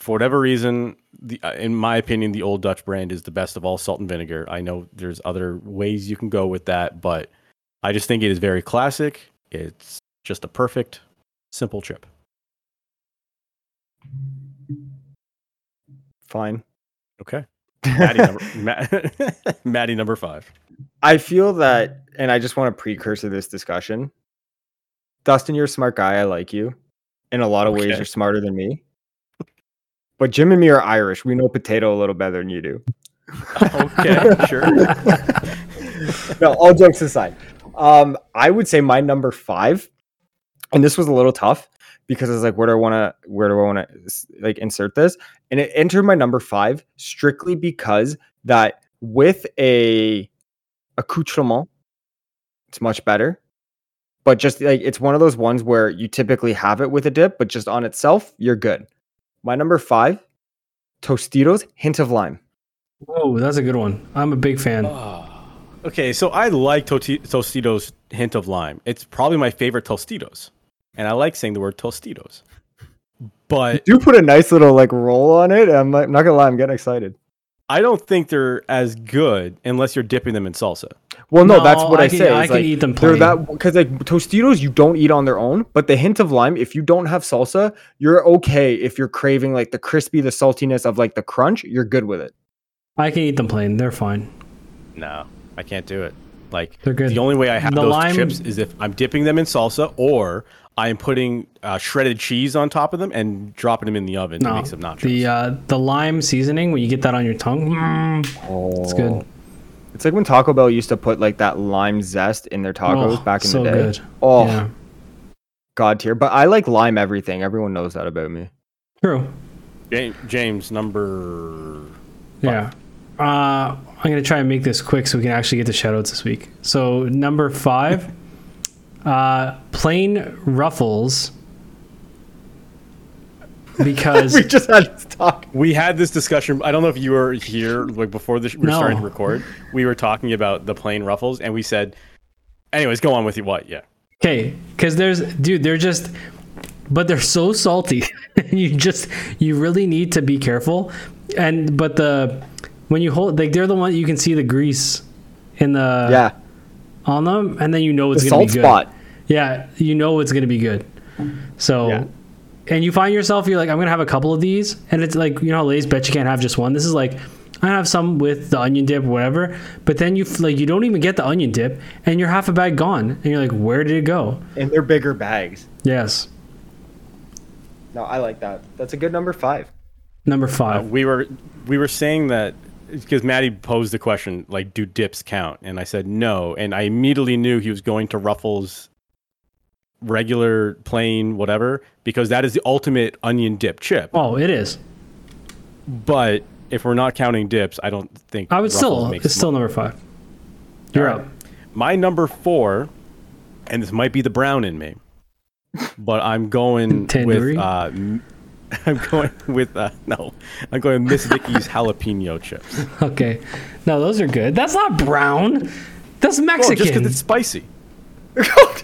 For whatever reason, the, uh, in my opinion, the Old Dutch brand is the best of all salt and vinegar. I know there's other ways you can go with that, but I just think it is very classic. It's just a perfect, simple chip. Fine. Okay. Maddie number, Ma- Maddie number five. I feel that, and I just want to precursor this discussion. Dustin, you're a smart guy. I like you. In a lot of ways, you're smarter than me. But Jim and me are Irish. We know potato a little better than you do. Okay, sure. no, all jokes aside, um, I would say my number five, and this was a little tough because I was like, where do I want to, where do I want to like insert this? And it entered my number five strictly because that with a accoutrement, it's much better. But just like it's one of those ones where you typically have it with a dip, but just on itself, you're good. My number five, Tostitos, hint of lime. Whoa, that's a good one. I'm a big fan. Okay, so I like Tostitos hint of lime. It's probably my favorite Tostitos. And I like saying the word Tostitos. But You put a nice little like roll on it. I'm like, not gonna lie, I'm getting excited. I don't think they're as good unless you're dipping them in salsa. Well, no, No, that's what I, I can- say. I is, can like, eat them They're plain. that because like Tostitos, you don't eat on their own, but the hint of lime, if you don't have salsa, you're okay. If you're craving like the crispy, the saltiness of like the crunch, you're good with it. I can eat them plain. They're fine. No, I can't do it. Like They're good. the only way I have The those lime- chips is if I'm dipping them in salsa or I'm putting uh, shredded cheese on top of them and dropping them in the oven to No, make some nachos. the uh, the lime seasoning when you get that on your tongue, mm, it's good. It's like when Taco Bell used to put like that lime zest in their tacos Oh, back in so the day. good. Oh, Yeah, god tier. But I like lime everything. Everyone knows that about me. true. James, James number. Yeah. Uh, I'm gonna try and make this quick so we can actually get to shoutouts this week. So number five, uh, plain ruffles. Because we just had this talk. We had this discussion. I don't know if you were here like before this, we were No. starting to record. We were talking about the plain ruffles, and we said, "Anyways, go on with you." What? Yeah. Okay, because there's dude, they're just, but they're so salty. you just, you really need to be careful. And but the when you hold, like they're the one you can see the grease in the yeah, on them, and then you know the it's gonna salt be good. spot. Yeah, you know it's gonna be good. So. Yeah. And you find yourself, you're like, I'm gonna have a couple of these, and it's like, you know, how Lay's bet you can't have just one. This is like, I have some with the onion dip, whatever. But then you like, you don't even get the onion dip, and you're half a bag gone, and you're like, where did it go? And they're bigger bags. Yes, No, I like that. That's a good number five. number Uh, five. we were we were saying that because Maddie posed the question like, do dips count? And I said no, and I immediately knew he was going to Ruffles regular plain whatever because that is the ultimate onion dip chip. Oh, it is. But if we're not counting dips, I don't think I would Ruffles still. It's still number five. You're right. up. My number four, and this might be the brown in me, but I'm going with uh, I'm going with uh, no, I'm going Miss Vickie's jalapeno chips. Okay. No, those are good. That's not brown. That's Well, Mexican. just because it's spicy.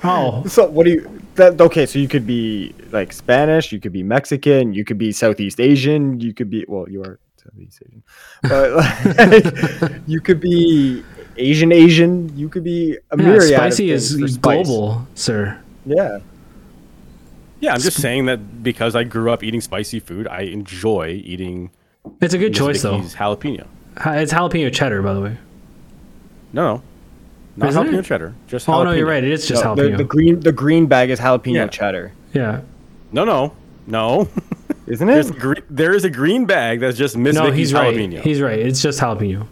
oh, So what do you? That okay? So you could be like Spanish, you could be Mexican, you could be Southeast Asian, you could be well, you are Southeast Asian, but like, you could be Asian Asian, you could be a yeah, myriad. spicy of is spice. global, sir. Yeah. Yeah, I'm just saying that because I grew up eating spicy food, I enjoy eating It's a good Miss choice, Vickie's jalapeno. though. Ha- It's jalapeno cheddar, by the way. No, no, not Isn't jalapeno it? cheddar. Just Oh jalapeno. no, you're right. It is just No, jalapeno. the, the green the green bag is jalapeno Yeah. cheddar, yeah. No, no, no. isn't it? gre- there is a green bag that's just Miss No, Vickie's he's right. jalapeno. He's right. It's just jalapeno.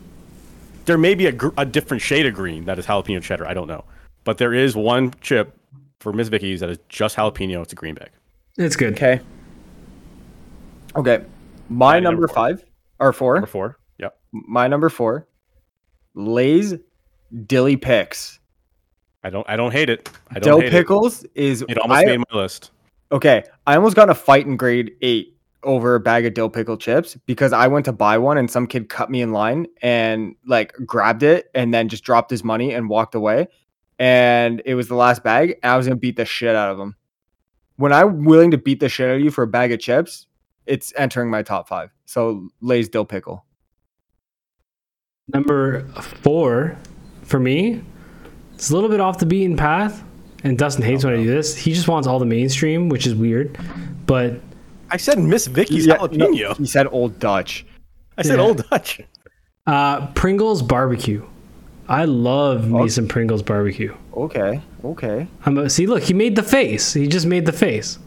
there may be a, gr- a different shade of green that is jalapeno cheddar. I don't know, but there is one chip for Miss Vickie's that is just jalapeno. It's a green bag. It's good. Okay. Okay. My My number number five or four. Number four. Yep. My number four. Lay's Dilly Picks. I don't. I don't hate it. I don't Dill hate pickles is it. It almost I- made my list. okay. I almost got in a fight in grade eight over a bag of dill pickle chips because I went to buy one and some kid cut me in line and like grabbed it and then just dropped his money and walked away. And it was the last bag. And I was gonna beat the shit out of him. When I'm willing to beat the shit out of you for a bag of chips, it's entering my top five. So Lay's dill pickle. Number four for me, it's a little bit off the beaten path. And Dustin hates when I do this. He just wants all the mainstream, which is weird. But I said Miss Vickie's Yeah, no, he said Old Dutch. I said Yeah. Old Dutch. uh, Pringles barbecue. I love me some Pringles barbecue. Okay, okay. I'm a, see, look, he made the face. He just made the face.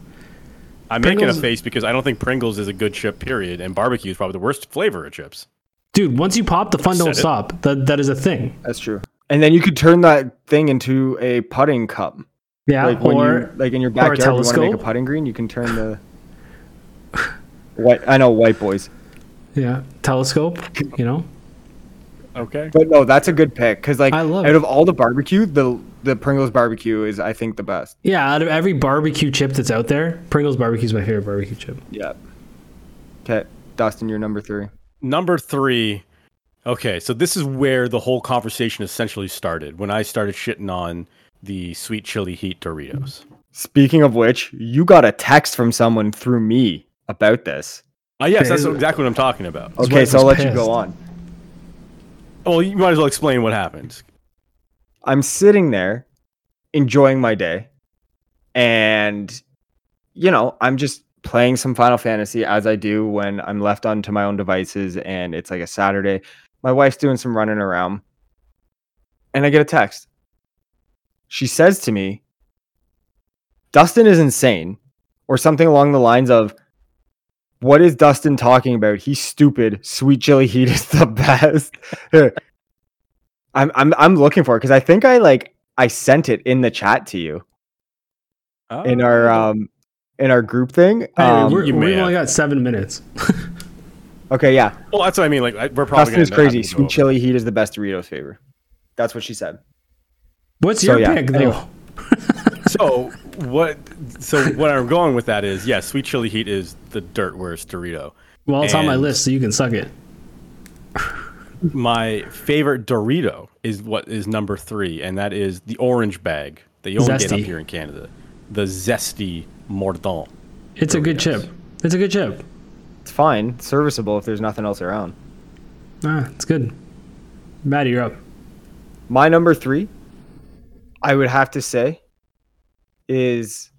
I'm making Pringles- a face because I don't think Pringles is a good chip. Period. And barbecue is probably the worst flavor of chips. Dude, once you pop, the fun don't it. stop. That that is a thing. That's true. And then you could turn that thing into a putting cup. Yeah, Like when or you like in your or a backyard, you want to make a telescope. putting green, you can turn the white. I know white boys, yeah, telescope. You know, Okay. but no, that's a good pick because like I love out it. of all the barbecue, the the Pringles barbecue is I think the best. yeah. Out of every barbecue chip that's out there, Pringles barbecue is my favorite barbecue chip. Yeah. Okay, Dustin, you're number three. Number three. Okay, so this is where the whole conversation essentially started when I started shitting on the sweet chili heat Doritos. Speaking of which, you got a text from someone through me about this. Uh, yes, that's exactly what I'm talking about. Okay, so I'll was let you go on. Well, you might as well explain what happened. I'm sitting there enjoying my day and you know, I'm just playing some Final Fantasy as I do when I'm left onto my own devices and it's like a Saturday. My wife's doing some running around and I get a text. She says to me, Dustin is insane or something along the lines of what is Dustin talking about? He's stupid. Sweet chili heat is the best. I'm I'm I'm looking for it because I think I like I sent it in the chat to you in our Oh. um in our group thing. Hey, Um, we're, you may we've only got seven minutes. okay, yeah. well, that's what I mean. Like, we're probably Dustin's gonna crazy. to go Sweet over. chili heat is the best Doritos flavor. That's what she said. What's So, your yeah, pick, though? anyway. So what? So what I'm going with that is, yes, sweet chili heat is the dirt worst Dorito. Well, it's on my list, so you can suck it. My favorite Dorito is what is number three, and that is the orange bag that you only get up here in Canada, the zesty mordant. It's a good chip. It's a good chip. It's fine, serviceable if there's nothing else around. Ah, it's good. Maddie, you're up. My number three, I would have to say, is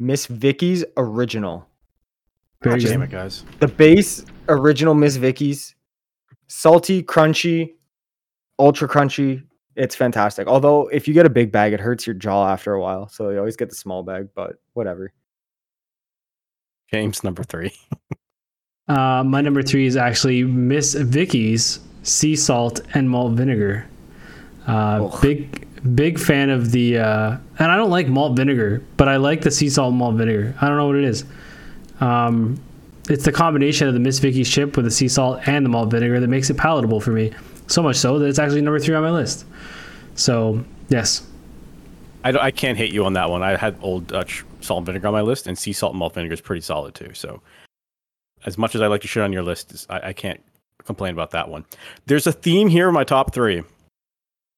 Miss Vickie's original. Very God damn good. it, guys! The base original Miss Vickie's, salty, crunchy, ultra crunchy. It's fantastic. Although if you get a big bag, it hurts your jaw after a while. So you always get the small bag, but whatever. James number three. Uh, my number three is actually Miss Vickie's sea salt and malt vinegar. Uh, big big fan of the uh, and I don't like malt vinegar, but I like the sea salt malt vinegar. I don't know what it is. Um, it's the combination of the Miss Vickie's chip with the sea salt and the malt vinegar that makes it palatable for me. So much so that it's actually number three on my list. So yes, I, don't- I can't hate you on that one. I had Old Dutch salt and vinegar on my list, and sea salt and malt vinegar is pretty solid too. So, as much as I like to shit on your list, I, I can't complain about that one. There's a theme here in my top three,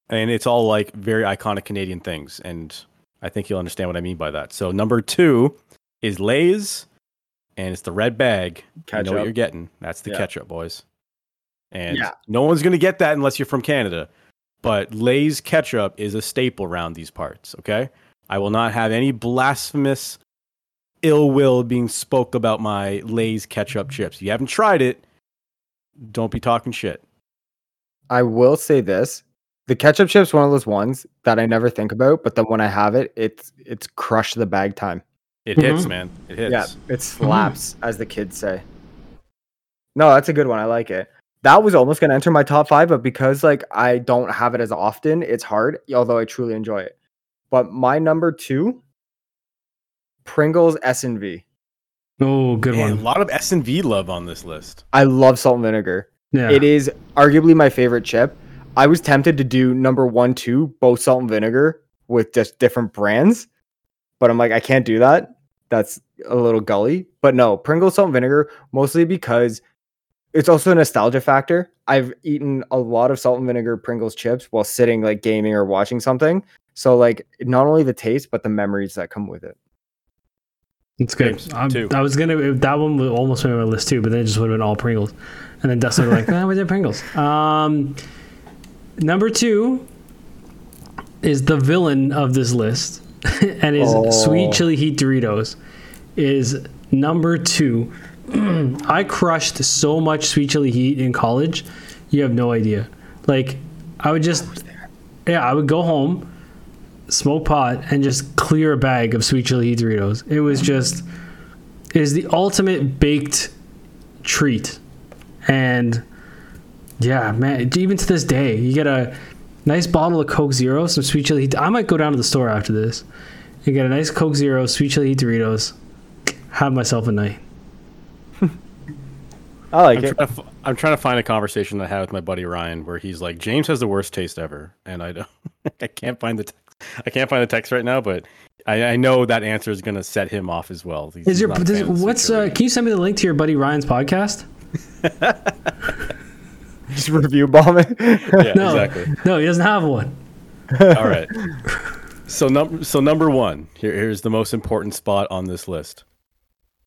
and it's all like very iconic Canadian things, and I think you'll understand what I mean by that. So, number two is Lay's, and it's the red bag. You know what you're getting. That's the Yeah. ketchup, boys. And Yeah. no one's gonna get that unless you're from Canada. But Lay's ketchup is a staple around these parts. Okay, I will not have any blasphemous ill will being spoke about my Lay's ketchup chips. If You haven't tried it. Don't be talking shit. I will say this: the ketchup chip's one of those ones that I never think about, but then when I have it, it's it's crush the bag time. It hits, Mhm. man. It hits. Yeah, it slaps, as the kids say. No, that's a good one. I like it. That was almost gonna enter my top five, but because like I don't have it as often, it's hard. Although I truly enjoy it. But my number two, Pringles S and V. oh good Man, a lot of S and V love on this list. I love salt and vinegar. Yeah, It is arguably my favorite chip. I was tempted to do number one, two, both salt and vinegar with just different brands, but I'm like, I can't do that. That's a little gully. But no, Pringles salt and vinegar, mostly because it's also a nostalgia factor. I've eaten a lot of salt and vinegar Pringles chips while sitting like gaming or watching something. So like not only the taste, but the memories that come with it. it's good. James, I'm- two. I was gonna that one would almost made my list too, but then it just would have been all Pringles, and then Dustin was like, "Ah, we did Pringles." Um, number two is the villain of this list, and is Oh. sweet chili heat Doritos. Is number two. I crushed so much sweet chili heat in college. You have no idea. Like, I would just, yeah, I would go home, smoke pot, and just clear a bag of sweet chili heat Doritos. It was just, it is the ultimate baked treat. And yeah, man, even to this day, you get a nice bottle of Coke Zero, some sweet chili. I might go down to the store after this. You get a nice Coke Zero, sweet chili heat Doritos. Have myself a night. I like I'm it. trying, to, f- I'm trying to find a conversation I had with my buddy Ryan where he's like, James has the worst taste ever, and I don't, I can't find the text. I can't find the text right now, but I, I know that answer is going to set him off as well. He's- Is he's your does, fan of sweet what's uh, can you send me the link to your buddy Ryan's podcast? Just review bomb it. yeah, No, exactly. no, he doesn't have one. All right. So number so number one here here's the most important spot on this list,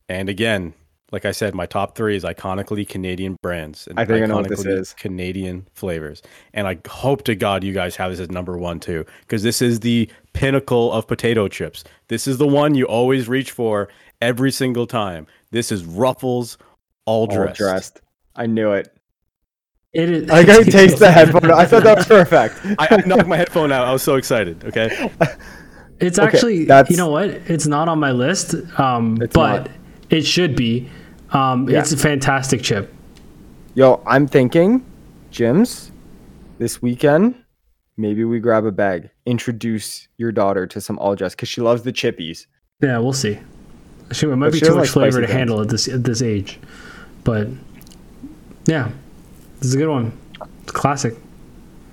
and again, like I said, my top three is iconically Canadian brands. And I think I know what this iconically is. Canadian flavors, and I hope to God you guys have this as number one too, because this is the pinnacle of potato chips. This is the one you always reach for every single time. This is Ruffles, all All dressed. dressed. I knew it. It is. I gotta taste the headphone. I thought that was for a fact. I, I knocked my headphone out. I was so excited. Okay. It's Okay, actually, that's- you know what? It's not on my list, um, but not. it should be. Um, Yeah. It's a fantastic chip. Yo, I'm thinking, Jim's, this weekend, maybe we grab a bag. Introduce your daughter to some all dress because she loves the chippies. Yeah, we'll see. Actually, it might But be she too much like flavor to things. handle at this at this age, but yeah, this is a good one. It's a classic.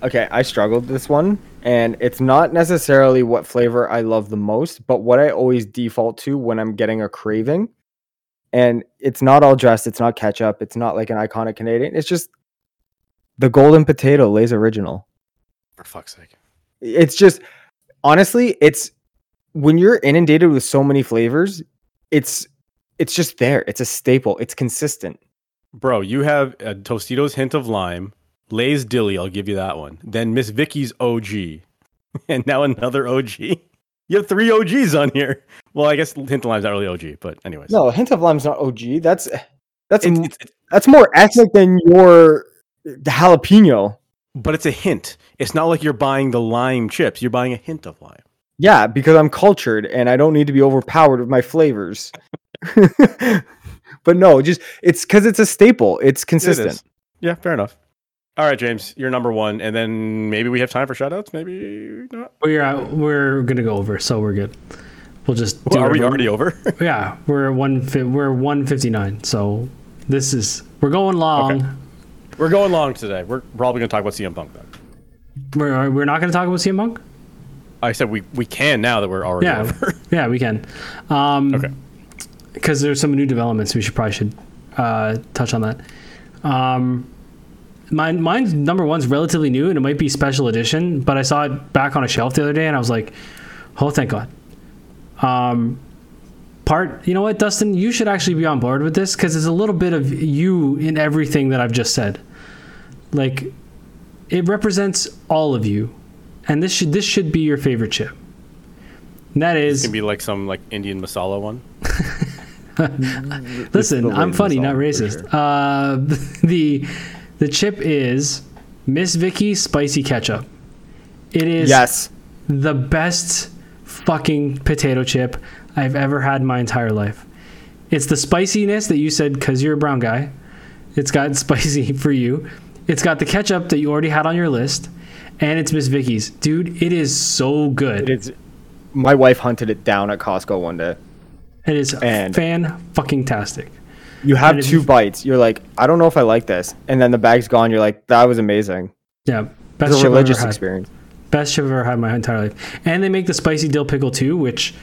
Okay, I struggled this one, and it's not necessarily what flavor I love the most, but what I always default to when I'm getting a craving. And it's not all dressed, it's not ketchup, it's not like an iconic Canadian. It's just the golden potato Lay's original. For fuck's sake. It's just honestly, it's when you're inundated with so many flavors, it's it's just there. It's a staple. It's consistent. Bro, you have a Tostitos hint of lime, Lay's dilly, I'll give you that one. Then Miss Vickie's OG. And now another OG. You have three OGs on here. Well, I guess hint of lime's not really OG, but anyways. No, hint of lime's not OG. That's that's It's, it's, that's more ethnic than your the jalapeno. but it's a hint. It's not like you're buying the lime chips. You're buying a hint of lime. Yeah, because I'm cultured and I don't need to be overpowered with my flavors. but no, just it's because it's a staple. It's consistent. is. Yeah, fair enough. All right, James, you're number one, and then maybe we have time for shoutouts. Maybe not. We're uh, we're gonna go over, so we're good. We'll just do Well, are we whatever- already over? Yeah, we're one. fi- We're one fifty nine. So this is we're going long. Okay. We're going long today. We're probably going to talk about CM Punk. Then. We're we're not gonna talk about CM Punk. I said we we can now that we're already Yeah, over. yeah, we can. Um, Okay. Because there's some new developments, we should probably should uh, touch on that. Um, mine, mine's number one's relatively new, and it might be special edition, but I saw it back on a shelf the other day, and I was like, oh, thank God. Um, part, you know what, Dustin, you should actually be on board with this because there's a little bit of you in everything that I've just said. Like, it represents all of you, and this should this should be your favorite chip. And that It is can be like some like Indian masala one. Listen, I'm funny, not racist. sure. Uh, the the chip is Miss Vickie spicy ketchup. It is Yes. the best fucking potato chip I've ever had in my entire life. It's the spiciness that you said because you're a brown guy. It's got spicy for you. It's got the ketchup that you already had on your list, and it's Miss Vickie's. Dude, it is so good. It's my wife hunted it down at Costco one day. It is and- fan fucking tastic. You have two you- bites. You're like, I don't know if I like this, and then the bag's gone. You're like, that was amazing. Yeah, best It's a chip I've ever religious had. experience. Best chip I've ever had in my entire life. And they make the spicy dill pickle too, which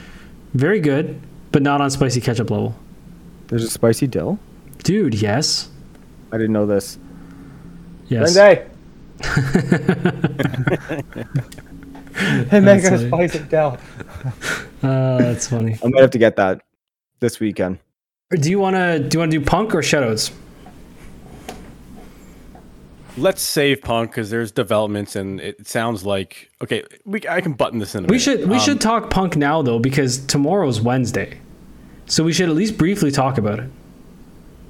very good, but not on spicy ketchup level. There's a spicy dill. Dude, yes. I didn't know this. Yes. Sunday. hey, make That's a funny. spicy dill. Uh, that's funny. I might have to get that this weekend. Do you wanna do you wanna do punk or shoutouts? Let's save Punk because there's developments, and it sounds like okay. We I can button this in. A We minute. should we Um, should talk punk now though, because tomorrow's Wednesday. So we should at least briefly talk about it.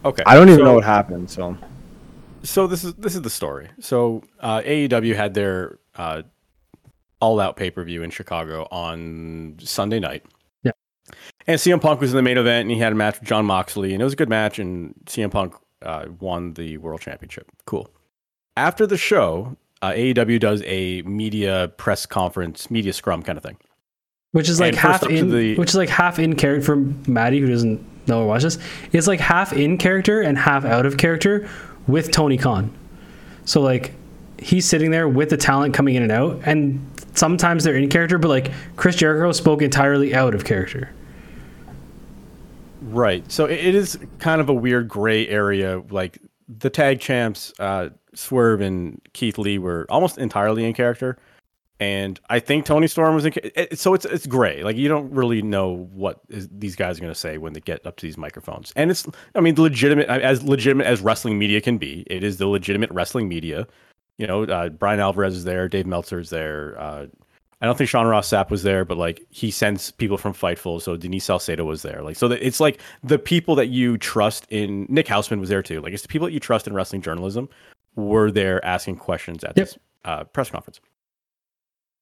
Okay. I don't even so- know what happened. So so this is this is the story. So uh, AEW had their uh, all out pay per view in Chicago on Sunday night. And CM Punk was in the main event, and he had a match with Jon Moxley, and it was a good match. And CM Punk uh, won the world championship. Cool. After the show, uh, AEW does a media press conference, media scrum kind of thing. Which is like And half in the- which is like half in character for Maddie who doesn't know or watch this. It's like half in character and half out of character with Tony Khan. So like he's sitting there with the talent coming in and out, and sometimes they're in character, but like Chris Jericho spoke entirely out of character. Right. So it, is kind of a weird gray area. Like the tag champs, uh, Swerve and Keith Lee were almost entirely in character, and I think Toni Storm was in. It, so it's it's gray. Like you don't really know what is, these guys are going to say when they get up to these microphones. And it's, I mean, legitimate as legitimate as wrestling media can be. It is the legitimate wrestling media. You know, uh, Bryan Alvarez is there, Dave Meltzer is there. Uh, I don't think Sean Ross Sapp was there, but like he sends people from Fightful. So Denise Salcedo was there. Like so that it's like the people that you trust in. Nick Hausman was there too. Like it's the people that you trust in wrestling journalism were there asking questions at Yep. this uh, press conference.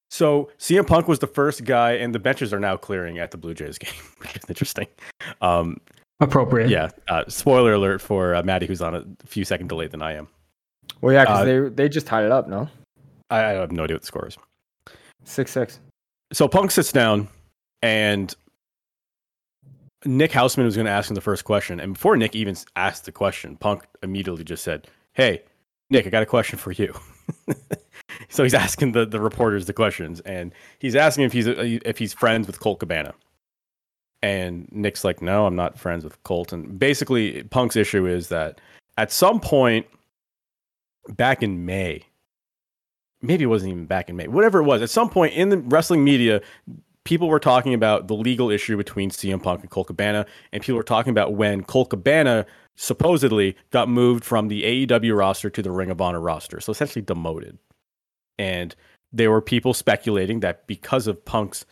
So CM Punk was the first guy, and the benches are now clearing at the Blue Jays game, which is interesting. Um, Appropriate. yeah. Uh, spoiler alert for uh, Maddie, who's on a few second delay than I am. well, yeah, because Uh, they they just tied it up. No, I, I have no idea what the score is. Six six. so Punk sits down, and Nick Hausman was going to ask him the first question. And before Nick even asked the question, Punk immediately just said, Hey, Nick, I got a question for you. so he's asking the, the reporters the questions, and he's asking if he's uh, if he's friends with Colt Cabana. And Nick's like, No, I'm not friends with Colt. And basically, Punk's issue is that at some point back in May, maybe it wasn't even back in May, whatever it was, at some point in the wrestling media, people were talking about the legal issue between CM Punk and Colt Cabana, and people were talking about when Colt Cabana supposedly got moved from the AEW roster to the Ring of Honor roster, so essentially demoted. And there were people speculating that because of Punk's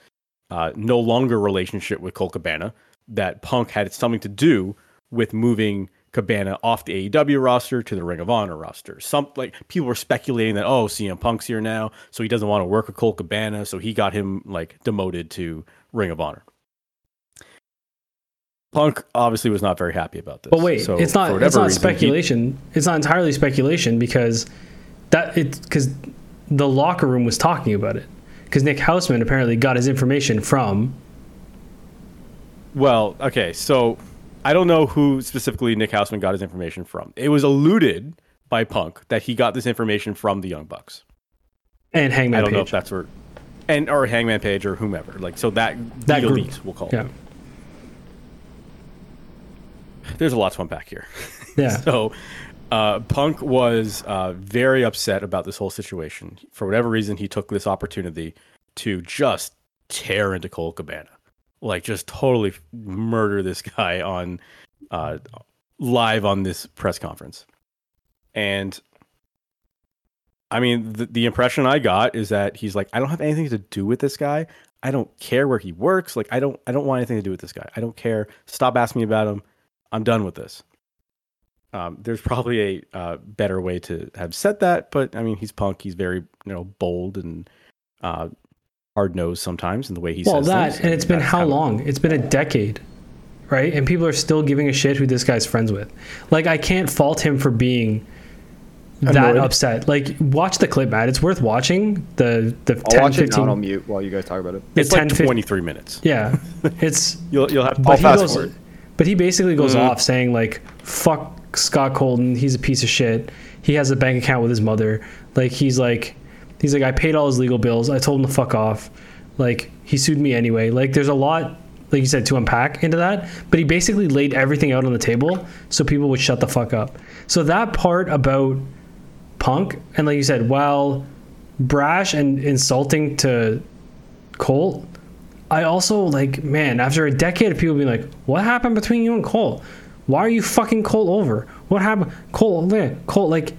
uh, no longer relationship with Colt Cabana, that Punk had something to do with moving Cabana off the AEW roster to the Ring of Honor roster. Some like people were speculating that oh CM Punk's here now, so he doesn't want to work with Cole Cabana, so he got him like demoted to Ring of Honor. Punk obviously was not very happy about this. But wait, So, it's not. It's not reason, he- speculation. it's not entirely speculation because that it because the locker room was talking about it because Nick Hausman apparently got his information from. Well, okay, so I don't know who specifically Nick Hausman got his information from. It was alluded by Punk that he got this information from the Young Bucks. And Hangman I don't know if that's where, and or Hangman Page or whomever. Like so that That the group. elite, we'll call Yeah, it. There's a lot to unpack here. yeah. So, uh, Punk was uh, very upset about this whole situation. For whatever reason, he took this opportunity to just tear into Cole Cabana, like just totally murder this guy on uh, live on this press conference. And I mean, the, the impression I got is that he's like, I don't have anything to do with this guy. I don't care where he works. Like, I don't, I don't want anything to do with this guy. I don't care. Stop asking me about him. I'm done with this. Um, there's probably a uh, better way to have said that, but I mean, he's punk. He's very, you know, bold and uh, hard nosed sometimes in the way he Well, says that things, and it's been how kind of- long? It's been a decade, right? And people are still giving a shit who this guy's friends with. Like, I can't fault him for being that Annoyed. upset. Like, watch the clip, Matt. It's worth watching. The the I'll 10, watch it 15. now. I'll mute while you guys talk about it. the It's 10, like 15 23 minutes. Yeah, it's You'll you'll have to but I'll he fast goes, forward. but he basically goes Mhm. off saying like, "Fuck Scott Colton. He's a piece of shit. He has a bank account with his mother. Like he's like, he's like, I paid all his legal bills. I told him to fuck off. Like he sued me anyway. Like there's a lot." Like you said, to unpack into that, but he basically laid everything out on the table so people would shut the fuck up. So that part about Punk, and like you said, while brash and insulting to Colt, I also like, man, after a decade of people being like, what happened between you and Colt? Why are you fucking Colt over? What happened? Colt, Colt, like,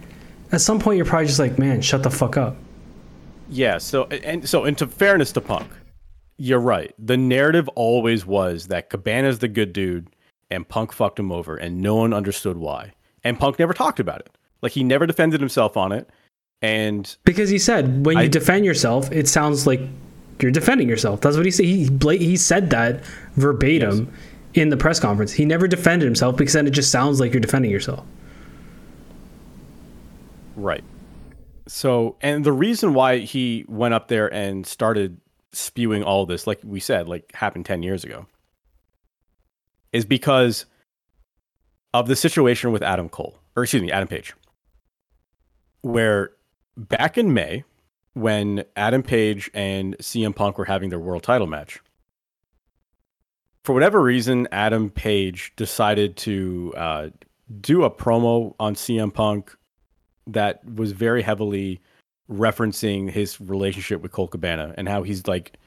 at some point you're probably just like, man, shut the fuck up. Yeah. So and so, into fairness to Punk, you're right. The narrative always was that Cabana's the good dude, and Punk fucked him over, and no one understood why. And Punk never talked about it. Like he never defended himself on it. And Because he said, when you I- defend yourself, it sounds like you're defending yourself. That's what he said. He, he said that verbatim in the press conference. He never defended himself because then it just sounds like you're defending yourself. Right. So, and the reason why he went up there and started spewing all this, like we said, like happened 10 years ago, is because of the situation with Adam Cole, or excuse me, Adam Page, where back in May, when Adam Page and CM Punk were having their world title match, for whatever reason, Adam Page decided to uh, do a promo on CM Punk that was very heavily referencing his relationship with Colt Cabana and how he's like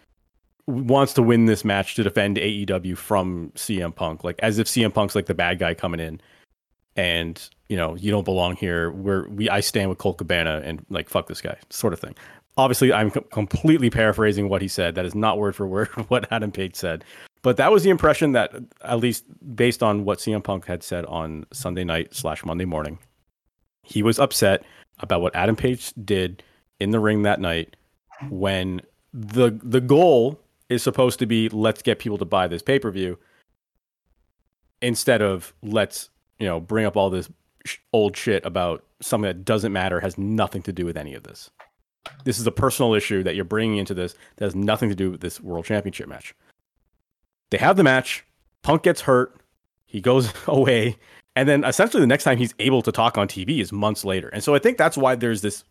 wants to win this match to defend AEW from CM Punk, like as if CM Punk's like the bad guy coming in, and you know you don't belong here. We're we I stand with Colt Cabana and like fuck this guy, sort of thing. Obviously, I'm com- completely paraphrasing what he said. That is not word for word what Adam Page said, but that was the impression that at least based on what CM Punk had said on Sunday night slash Monday morning he was upset about what Adam Page did in the ring that night when the the goal is supposed to be let's get people to buy this pay-per-view instead of let's you know bring up all this sh- old shit about something that doesn't matter has nothing to do with any of this. This is a personal issue that you're bringing into this that has nothing to do with this world championship match. They have the match. Punk gets hurt. He goes away and then essentially the next time he's able to talk on TV is months later. And so I think that's why there's this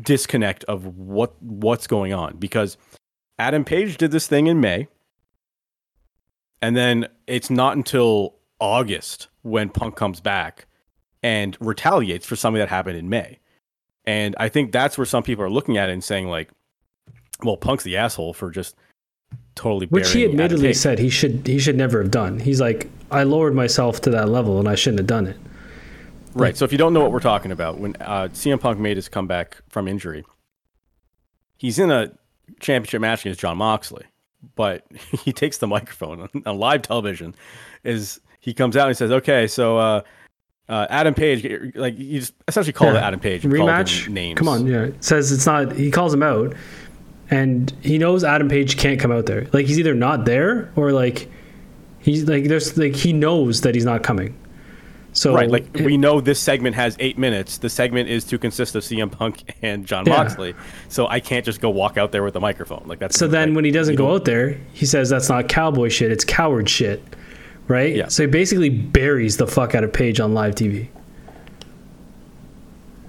disconnect of what what's going on because Adam Page did this thing in May. And then it's not until August when Punk comes back and retaliates for something that happened in May. And I think that's where some people are looking at it and saying like well Punk's the asshole for just totally Which he admittedly said he should he should never have done. He's like, I lowered myself to that level and I shouldn't have done it. Right. So if you don't know what we're talking about, when uh, CM Punk made his comeback from injury, he's in a championship match against Jon Moxley, but he takes the microphone on, on live television. Is he comes out and he says, "Okay, so uh, uh, Adam Page, like you just essentially call it Adam Page, Rematch. names. Come on, yeah. It says it's not. He calls him out, and he knows Adam Page can't come out there. Like he's either not there or like He's like there's like he knows that he's not coming. So right, like it- we know this segment has eight minutes. The segment is to consist of CM Punk and Jon Yeah. Moxley, so I can't just go walk out there with a microphone. Like that's So then like, when he doesn't go out there, he says that's not cowboy shit, it's coward shit. Right? Yeah. So he basically buries the fuck out of Page on live TV.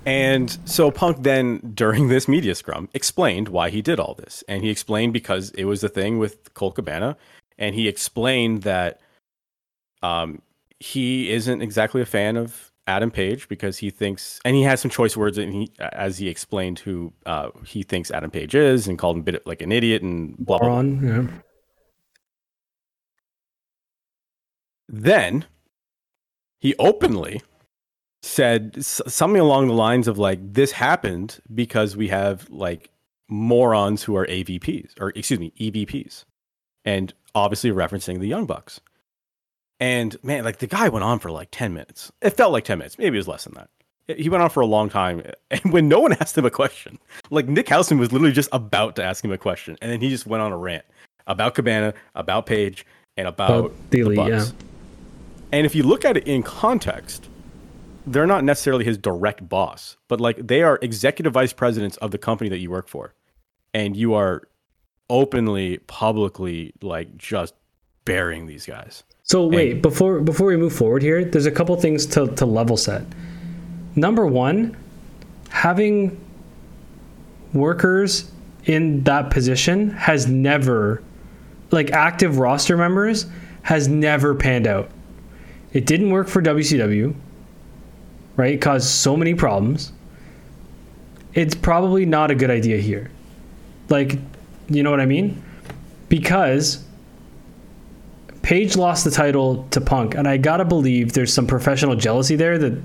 And so Punk then, during this media scrum, explained why he did all this. And he explained because it was the thing with Cole Cabana. And he explained that um, he isn't exactly a fan of Adam Page because he thinks, and he has some choice words, and he, as he explained who uh, he thinks Adam Page is, and called him a bit like an idiot and blah blah. blah. Yeah. Then he openly said something along the lines of like this happened because we have like morons who are AVPs or excuse me EVPs and obviously referencing the Young Bucks. And man, like the guy went on for like 10 minutes. It felt like 10 minutes. Maybe it was less than that. He went on for a long time. And when no one asked him a question, like Nick Housen was literally just about to ask him a question. And then he just went on a rant about Cabana, about Page, and about, the elite, Bucks. yeah. And if you look at it in context, they're not necessarily his direct boss, but like they are executive vice presidents of the company that you work for. And you are openly, publicly, like just burying these guys. So wait, before before we move forward here, there's a couple things to, to level set. Number one, having workers in that position has never like active roster members has never panned out. It didn't work for WCW, right? It caused so many problems. It's probably not a good idea here. Like, you know what I mean? Because Page lost the title to Punk, and I gotta believe there's some professional jealousy there that,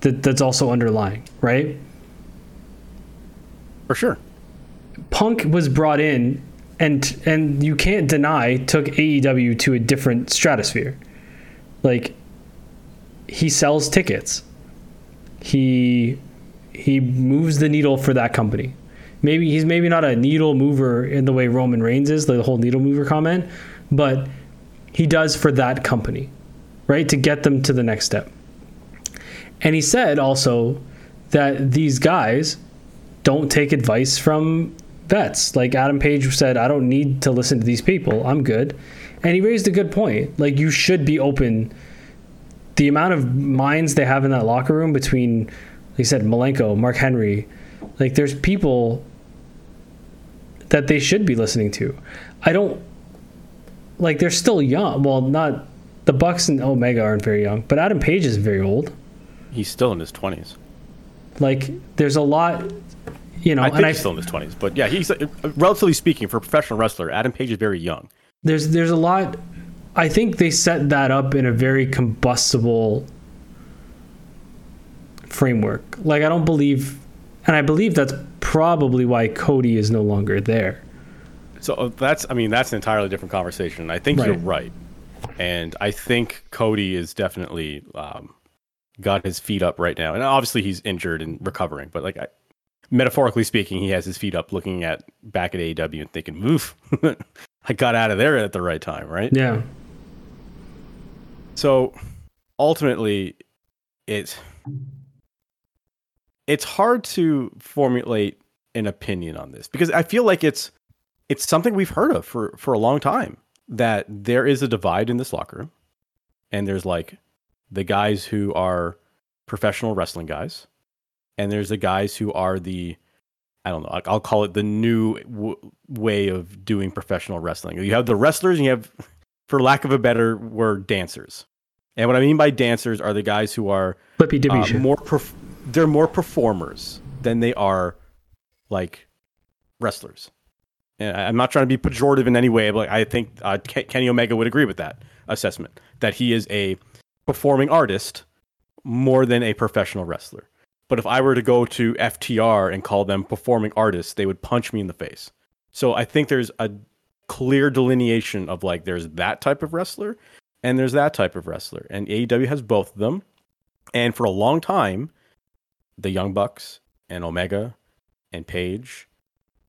that that's also underlying, right? For sure. Punk was brought in, and and you can't deny took AEW to a different stratosphere. Like he sells tickets. He he moves the needle for that company. Maybe he's maybe not a needle mover in the way Roman Reigns is, the whole needle mover comment, but he does for that company, right? To get them to the next step. And he said also that these guys don't take advice from vets. Like Adam Page said, I don't need to listen to these people. I'm good. And he raised a good point. Like you should be open. The amount of minds they have in that locker room between, like he said, Malenko, Mark Henry, like there's people that they should be listening to. I don't like they're still young. Well, not the Bucks and Omega aren't very young, but Adam Page is very old. He's still in his 20s. Like there's a lot, you know, I think and I he's still in his 20s. But yeah, he's relatively speaking, for a professional wrestler, Adam Page is very young. there's there's a lot I think they set that up in a very combustible framework. Like I don't believe and I believe that's probably why Cody is no longer there. So uh, that's, I mean, that's an entirely different conversation. I think you're Right. right, and I think Cody is definitely um, got his feet up right now, and obviously he's injured and recovering. But like, I, metaphorically speaking, he has his feet up, looking at back at AEW and thinking, "Move, I got out of there at the right time, right?" Yeah. So ultimately, it it's hard to formulate an opinion on this because I feel like it's it's something we've heard of for for a long time that there is a divide in this locker room, and there's like the guys who are professional wrestling guys, and there's the guys who are the I don't know. I'll- I'll call it the new w- way of doing professional wrestling. You have the wrestlers, and you have, for lack of a better word, dancers. And what I mean by dancers are the guys who are uh, more. Perf- they're more performers than they are like wrestlers. And I'm not trying to be pejorative in any way, but I think uh, Ke- Kenny Omega would agree with that assessment that he is a performing artist more than a professional wrestler. But if I were to go to FTR and call them performing artists, they would punch me in the face. So I think there's a clear delineation of like there's that type of wrestler and there's that type of wrestler. And AEW has both of them. And for a long time, the Young Bucks and Omega and Page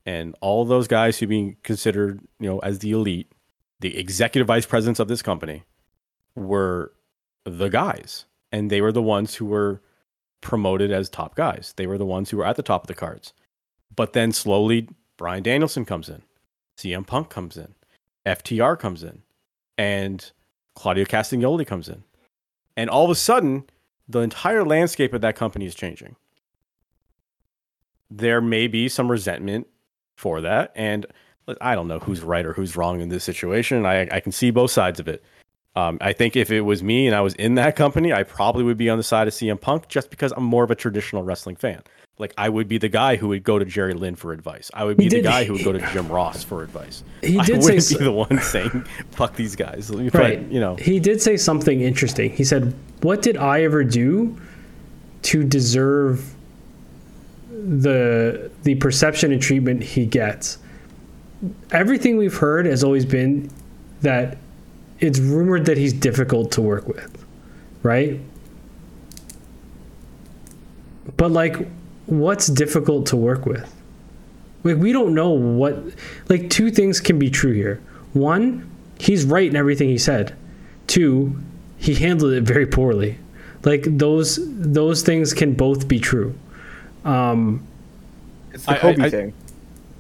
and all those guys who being considered, you know, as the elite, the executive vice presidents of this company were the guys, and they were the ones who were promoted as top guys. They were the ones who were at the top of the cards. But then slowly, Bryan Danielson comes in, CM Punk comes in, FTR comes in, and Claudio Castagnoli comes in. And all of a sudden, the entire landscape of that company is changing. There may be some resentment for that. And I don't know who's right or who's wrong in this situation. I, I can see both sides of it. Um, I think if it was me and I was in that company, I probably would be on the side of CM Punk just because I'm more of a traditional wrestling fan. Like I would be the guy who would go to Jerry Lynn for advice. I would be the guy who would go to Jim Ross for advice. He did I say wouldn't be the one saying "fuck these guys." But, right. You know, he did say something interesting. He said, "What did I ever do to deserve the the perception and treatment he gets?" Everything we've heard has always been that it's rumored that he's difficult to work with, right? But like, what's difficult to work with? Like, we don't know what. Like, two things can be true here. One, he's right in everything he said. Two, he handled it very poorly. Like those those things can both be true. Um, It's the Kobe I- I- thing.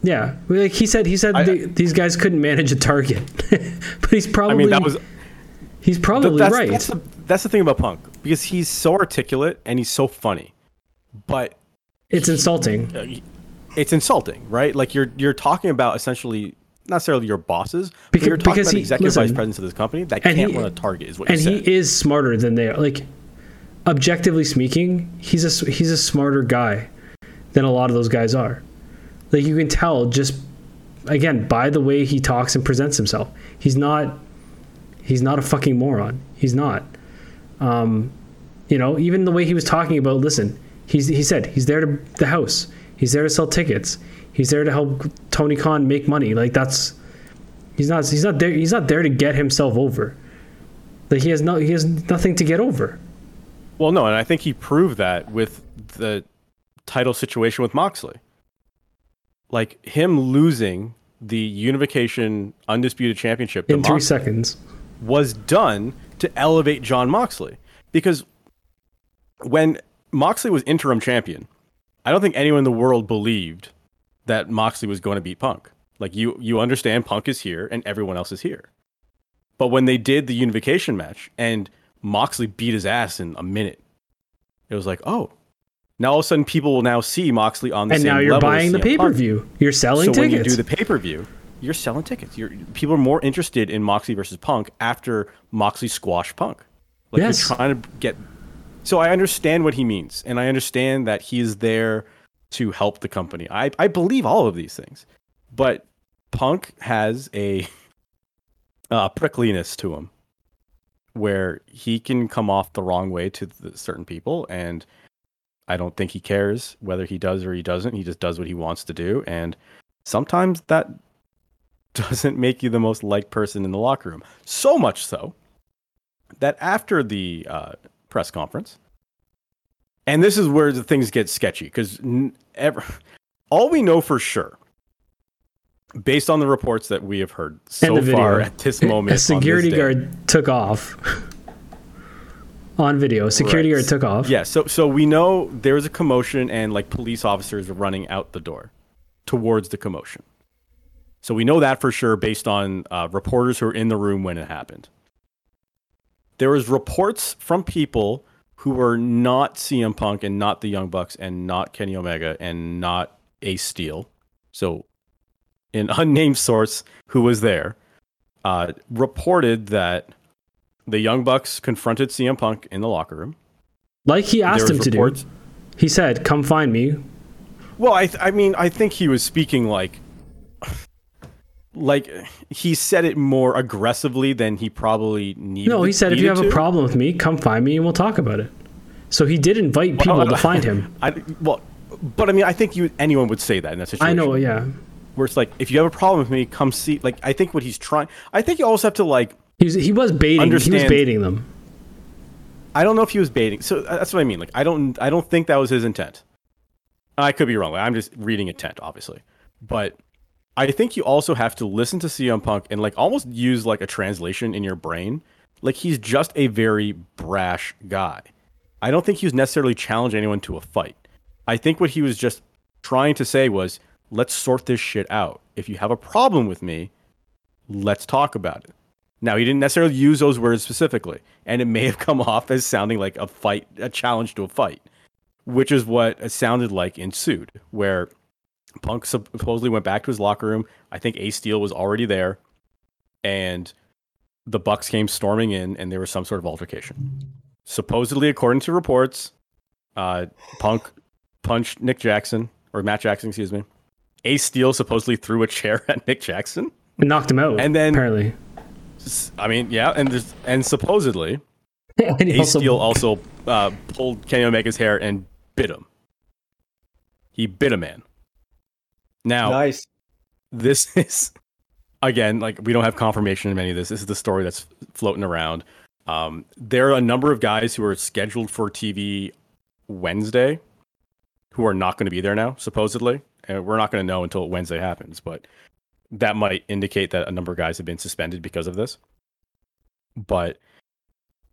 yeah, like he said, he said I- they- these guys couldn't manage a target, but he's probably I mean that was he's probably that's, right. That's the, that's the thing about Punk because he's so articulate and he's so funny, but it's insulting. uh, it's insulting, right? Like you're you're talking about essentially not necessarily your bosses, but you're talking because about the he- executive listen, vice presidents of this company that can't he- run a target, is what and he is smarter than they are. Like objectively speaking, he's a he's a smarter guy than a lot of those guys are. Like you can tell just again by the way he talks and presents himself. He's not he's not a fucking moron. He's not. Um, you know, even the way he was talking about. Listen, he's he said he's there to the house. He's there to sell tickets. He's there to help Tony Khan make money. Like that's he's not he's not there he's not there to get himself over. Like he has no he has nothing to get over. well, no, and I think he proved that with the title situation with Moxley. Like him losing the Unification Undisputed Championship In three Moxley seconds. was done to elevate Jon Moxley because when Moxley was interim champion, I don't think anyone in the world believed that Moxley was going to beat Punk. Like you you understand Punk is here and everyone else is here. But when they did the unification match and Moxley beat his ass in a minute, it was like, "Oh, now all of a sudden people will now see Moxley on the And same now you're level buying the pay-per-view. You're selling So tickets. when you do the pay per view, you're selling tickets. You're people are more interested in Moxley versus Punk after Moxley squashed Punk. Like Yes. you're trying to get. So I understand what he means, and I understand that he is there to help the company. I I believe all of these things, but Punk has a uh, prickliness to him, where he can come off the wrong way to certain people, and I don't think he cares whether he does or he doesn't. He just does what he wants to do, and sometimes that doesn't make you the most liked person in the locker room. So much so that after the uh, press conference, and this is where the things get sketchy because ever all we know for sure, based on the reports that we have heard so far at this moment, a security day- guard took off on video. Security Right. guard took off. Yeah, so so we know there was a commotion and like police officers were running out the door towards the commotion. So we know that for sure based on uh, reporters who were in the room when it happened. There was reports from people who were not CM Punk and not the Young Bucks and not Kenny Omega and not Ace Steel. So an unnamed source who was there uh, reported that the Young Bucks confronted CM Punk in the locker room. Like he asked him was to do. He said, "Come find me." Well, I, th- I mean, I think he was speaking like, like he said it more aggressively than he probably needed. No, he said, "If you have a problem with me, come find me and we'll talk about it." So he did invite people Well, to find him. I, well, but I mean, I think you anyone would say that in that situation. I know, yeah. Where it's like, if you have a problem with me, come see. Like, I think what he's trying. I think you also have to like. He was he was baiting. He was baiting them. I don't know if he was baiting. So uh, that's what I mean. Like, I don't. I don't think that was his intent. I could be wrong. I'm just reading intent, obviously, but I think you also have to listen to CM Punk and like almost use like a translation in your brain. Like he's just a very brash guy. I don't think he was necessarily challenging anyone to a fight. I think what he was just trying to say was, let's sort this shit out. If you have a problem with me, let's talk about it. Now, he didn't necessarily use those words specifically, and it may have come off as sounding like a fight, a challenge to a fight, which is what it sounded like ensued, where Punk supposedly went back to his locker room. I think Ace Steel was already there, and the Bucks came storming in, and there was some sort of altercation. Supposedly, according to reports, uh, Punk punched Nick Jackson or Matt Jackson, excuse me. Ace Steel supposedly threw a chair at Nick Jackson, and knocked him out. And then apparently, I mean, yeah, and there's, and supposedly, and Ace also, Steel also uh, pulled Kenny Omega's hair and bit him. He bit a man. Now, nice. This is again like we don't have confirmation of any of this. This is the story that's floating around. Um, there are a number of guys who are scheduled for TV Wednesday who are not going to be there now, supposedly. And we're not going to know until Wednesday happens, but that might indicate that a number of guys have been suspended because of this. But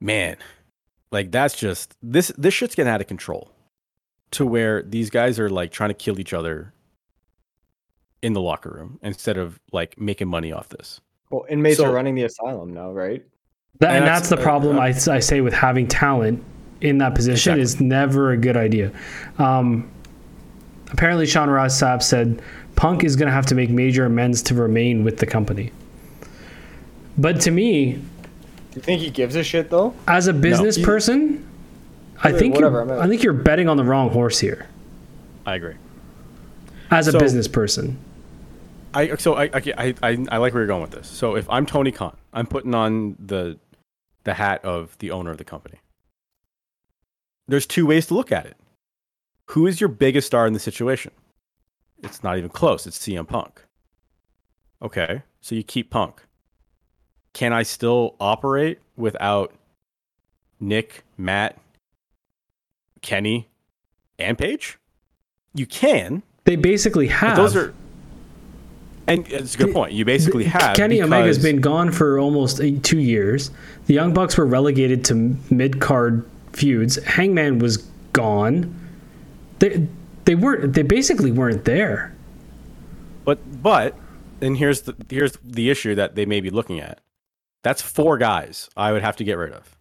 man, like that's just this this shit's getting out of control to where these guys are like trying to kill each other in the locker room instead of like making money off this. Well, inmates so, are running the asylum now, right? That, and, and that's, that's, the problem uh, I, I say with having talent in that position exactly. is never a good idea. Um, apparently, Sean Ross Sapp said Punk is going to have to make major amends to remain with the company. But to me, do you think he gives a shit though? As a business no. person, I think whatever, I think you're betting on the wrong horse here. I agree. As a so, business person, I so I, I I I like where you're going with this. So if I'm Tony Khan, I'm putting on the the hat of the owner of the company. There's two ways to look at it. Who is your biggest star in the situation? It's not even close. It's CM Punk. Okay, so you keep Punk. Can I still operate without Nick, Matt, Kenny, and Page? You can. They basically have. those are. And it's a good point. You basically have Kenny. Omega's been gone for almost eight, two years. The Young Bucks were relegated to mid card feuds. Hangman was gone. They they weren't. They basically weren't there. But but and here's the here's the issue that they may be looking at. That's four guys I would have to get rid of.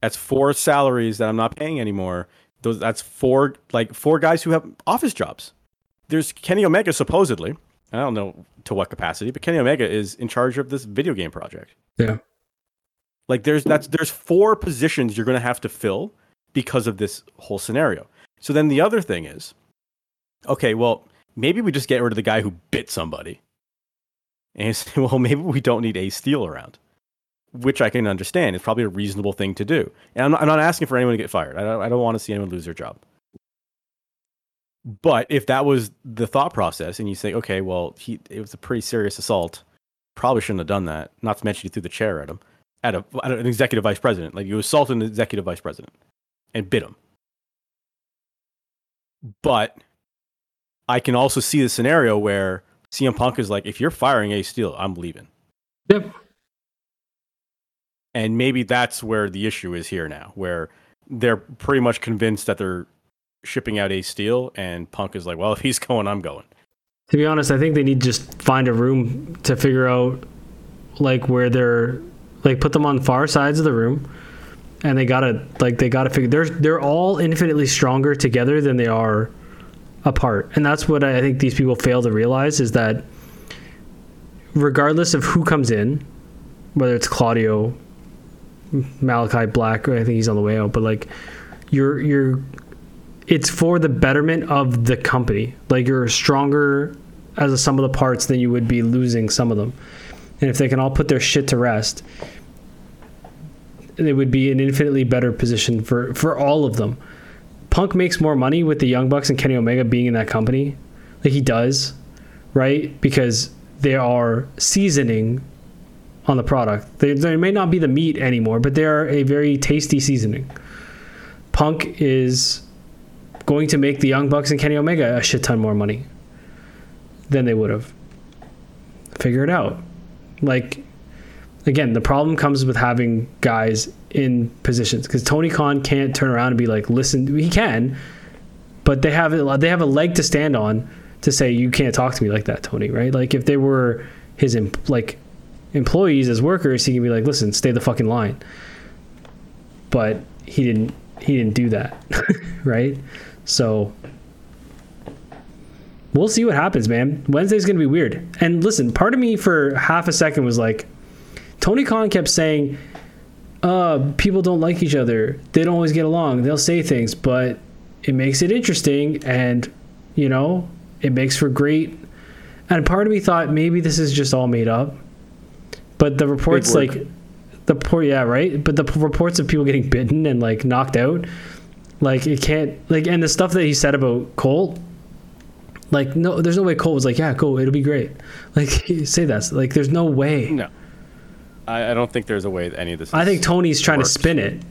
That's four salaries that I'm not paying anymore. Those that's four like four guys who have office jobs. There's Kenny Omega supposedly. I don't know to what capacity, but Kenny Omega is in charge of this video game project. Yeah. Like there's that's there's four positions you're going to have to fill because of this whole scenario. So then the other thing is, okay, well, maybe we just get rid of the guy who bit somebody. And you say, well, maybe we don't need Ace Steel around, which I can understand. It's probably a reasonable thing to do. And I'm not, I'm not asking for anyone to get fired. I don't, I don't want to see anyone lose their job. But if that was the thought process, and you say, okay, well, he it was a pretty serious assault, probably shouldn't have done that. Not to mention you threw the chair at him, at, a, at an executive vice president. Like you assaulted an executive vice president and bit him. But I can also see the scenario where CM Punk is like, if you're firing Ace Steel, I'm leaving. Yep. And maybe that's where the issue is here now, where they're pretty much convinced that they're shipping out Ace Steel, and Punk is like, well, if he's going, I'm going. To be honest, I think they need to just find a room to figure out like where they're like put them on far sides of the room and they gotta like they gotta figure they're they're all infinitely stronger together than they are apart and that's what i think these people fail to realize is that regardless of who comes in whether it's claudio malakai black i think he's on the way out but like you're you're it's for the betterment of the company like you're stronger as a sum of the parts than you would be losing some of them and if they can all put their shit to rest it would be an infinitely better position for for all of them. Punk makes more money with the Young Bucks and Kenny Omega being in that company, like he does, right? Because they are seasoning on the product. They, they may not be the meat anymore, but they are a very tasty seasoning. Punk is going to make the Young Bucks and Kenny Omega a shit ton more money. than they would have. Figure it out. Like, again, the problem comes with having guys in positions because Tony Khan can't turn around and be like, listen, he can, but they have a, they have a leg to stand on to say you can't talk to me like that, Tony. Right? Like if they were his like employees as workers, he can be like, listen, stay the fucking line. But he didn't. He didn't do that, right? So we'll see what happens, man. Wednesday's gonna be weird. And listen, part of me for half a second was like, Tony Khan kept saying, uh, people don't like each other. They don't always get along. They'll say things, but it makes it interesting and you know, it makes for great and part of me thought maybe this is just all made up. But the reports like the poor yeah, right? But the p- reports of people getting bitten and like knocked out, like it can't like and the stuff that he said about Colt like no there's no way Colt was like, Yeah, cool, it'll be great. Like say that. Like there's no way. No, I, I don't think there's a way that any of this. I think Tony's trying works. to spin it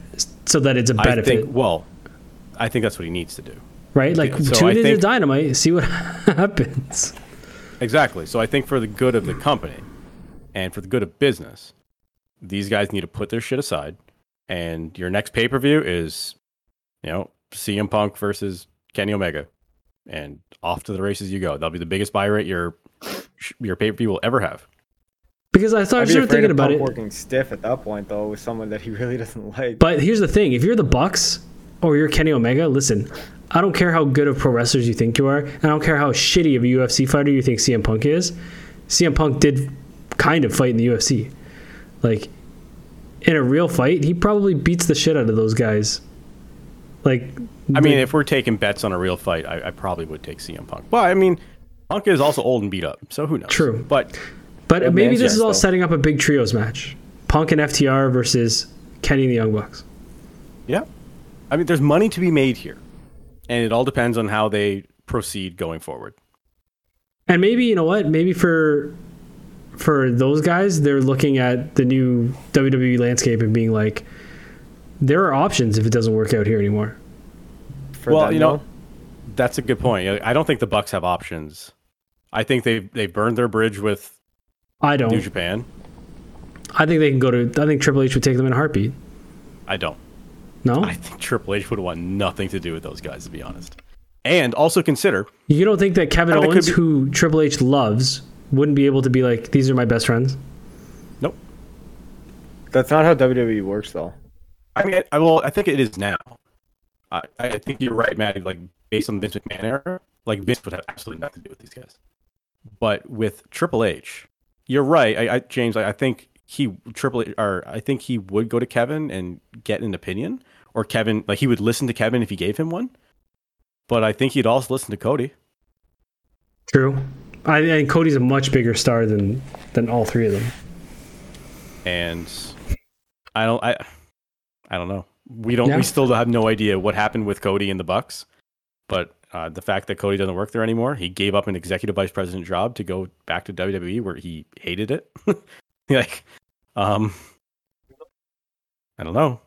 so that it's a benefit. think. Well, I think that's what he needs to do. right? Like so tune I into Dynamite, see what happens. Exactly. So I think for the good of the company and for the good of business, these guys need to put their shit aside. And your next pay per view is, you know, CM Punk versus Kenny Omega, and off to the races you go. That'll be the biggest buy rate your your pay per view will ever have. Because I thought I I'd be started afraid thinking of about Punk it. working stiff at that point though with someone that he really doesn't like. But here's the thing: if you're the Bucks or you're Kenny Omega, listen, I don't care how good of pro wrestlers you think you are, and I don't care how shitty of a UFC fighter you think CM Punk is. CM Punk did kind of fight in the UFC. Like in a real fight, he probably beats the shit out of those guys. Like I mean, if we're taking bets on a real fight, I, I probably would take CM Punk. But I mean, Punk is also old and beat up, so who knows? True. But but Old maybe this yes, is all though. setting up a big trios match: Punk and FTR versus Kenny and the Young Bucks. yeah, I mean, there's money to be made here, and it all depends on how they proceed going forward. And maybe you know what? Maybe for for those guys, they're looking at the new WWE landscape and being like, there are options if it doesn't work out here anymore. For well, you know, though. that's a good point. I don't think the Bucks have options. I think they they burned their bridge with I don't. New Japan. I think they can go to. I think Triple H would take them in a heartbeat. I don't. No, I think Triple H would want nothing to do with those guys, to be honest. And also consider, you don't think that Kevin I mean, it could Owens, be- who Triple H loves, wouldn't be able to be like, these are my best friends. nope. that's not how WWE works though. I mean, I, well, I think it is now. I, I think you're right, Matt. Like based on the Vince McMahon era, like Vince would have absolutely nothing to do with these guys. But with Triple H, you're right, I, I James. I, I think he Triple H, or I think he would go to Kevin and get an opinion, or Kevin like he would listen to Kevin if he gave him one. But I think he'd also listen to Cody. True. I and Cody's a much bigger star than than all three of them. and I don't I I don't know. We don't we still have no idea what happened with Cody and the Bucks. But uh, the fact that Cody doesn't work there anymore, he gave up an executive vice president job to go back to WWE where he hated it. like um I don't know.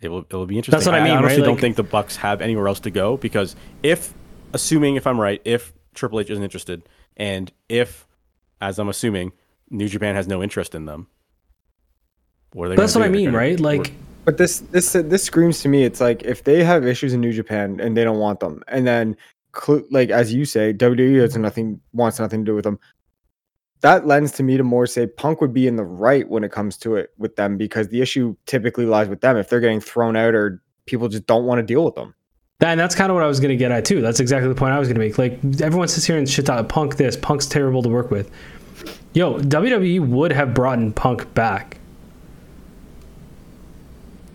It will it will be interesting. That's what I mean, honestly right? don't Like- think the Bucks have anywhere else to go because if assuming if I'm right, if Triple H isn't interested and if as I'm assuming New Japan has no interest in them, what are they That's what I mean, gonna- right? Like, But this this this screams to me. It's like if they have issues in New Japan and they don't want them, and then like as you say, WWE has mm-hmm. nothing wants nothing to do with them. That lends to me to more say Punk would be in the right when it comes to it with them because the issue typically lies with them if they're getting thrown out or people just don't want to deal with them. And that's kind of what I was going to get at too. That's exactly the point I was going to make. Like everyone sits here and shit out Punk. This Punk's terrible to work with. Yo, WWE would have brought in Punk back.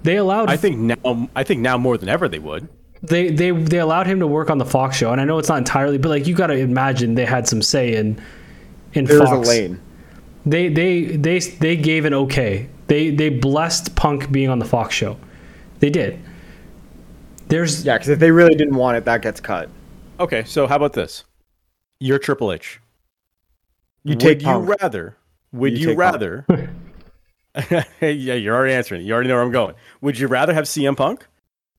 They allowed. I think now I think now more than ever they would. they they they allowed him to work on the Fox show, and I know it's not entirely, but like you got to imagine they had some say in in There was Fox. a lane. They they they they gave an okay. They they blessed Punk being on the Fox show. They did. There's Yeah, because if they really didn't want it, that gets cut. Okay, so how about this? You're Triple H. You would take you rather? Would You you, take Punk. rather? yeah, you're already answering. You already know where I'm going. Would you rather have CM Punk,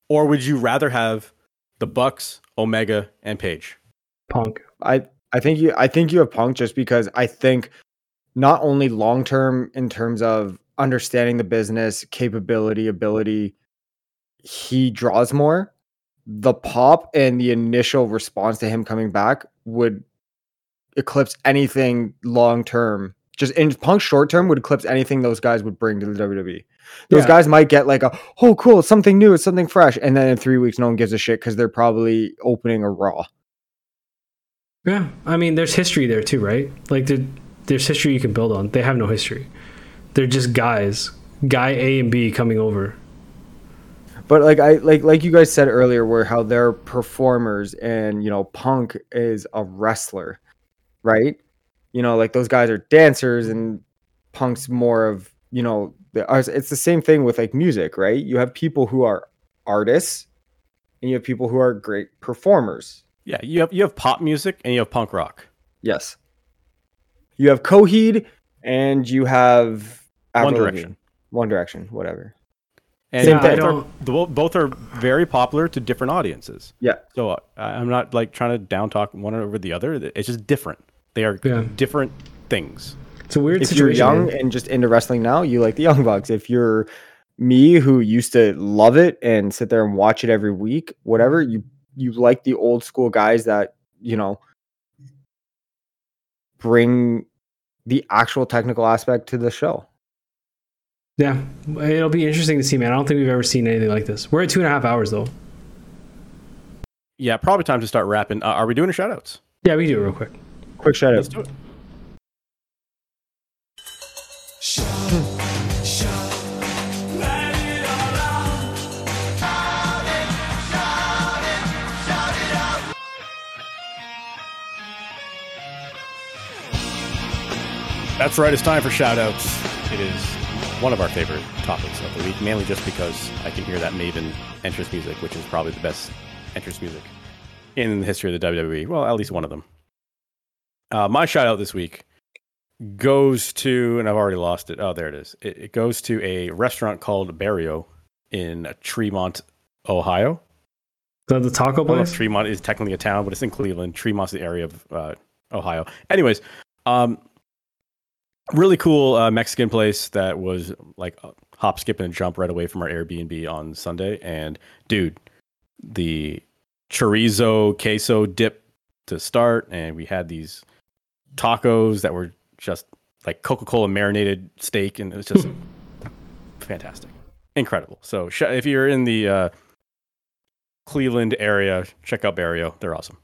or would you rather have the Bucks, Omega, and Page? Punk. I I think you I think you have Punk just because I think not only long term in terms of understanding the business, capability, ability, he draws more. The pop and the initial response to him coming back would eclipse anything long term. Just in Punk short term would eclipse anything those guys would bring to the WWE. Those Yeah. guys might get like a oh cool, it's something new, it's something fresh, and then in three weeks no one gives a shit because they're probably opening a Raw. Yeah, I mean, there's history there too, right? Like, there, there's history you can build on. They have no history. They're just guys, guy A and B coming over. But like I like like you guys said earlier, where how they're performers and you know Punk is a wrestler, right? You know, like those guys are dancers and Punk's more of you know it's the same thing with like music, right? You have people who are artists and you have people who are great performers. Yeah, you have you have pop music and you have punk rock. Yes. You have Coheed and you have One Direction. One Direction, whatever. And Same both, thing. Are, both are very popular to different audiences. Yeah. So uh, I'm not like trying to down talk one over the other. It's just different. They are Yeah. different things. It's a weird situation. if you're young and just into wrestling now, you like the Young Bucks. If you're me who used to love it and sit there and watch it every week, whatever, you you like the old school guys that, you know, bring the actual technical aspect to the show. Yeah, it'll be interesting to see, man. I don't think we've ever seen anything like this. We're at two and a half hours though. Yeah, probably time to start wrapping. Uh, are we doing a shout outs? Yeah, we do it real quick. Quick shout Let's out. do it. That's right, it's time for shout outs. It is one of our favorite topics of the week, mainly just because I can hear that Maven entrance music, which is probably the best entrance music in the history of the WWE. Well, at least one of them. Uh, my shout out this week goes to, and I've already lost it. Oh, there it is. It, it goes to a restaurant called Barrio in Tremont, Ohio. Is the taco I don't know place? Tremont is technically a town, but it's in Cleveland. Tremont's the area of uh, Ohio. Anyways, um, really cool uh, Mexican place that was like a hop, skip, and jump right away from our Airbnb on Sunday. And dude, the chorizo queso dip to start, and we had these tacos that were just like Coca Cola marinated steak, and it was just fantastic, incredible. So sh- if you're in the uh, Cleveland area, check out Barrio. They're awesome.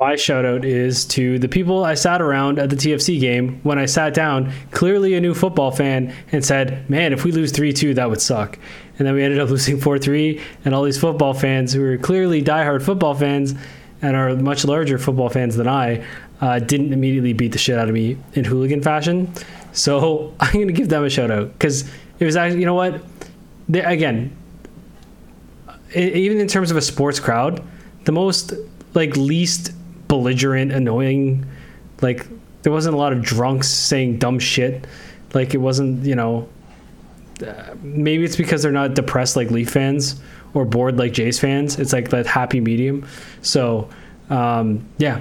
My shout out is to the people I sat around at the TFC game when I sat down, clearly a new football fan, and said, Man, if we lose 3 2, that would suck. And then we ended up losing 4 3, and all these football fans who are clearly diehard football fans and are much larger football fans than I uh, didn't immediately beat the shit out of me in hooligan fashion. So I'm to give them a shout out because it was actually, you know what? They, again, e- even in terms of a sports crowd, the most like least belligerent, annoying, like there wasn't a lot of drunks saying dumb shit. Like it wasn't, you know. Uh, maybe it's because they're not depressed like Leaf fans or bored like Jays fans. It's like that happy medium. So, um, yeah,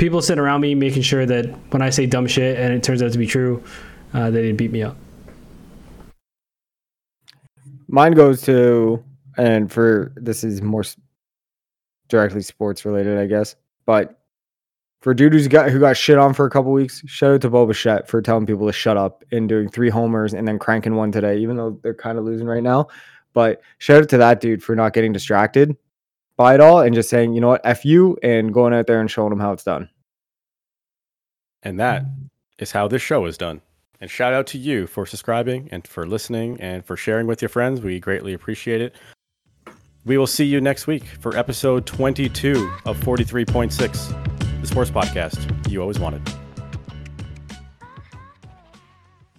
people sitting around me making sure that when I say dumb shit and it turns out to be true, uh, they didn't beat me up. Mine goes to, and for this is more directly sports related, I guess. But for dude who's got who got shit on for a couple weeks, shout out to Bo Bichette for telling people to shut up and doing three homers and then cranking one today, even though they're kind of losing right now. But shout out to that dude for not getting distracted by it all and just saying, you know what, f you, and going out there and showing them how it's done. And that is how this show is done. And shout out to you for subscribing and for listening and for sharing with your friends. We greatly appreciate it. We will see you next week for episode 22 of 43.6, the sports podcast you always wanted.